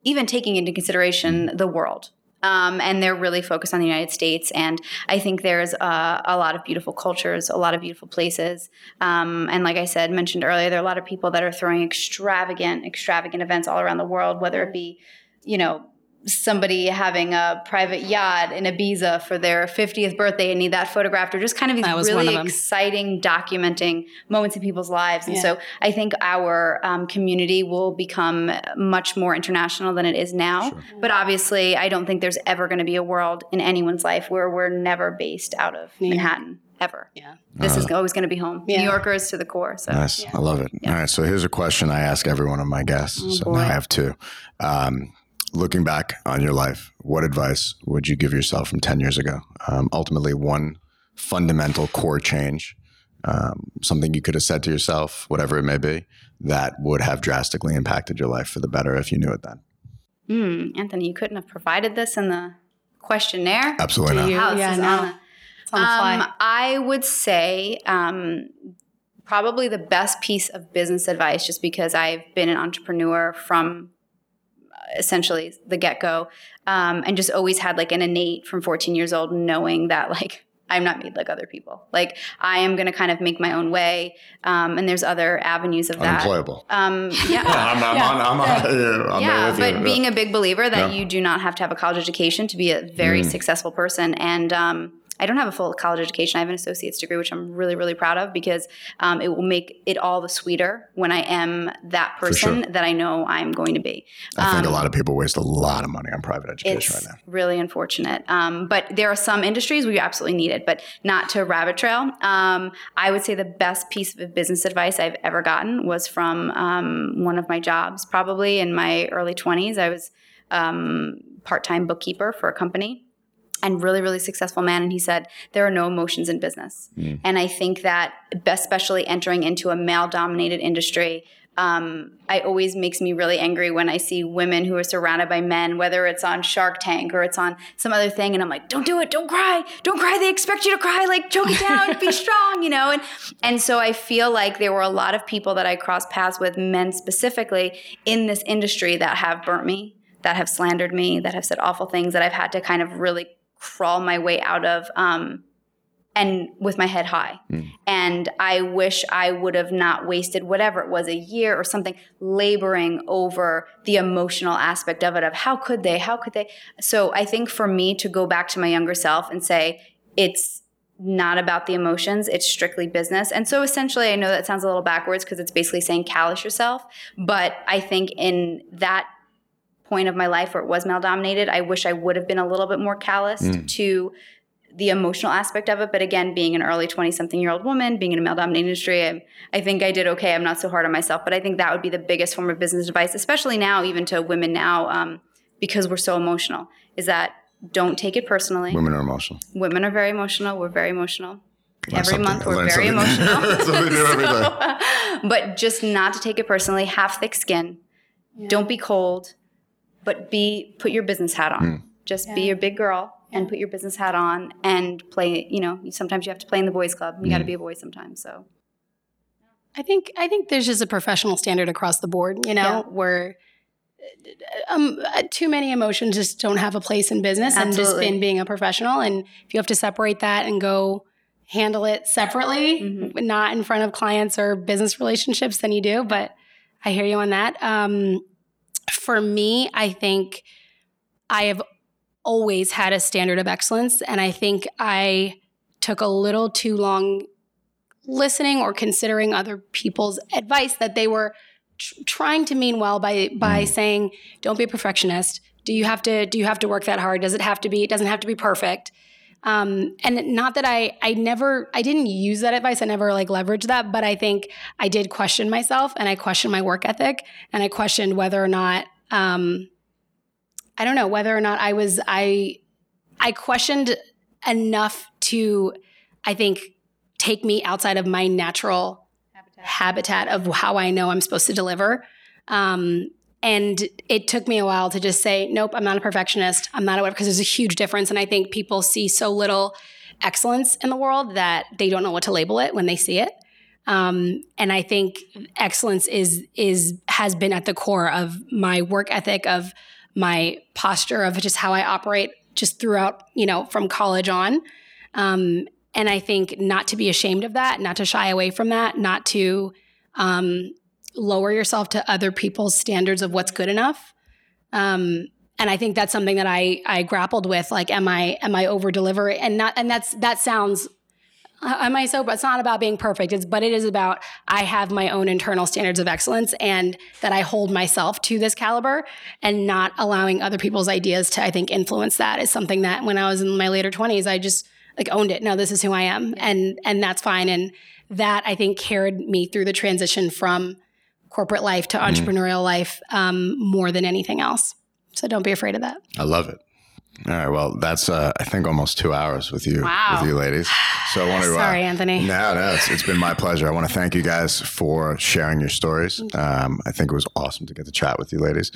even taking into consideration the world. Um, and they're really focused on the United States. And I think there's uh, a lot of beautiful cultures, a lot of beautiful places. Um, and like I said, mentioned earlier, there are a lot of people that are throwing extravagant, extravagant events all around the world, whether it be, you know, somebody having a private yacht in Ibiza for their 50th birthday and need that photographed, or just kind of these was really of 'em. exciting documenting moments in people's lives. And Yeah. so I think our um, community will become much more international than it is now. Sure. But obviously, I don't think there's ever going to be a world in anyone's life where we're never based out of New York. Manhattan, ever. Yeah. This is always going to be home. Yeah. New Yorkers to the core. So Nice. I love it. All right. So here's a question I ask every one of my guests. Oh, so now I have two. Um, looking back on your life, what advice would you give yourself from 10 years ago? Um, ultimately, one fundamental core change, um, something you could have said to yourself, whatever it may be, that would have drastically impacted your life for the better if you knew it then. Hmm, Anthony, you couldn't have provided this in the questionnaire. Absolutely not. you? How Yeah, is no. on the- It's on fly. Um, I would say um, probably the best piece of business advice, just because I've been an entrepreneur from essentially the get go, um, and just always had like an innate from 14 years old knowing that like. I'm not made like other people. Like I am going to kind of make my own way, um, and there's other avenues of that. Unemployable. Um, (laughs) yeah, I'm, I'm, Yeah. on, I'm, on, yeah, I'm yeah, but you. being a big believer that Yeah. you do not have to have a college education to be a very Mm. successful person. And um, I don't have a full college education. I have an associate's degree, which I'm really, really proud of because um, it will make it all the sweeter when I am that person sure. that I know I'm going to be. I think a um, lot of people waste a lot of money on private education right now. really unfortunate. Um, but there are some industries where you absolutely need it, but not to rabbit trail. Um, I would say the best piece of business advice I've ever gotten was from um, one of my jobs, probably in my early 20s. I was um, part time bookkeeper for a company and really really successful man and he said there are no emotions in business Mm. and i think that especially entering into a male dominated industry um, I always makes me really angry when I see women who are surrounded by men, whether it's on Shark Tank or it's on some other thing, and I'm like, "Don't do it! Don't cry! Don't cry! They expect you to cry! Like choke it down! be (laughs) strong!" You know. And and so I feel like there were a lot of people that I crossed paths with, men specifically, in this industry that have burnt me, that have slandered me, that have said awful things that I've had to kind of really crawl my way out of. Um, and with my head high. Mm. And I wish I would have not wasted whatever it was, a year or something, laboring over the emotional aspect of it of how could they, how could they. So I think for me to go back to my younger self and say, it's not about the emotions, it's strictly business. And so essentially, I know that sounds a little backwards because it's basically saying callous yourself. But I think in that point of my life where it was male dominated, I wish I would have been a little bit more callous mm. to the emotional aspect of it. But again, being an early 20 something year old woman, being in a male dominated industry, I, I, think I did okay. I'm not so hard on myself. But I think that would be the biggest form of business advice, especially now, even to women now, um, because we're so emotional, is that don't take it personally. Women are emotional. Women are very emotional. We're very emotional. every month we're very emotional. (laughs) (laughs) so, (laughs) but just not to take it personally. Have thick skin. Yeah. Don't be cold, but be put your business hat on. Mm. Just yeah. be your big girl and put your business hat on and play. You know, sometimes you have to play in the boys' club. You mm. got to be a boy sometimes. So, I think I think there's just a professional standard across the board. You know, yeah. where um, too many emotions just don't have a place in business, Absolutely. and just in being a professional. And if you have to separate that and go handle it separately, mm-hmm. not in front of clients or business relationships, then you do. But I hear you on that. Um, for me, I think I have always had a standard of excellence. And I think I took a little too long listening or considering other people's advice that they were tr- trying to mean well by by mm. saying don't be a perfectionist do you have to do you have to work that hard does it have to be it doesn't have to be perfect um, and not that I I never I didn't use that advice I never like leveraged that but I think I did question myself and I questioned my work ethic and I questioned whether or not um, I don't know whether or not I was I I questioned enough to I think take me outside of my natural habitat, habitat of how I know I'm supposed to deliver. Um, and it took me a while to just say, nope, I'm not a perfectionist. I'm not a whatever, because there's a huge difference. And I think people see so little excellence in the world that they don't know what to label it when they see it. Um, and I think excellence is is has been at the core of my work ethic of my posture of just how I operate just throughout, you know, from college on. Um, and I think not to be ashamed of that, not to shy away from that, not to um, lower yourself to other people's standards of what's good enough. Um, and I think that's something that I I grappled with. Like, am I am I over delivering? And not and that's that sounds am I so? But it's not about being perfect. It's but it is about I have my own internal standards of excellence and that I hold myself to this caliber and not allowing other people's ideas to I think influence that is something that when I was in my later twenties I just like owned it. No, this is who I am, and and that's fine. And that I think carried me through the transition from corporate life to mm-hmm. entrepreneurial mm. life um, more than anything else. So don't be afraid of that. I love it. All right. Well, that's uh, I think almost two hours with you, wow. with you ladies. So I want to. Sorry, uh, Anthony. No, no, it's, it's been my pleasure. I want to thank you guys for sharing your stories. Um, I think it was awesome to get to chat with you, ladies.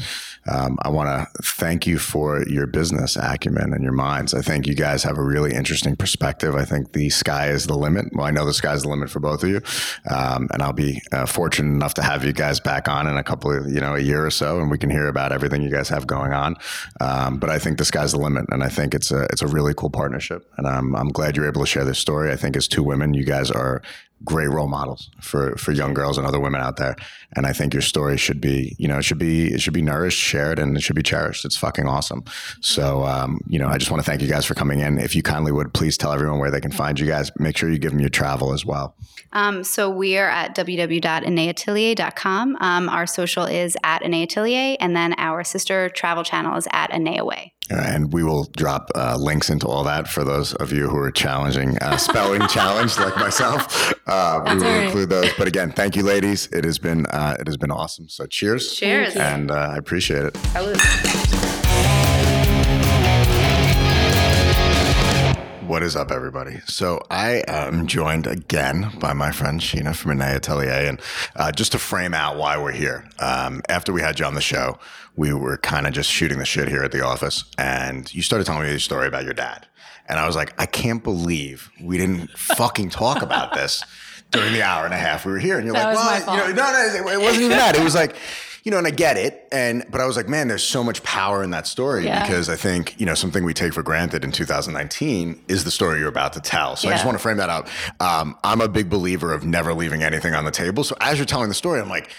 Um, I want to thank you for your business acumen and your minds. I think you guys have a really interesting perspective. I think the sky is the limit. Well, I know the sky's the limit for both of you, um, and I'll be uh, fortunate enough to have you guys back on in a couple of you know a year or so, and we can hear about everything you guys have going on. Um, but I think the sky's the limit limit. And I think it's a it's a really cool partnership. And I'm I'm glad you're able to share this story. I think as two women, you guys are great role models for for young girls and other women out there. And I think your story should be, you know, it should be it should be nourished, shared, and it should be cherished. It's fucking awesome. So, um, you know, I just want to thank you guys for coming in. If you kindly would please tell everyone where they can find you guys. Make sure you give them your travel as well. Um, so we are at www.aneeatelier.com. Um, our social is at Aneeatelier, and then our sister travel channel is at Aneaway. And we will drop uh, links into all that for those of you who are challenging, uh, spelling (laughs) challenge like myself. Uh, we will right. include those. But again, thank you, ladies. It has been uh, it has been awesome. So cheers. Cheers. And uh, I appreciate it. Salud. What is up, everybody? So I am joined again by my friend Sheena from Anée Atelier, and uh, just to frame out why we're here. Um, after we had you on the show, we were kind of just shooting the shit here at the office, and you started telling me a story about your dad, and I was like, I can't believe we didn't fucking talk about this during the hour and a half we were here. And you're that like, well, you know, no, no, it wasn't even that. It was like you know, and I get it. And, but I was like, man, there's so much power in that story Yeah. because I think, you know, something we take for granted in 2019 is the story you're about to tell. So I just want to frame that out. Um, I'm a big believer of never leaving anything on the table. So as you're telling the story, I'm like,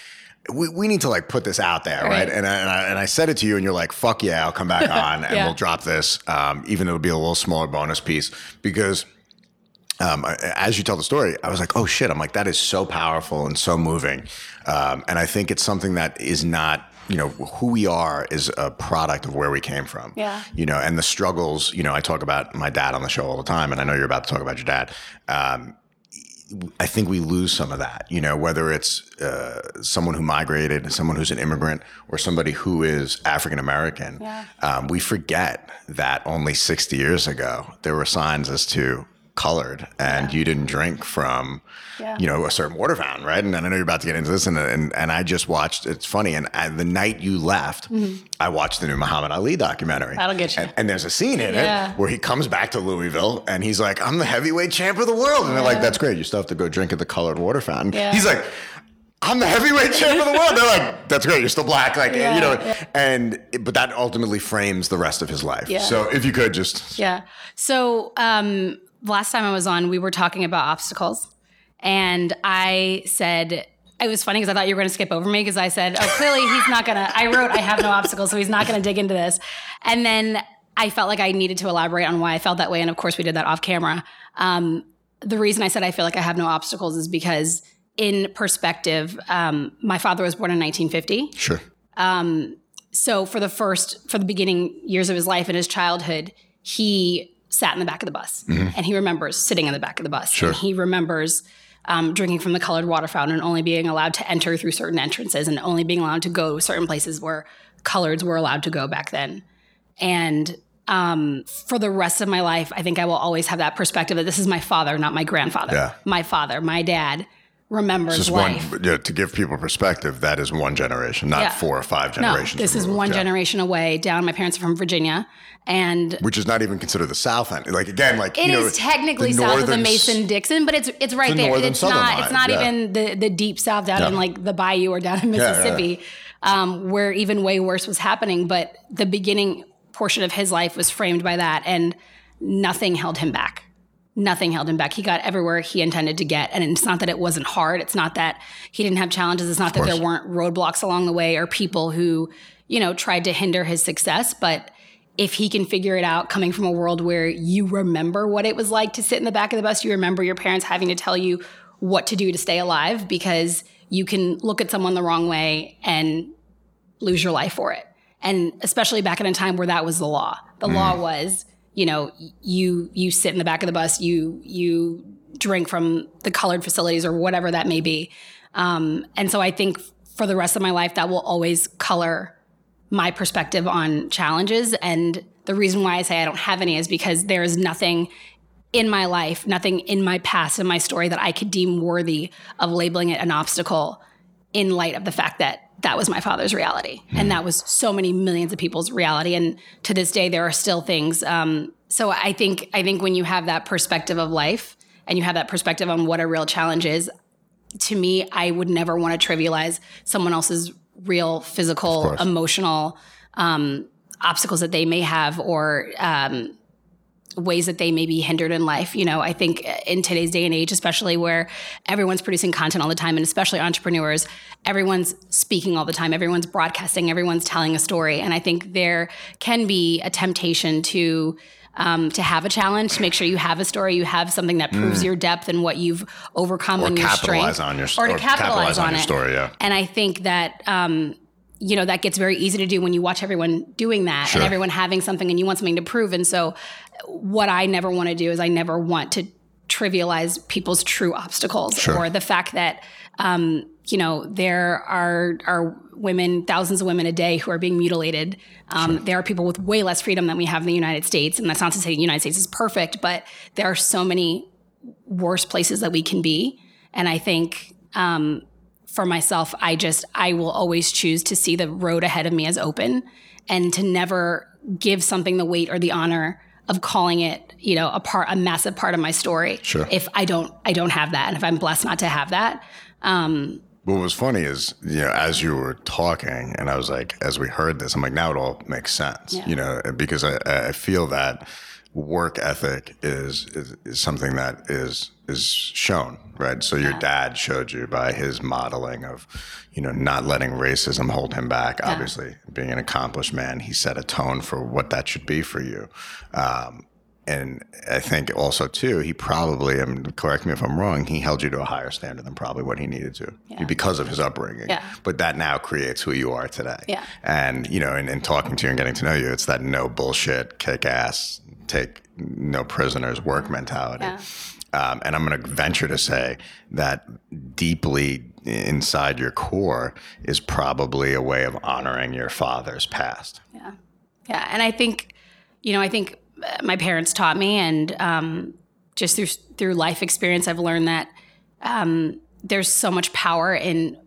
we, we need to like put this out there, right? Right. And, I, and, I, and I said it to you, and you're like, fuck yeah, I'll come back (laughs) on and Yeah. we'll drop this. Um, even it'll be a little smaller bonus piece because um, as you tell the story, I was like, oh shit. I'm like, that is so powerful and so moving. Um, and I think it's something that is not, you know, who we are is a product of where we came from. Yeah. You know, and the struggles, you know, I talk about my dad on the show all the time, and I know you're about to talk about your dad. Um, I think we lose some of that, you know, whether it's uh, someone who migrated, someone who's an immigrant, or somebody who is African American. Yeah. Um, we forget that only 60 years ago, there were signs as to colored and you didn't drink from, Yeah. you know, a certain water fountain, right? And I know you're about to get into this, and and, and I just watched. It's funny, and uh, the night you left, I watched the new Muhammad Ali documentary. Mm-hmm. That'll get you. And, and there's a scene in Yeah. it where he comes back to Louisville and he's like, "I'm the heavyweight champ of the world," and they're like, "That's great. You still have to go drink at the colored water fountain." Yeah. He's like. I'm the heavyweight champ of the world. They're like, that's great. You're still black, like Yeah, you know. yeah. And but that ultimately frames the rest of his life. Yeah. So if you could just, Yeah. So um, last time I was on, we were talking about obstacles, and I said it was funny because I thought you were going to skip over me because I said, "Oh, clearly he's not going to." I wrote, "I have no obstacles," so he's not going to dig into this. And then I felt like I needed to elaborate on why I felt that way, and of course we did that off camera. Um, the reason I said I feel like I have no obstacles is because, in perspective, um, my father was born in 1950. sure, So for the first, for the beginning years of his life and his childhood, he sat in the back of the bus, and he remembers sitting in the back of the bus. Sure. And he remembers um, drinking from the colored water fountain and only being allowed to enter through certain entrances and only being allowed to go certain places where coloreds were allowed to go back then. And um, for the rest of my life, I think I will always have that perspective that this is my father, not my grandfather. Yeah. My father, my dad remembers just life. one. Yeah, to give people perspective, that is one generation, not Yeah. four or five generations. no, this is one Yeah. generation away down. My parents are from Virginia. And which is not even considered the South end. Like again, like It is you know, technically south of the Mason Dixon, but it's it's right the there. It's not line, it's not yeah. even the the deep south down in like the bayou or down in. Mississippi, Um, where even way worse was happening. But the beginning portion of his life was framed by that, and nothing held him back. Nothing held him back. He got everywhere he intended to get. And it's not that it wasn't hard. It's not that he didn't have challenges. It's not that there weren't roadblocks along the way or people who, you know, tried to hinder his success. But if he can figure it out coming from a world where you remember what it was like to sit in the back of the bus, you remember your parents having to tell you what to do to stay alive because you can look at someone the wrong way and lose your life for it. And especially back in a time where that was the law. The law mm. was, you know, you you sit in the back of the bus, you you drink from the colored facilities or whatever that may be. Um, and so I think for the rest of my life, that will always color my perspective on challenges. And the reason why I say I don't have any is because there is nothing in my life, nothing in my past, in my story that I could deem worthy of labeling it an obstacle in light of the fact that that was my father's reality. And that was so many millions of people's reality. And to this day, there are still things. Um, so I think, I think when you have that perspective of life and you have that perspective on what a real challenge is, to me, I would never want to trivialize someone else's real physical, emotional um, obstacles that they may have or um, ways that they may be hindered in life. You know, I think in today's day and age, especially where everyone's producing content all the time, and especially entrepreneurs, everyone's speaking all the time, everyone's broadcasting, everyone's telling a story. And I think there can be a temptation to um, to have a challenge, to make sure you have a story, you have something that proves your depth and what you've overcome Mm. or and your capitalize strength, on your or to capitalize, on, your it. story. Yeah, And I think that um, you know that gets very easy to do when you watch everyone doing that Sure. and everyone having something and you want something to prove. And so, what I never want to do is I never want to trivialize people's true obstacles Sure. or the fact that um, you know there are are women, thousands of women a day who are being mutilated. Um, There are people with way less freedom than we have in the United States, and that's not to say the United States is perfect, but there are so many worse places that we can be. And I think um, for myself, I just, I will always choose to see the road ahead of me as open and to never give something the weight or the honor of calling it, you know, a part, a massive part of my story. Sure. If I don't, I don't have that. And if I'm blessed not to have that, um, What was funny is, you know, as you were talking, and I was like, as we heard this, I'm like, now it all makes sense, Yeah. you know, because I, I feel that work ethic is, is is something that is is shown, right? So your dad showed you by his modeling of, you know, not letting racism hold him back. Obviously, being an accomplished man, he set a tone for what that should be for you. Um, and I think also too, he probably, and correct me if I'm wrong, he held you to a higher standard than probably what he needed to because of his upbringing. Yeah. But that now creates who you are today. Yeah. And you know, in, in talking to you and getting to know you, it's that no bullshit, kick ass, take no prisoners work mentality. Yeah. Um, and I'm going to venture to say that deeply inside your core is probably a way of honoring your father's past. Yeah. Yeah. And I think, you know, I think uh, my parents taught me, and um, just through through life experience, I've learned that um, there's so much power in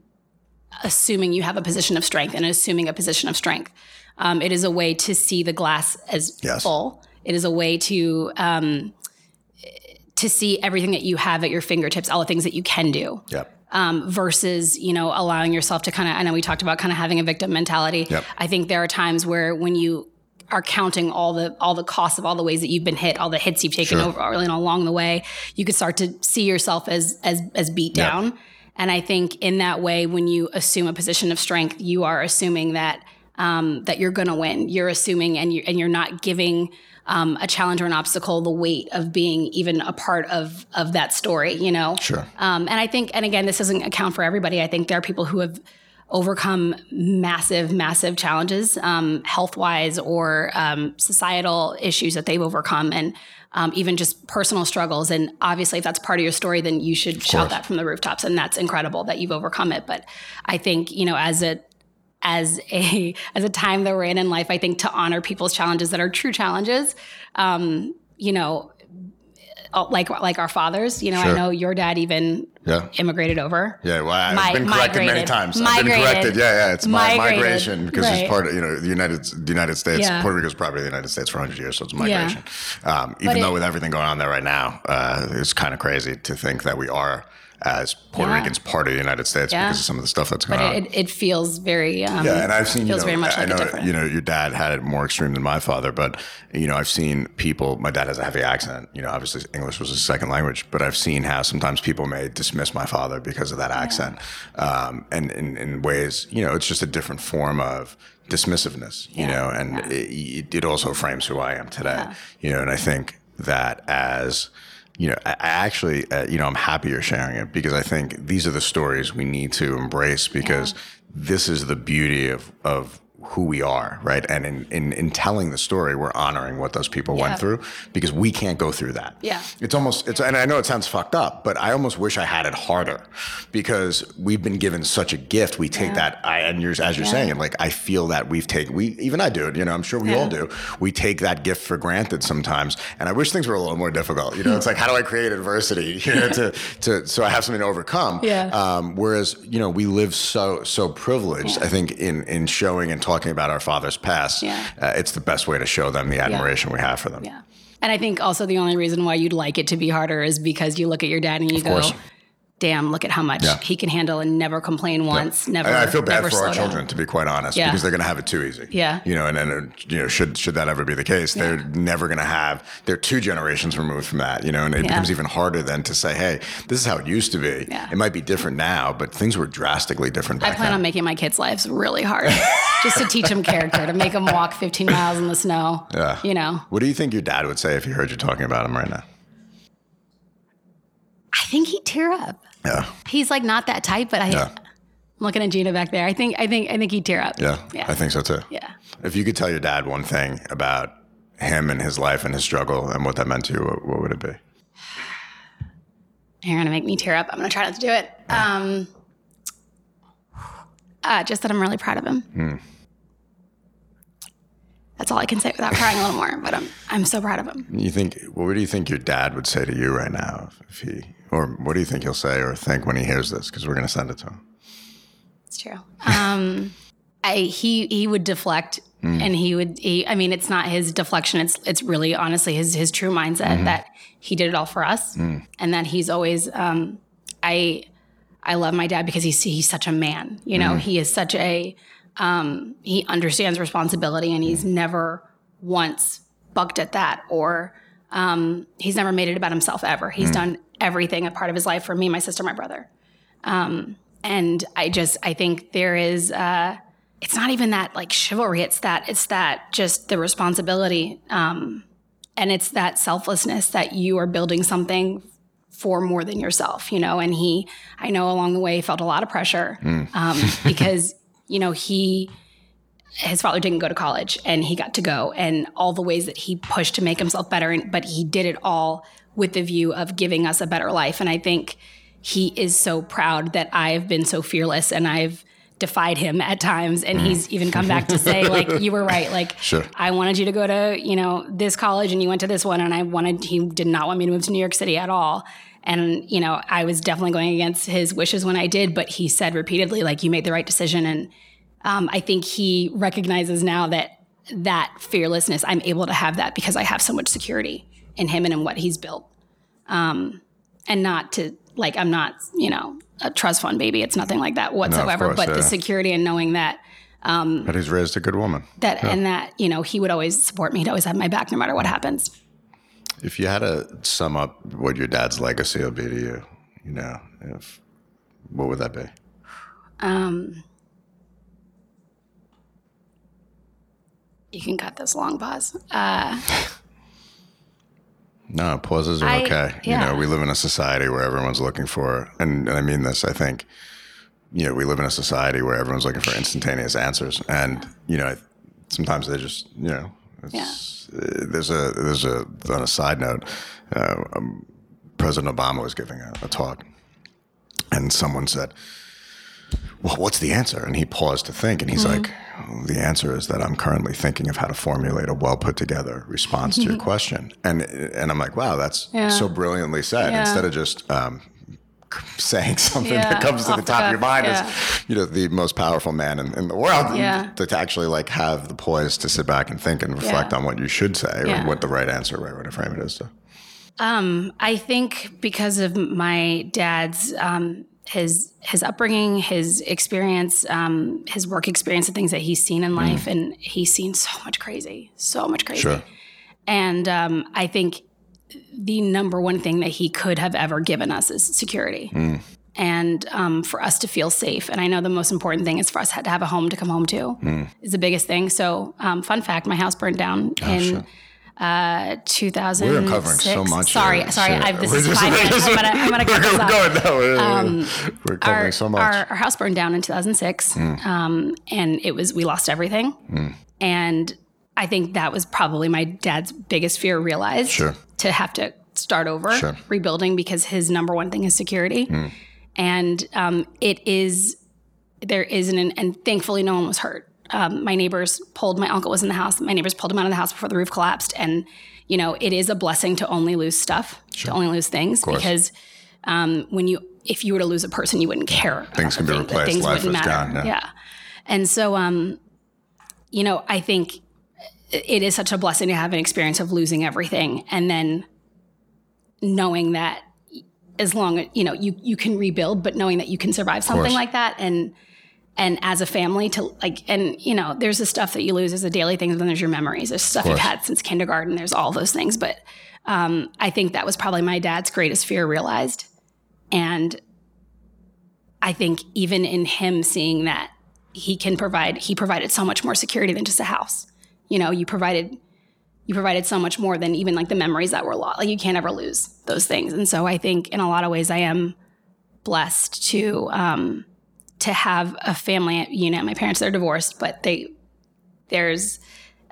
assuming you have a position of strength and assuming a position of strength. Um, it is a way to see the glass as Yes. full. It is a way to um, to see everything that you have at your fingertips, all the things that you can do Yep. um, versus you know allowing yourself to kind of. I know we talked about kind of having a victim mentality. Yep. I think there are times where when you are counting all the all the costs of all the ways that you've been hit, all the hits you've taken Sure. over you know, along the way, you could start to see yourself as as as beat Yep. down. And I think in that way, when you assume a position of strength, you are assuming that um, that you're going to win. You're assuming, and you and you're not giving um, a challenge or an obstacle the weight of being even a part of of that story. You know. Sure. Um, and I think, and again, this doesn't account for everybody. I think there are people who have overcome massive, massive challenges, um, health wise or um, societal issues that they've overcome, and um, even just personal struggles. And obviously, if that's part of your story, then you should shout that from the rooftops. And that's incredible that you've overcome it. But I think, you know, as a as a (laughs) as a time that we're in in life, I think to honor people's challenges that are true challenges, um, you know, uh, like like our fathers. You know, Sure. I know your dad even Yeah. immigrated over. Yeah, well, I've Mi- been corrected many migrated. times. I've been corrected. Yeah, yeah. It's Migrated. migration because Right. it's part of you know the United the United States. Yeah. Puerto Rico's probably the United States for 100 years, so it's Yeah. migration. Um, even But though it- with everything going on there right now, uh, it's kind of crazy to think that we are as Puerto Yeah. Ricans part of the United States Yeah. because of some of the stuff that's going But on. it, it feels very um, Yeah, and I've seen feels you know, very much I like know different. you know your dad had it more extreme than my father, but you know I've seen people. My dad has a heavy accent. You know, obviously English was his second language, but I've seen how sometimes people may dismiss my father because of that accent, um, and in, in ways you know it's just a different form of dismissiveness. You know, and it, it also frames who I am today. You know, and I think that as you know, I actually, uh, you know, I'm happy you're sharing it because I think these are the stories we need to embrace because this is the beauty of of who we are, right? And in, in in telling the story, we're honoring what those people Yeah. went through because we can't go through that. Yeah. It's almost it's and I know it sounds fucked up, but I almost wish I had it harder because we've been given such a gift. We take that I and you're as you're saying it, like I feel that we've taken we even I do it, you know, I'm sure we all do. We take that gift for granted sometimes. And I wish things were a little more difficult. You know, it's like how do I create adversity, (laughs) you know, to to so I have something to overcome. Yeah. Um, whereas, you know, we live so so privileged, I think, in in showing and talking about our father's past. Yeah. Uh, it's the best way to show them the admiration we have for them. Yeah. And I think also the only reason why you'd like it to be harder is because you look at your dad and you go, course. Damn, look at how much Yeah. he can handle and never complain once, never. And I feel bad for our slow down. children, to be quite honest, Yeah. because they're going to have it too easy. Yeah. You know, and then you know, should should that ever be the case, they're never going to have. They're two generations removed from that. You know, and it Yeah. becomes even harder then to say, hey, this is how it used to be. Yeah. It might be different now, but things were drastically different I plan then. on making my kids' lives really hard (laughs) just to teach them character, to make them walk 15 miles in the snow. Yeah. You know, what do you think your dad would say if he heard you talking about him right now? I think he'd tear up. Yeah. He's like not that type, but I, Yeah. I'm looking at Gina back there. I think, I think, I think he'd tear up. Yeah. Yeah. I think so too. Yeah. If you could tell your dad one thing about him and his life and his struggle and what that meant to you, what, what would it be? You're gonna make me tear up. I'm gonna try not to do it. Um, uh, just that I'm really proud of him. Hmm. That's all I can say without crying a little more. But I'm I'm so proud of him. You think what do you think your dad would say to you right now if he or what do you think he'll say or think when he hears this because we're going to send it to him. It's true. Um, (laughs) I he he would deflect, and he would. He, I mean, it's not his deflection. It's it's really honestly his his true mindset that he did it all for us, and that he's always. Um, I I love my dad because he's he's such a man. You know, he is such a um, he understands responsibility and he's never once bucked at that or um, he's never made it about himself ever. He's done everything a part of his life for me, my sister, my brother. Um, and I just I think there is uh, it's not even that like chivalry. It's that it's that just the responsibility. Um, and it's that selflessness that you are building something for more than yourself, you know. And he, I know along the way, felt a lot of pressure um, (laughs) because you know he, his father didn't go to college, and he got to go, and all the ways that he pushed to make himself better, but he did it all with the view of giving us a better life. And I think he is so proud that I've been so fearless, and I've defied him at times and mm. he's even come back to say like you were right like (laughs) Sure. I wanted you to go to, you know, this college and you went to this one and I wanted he did not want me to move to New York City at all. And, you know, I was definitely going against his wishes when I did, but he said repeatedly like you made the right decision and um, I think he recognizes now that that fearlessness I'm able to have that because I have so much security in him and in what he's built. Um, and not to like I'm not, you know, a trust fund baby. It's nothing like that whatsoever, course, but yeah. the security and knowing that But he's raised a good woman. that and that you know he would always support me he'd always have my back no matter what happens If you had to sum up what your dad's legacy will be to you, you know, if what would that be? um you can cut this long pause uh (laughs) No, pauses are I- okay. You know, we live in a society where everyone's looking for, and, and I mean this, I think, you know, we live in a society where everyone's looking for instantaneous answers. And, you know, sometimes they just, you know, it's, uh, there's a, there's a, on a side note, uh, um, President Obama was giving a, a talk and someone said, well, what's the answer? And he paused to think, and he's like, "Well, the answer is that I'm currently thinking of how to formulate a well put together response to your question. And and I'm like, wow, that's Yeah. so brilliantly said. Yeah. Instead of just um, (laughs) saying something Yeah, that comes to the the top of your mind yeah. as, you know, the most powerful man in, in the world. Yeah. To, to actually like have the poise to sit back and think and reflect on what you should say or what the right answer, right way to frame it is. So. um i think because of my dad's um his his upbringing his experience um his work experience and things that he's seen in life. And he's seen so much crazy so much crazy. Sure. and um i think the number one thing that he could have ever given us is security. And um, for us to feel safe. And I know the most important thing is for us to have a home to come home to is the biggest thing. So, um, fun fact: my house burned down in uh, 2006. We're uncovering so much. Sorry, here. sorry. So- I've, this we're is just- five minutes. (laughs) I'm gonna, I'm gonna cut this We're off. going, no, we're, we're covering Our, so much. Our, our house burned down in 2006, um, and it was we lost everything. And I think that was probably my dad's biggest fear realized Sure. to have to start over Sure. rebuilding because his number one thing is security. And um, it is there is an and thankfully no one was hurt. Um, my neighbors pulled my uncle was in the house. My neighbors pulled him out of the house before the roof collapsed. And you know it is a blessing to only lose stuff, to only lose things because um, when you if you were to lose a person, you wouldn't care. Things can be thing- replaced. Things Life wouldn't is matter. gone, yeah. And so, um, you know, I think it is such a blessing to have an experience of losing everything and then knowing that as long as you know you you can rebuild but knowing that you can survive something like that and and as a family to like and you know there's the stuff that you lose as a daily things then there's your memories. There's stuff you've had since kindergarten. There's all those things. But um, i think that was probably my dad's greatest fear realized. And i think even in him seeing that he can provide he provided so much more security than just a house. You know you provided you provided so much more than even like the memories that were lost. Like you can't ever lose those things. And so i think in a lot of ways i am blessed to um to have a family unit my parents are divorced but they there's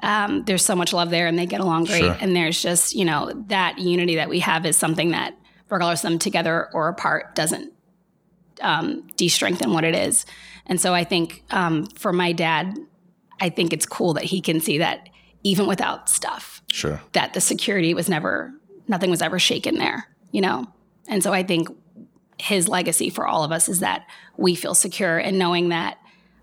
um, there's so much love there and they get along great Sure. and there's just you know that unity that we have is something that regardless of them together or apart doesn't um, de-strengthen what it is and so i think um, for my dad i think it's cool that he can see that even without stuff Sure. that the security was never nothing was ever shaken there you know and so i think his legacy for all of us is that we feel secure and knowing that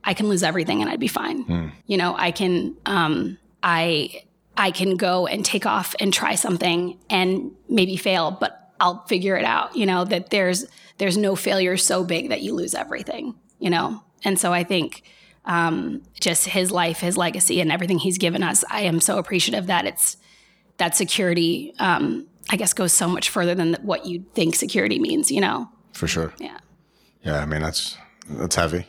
i can lose everything and i'd be fine you know i can um i i can go and take off and try something and maybe fail but I'll figure it out. You know that there's there's no failure so big that you lose everything. You know, and so I think um, just his life, his legacy, and everything he's given us. I am so appreciative that it's that security. Um, I guess goes so much further than what you think security means. You know. For sure. Yeah. Yeah. I mean, that's that's heavy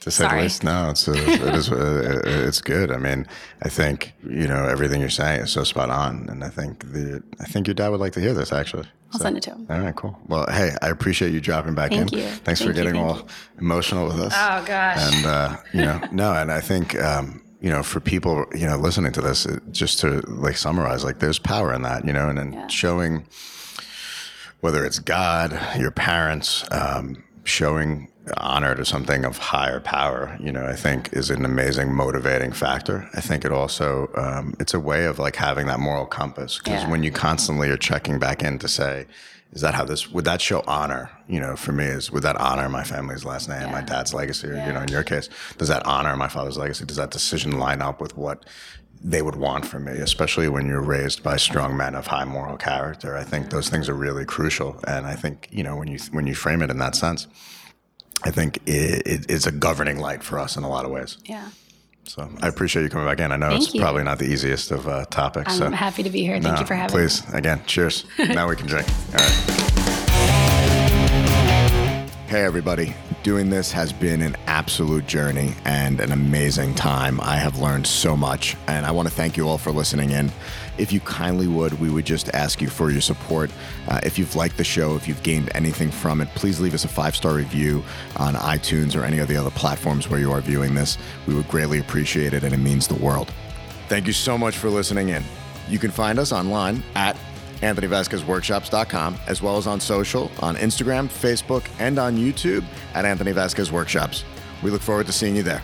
to say Sorry. the least. No, it's it is uh, it's good. I mean, I think you know everything you're saying is so spot on, and I think the I think your dad would like to hear this actually. I'll send it to him. All right, cool. Well, hey, I appreciate you dropping back Thank in. you. Thanks for Thank you, getting thank all you. emotional with us. Oh gosh. And uh, you know, (laughs) no, and I think um, you know, for people you know listening to this, it, just to like summarize, like there's power in that, you know, and then Yeah. showing whether it's God, your parents, um, showing honor to something of higher power, you know, I think is an amazing motivating factor. I think it also um, it's a way of like having that moral compass because Yeah. when you constantly are checking back in to say. Is that how this would that show honor? You know, for me, is would that honor my family's last name, my dad's legacy, or you know, in your case, does that honor my father's legacy? Does that decision line up with what they would want from me, especially when you're raised by strong men of high moral character? I think those things are really crucial, and I think you know when you when you frame it in that sense, I think it, it is a governing light for us in a lot of ways. Yeah. So I appreciate you coming back in. I know Thank it's you. probably not the easiest of uh, topics. I'm so happy to be here. Thank no, you for having please, me. Please, again, cheers. (laughs) now we can drink. All right. Hey, everybody. Doing this has been an absolute journey and an amazing time. I have learned so much, and I want to thank you all for listening in. If you kindly would, we would just ask you for your support. Uh, if you've liked the show, if you've gained anything from it, please leave us a five star review on iTunes or any of the other platforms where you are viewing this. We would greatly appreciate it, and it means the world. Thank you so much for listening in. You can find us online at AnthonyVasquezWorkshops.com, as well as on social, on Instagram, Facebook, and on YouTube at Anthony Vasquez Workshops. We look forward to seeing you there.